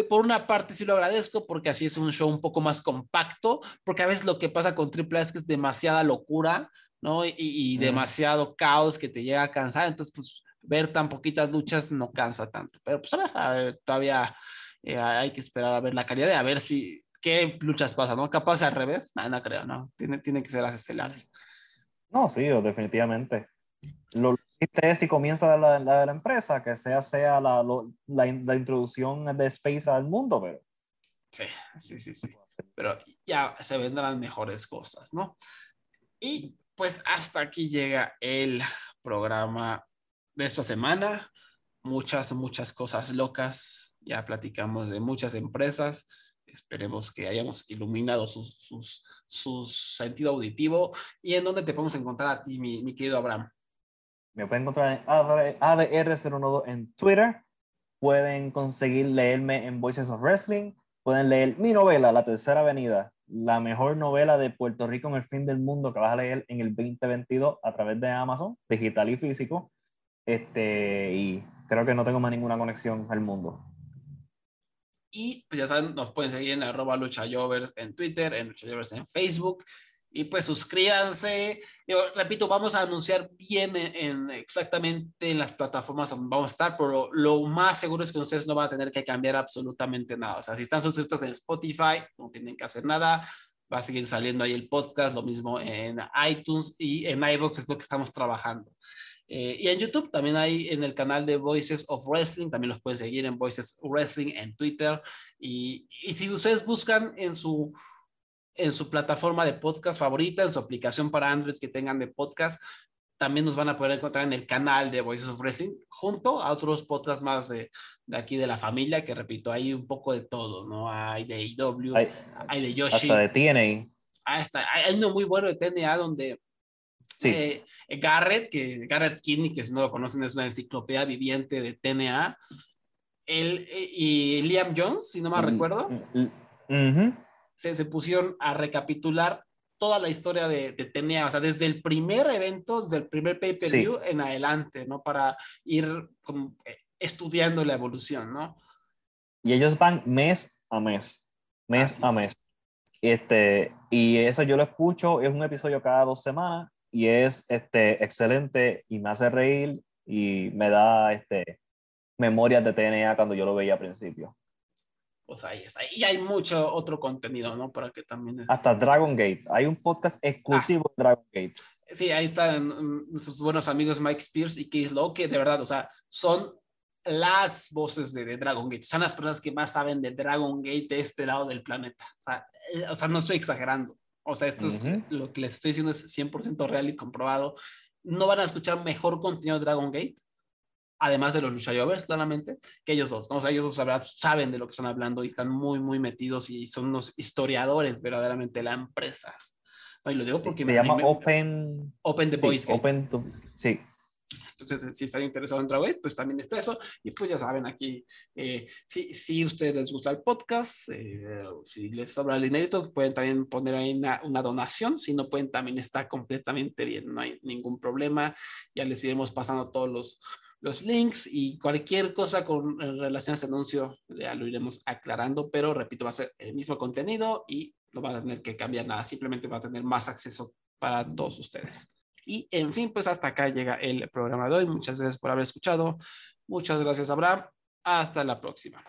por una parte sí lo agradezco porque así es un show un poco más compacto, porque a veces lo que pasa con AAA es que es demasiada locura, ¿no? Y, demasiado caos que te llega a cansar, entonces pues ver tan poquitas luchas no cansa tanto, pero pues a ver, todavía eh, hay que esperar a ver la calidad de a ver si, qué luchas pasan, ¿no? Capaz al revés, no, no creo, ¿no? Tiene, tiene que ser las estelares. No, sí, definitivamente. Lo, es si comienza la, la, de la empresa, que sea, sea la, la, la, introducción de Space al mundo, pero... Sí, sí, sí, sí. Pero ya se vendrán mejores cosas, ¿no? Y pues hasta aquí llega el programa de esta semana. Muchas, muchas cosas locas. Ya platicamos de muchas empresas. Esperemos que hayamos iluminado sus, sus, su sentido auditivo. ¿Y en dónde te podemos encontrar a ti, mi, mi querido Abraham? Me pueden encontrar en ADR012 en Twitter. Pueden conseguir leerme en Voices of Wrestling. Pueden leer mi novela, La Tercera Avenida, la mejor novela de Puerto Rico en el fin del mundo que vas a leer en el 2022 a través de Amazon, digital y físico. Este, y creo que no tengo más ninguna conexión al mundo. Y pues ya saben, nos pueden seguir en arroba luchayovers en Twitter, en luchayovers en Facebook. Y pues suscríbanse. Yo repito, vamos a anunciar bien en, exactamente en las plataformas donde vamos a estar, pero lo más seguro es que ustedes no van a tener que cambiar absolutamente nada. O sea, si están suscritos en Spotify, no tienen que hacer nada. Va a seguir saliendo ahí el podcast, lo mismo en iTunes y en iVoox es lo que estamos trabajando. Eh, y en YouTube también hay en el canal de Voices of Wrestling, también los pueden seguir en Voices Wrestling en Twitter. Y, y si ustedes buscan en su en su plataforma de podcast favorita, en su aplicación para Android que tengan de podcast. También nos van a poder encontrar en el canal de Voices of Wrestling, junto a otros podcasts más de, de aquí de la familia, que repito, hay un poco de todo, ¿no? Hay de AEW, hay, de Yoshi. Hasta de TNA. Está, hay uno muy bueno de TNA donde sí. Eh, Garrett, que Garrett Kinney, que si no lo conocen, es una enciclopedia viviente de TNA. Él, eh, y Liam Jones, si no me recuerdo. Uh se, pusieron a recapitular toda la historia de, de TNA, o sea, desde el primer evento, desde el primer pay-per-view en adelante, ¿no? Para ir como, eh, estudiando la evolución, ¿no? Y ellos van mes a mes, mes a mes. Este, y eso yo lo escucho, es un episodio cada dos semanas y es este, excelente y me hace reír y me da este, memorias de TNA cuando yo lo veía al principio pues ahí está. Y hay mucho otro contenido, ¿no? Para que también... Hasta Dragon Gate. Hay un podcast exclusivo de Dragon Gate. Sí, ahí están nuestros buenos amigos Mike Spears y Keith Lowe, que de verdad, o sea, son las voces de, Dragon Gate. Son las personas que más saben de Dragon Gate de este lado del planeta. O sea, eh, o sea no estoy exagerando. O sea, esto es lo que les estoy diciendo es 100% real y comprobado. No van a escuchar mejor contenido de Dragon Gate además de los luchadores, claramente, que ellos dos, ¿no? O sea, ellos dos saben de lo que están hablando y están muy, muy metidos y son unos historiadores verdaderamente de la empresa. y lo digo porque se llama Open Open the Boys. Open sí. Entonces, si están interesados en Dragon pues también está eso. Y pues ya saben, aquí, eh, si, si ustedes les gusta el podcast, eh, si les sobra el dinero, pueden también poner ahí una, una, donación. Si no pueden, también está completamente bien, no hay ningún problema. Ya les iremos pasando todos los, los links y cualquier cosa con relación a ese anuncio ya lo iremos aclarando, pero repito, va a ser el mismo contenido y no va a tener que cambiar nada, simplemente va a tener más acceso para todos ustedes. Y en fin, pues hasta acá llega el programa de hoy. Muchas gracias por haber escuchado. Muchas gracias, Abraham. Hasta la próxima.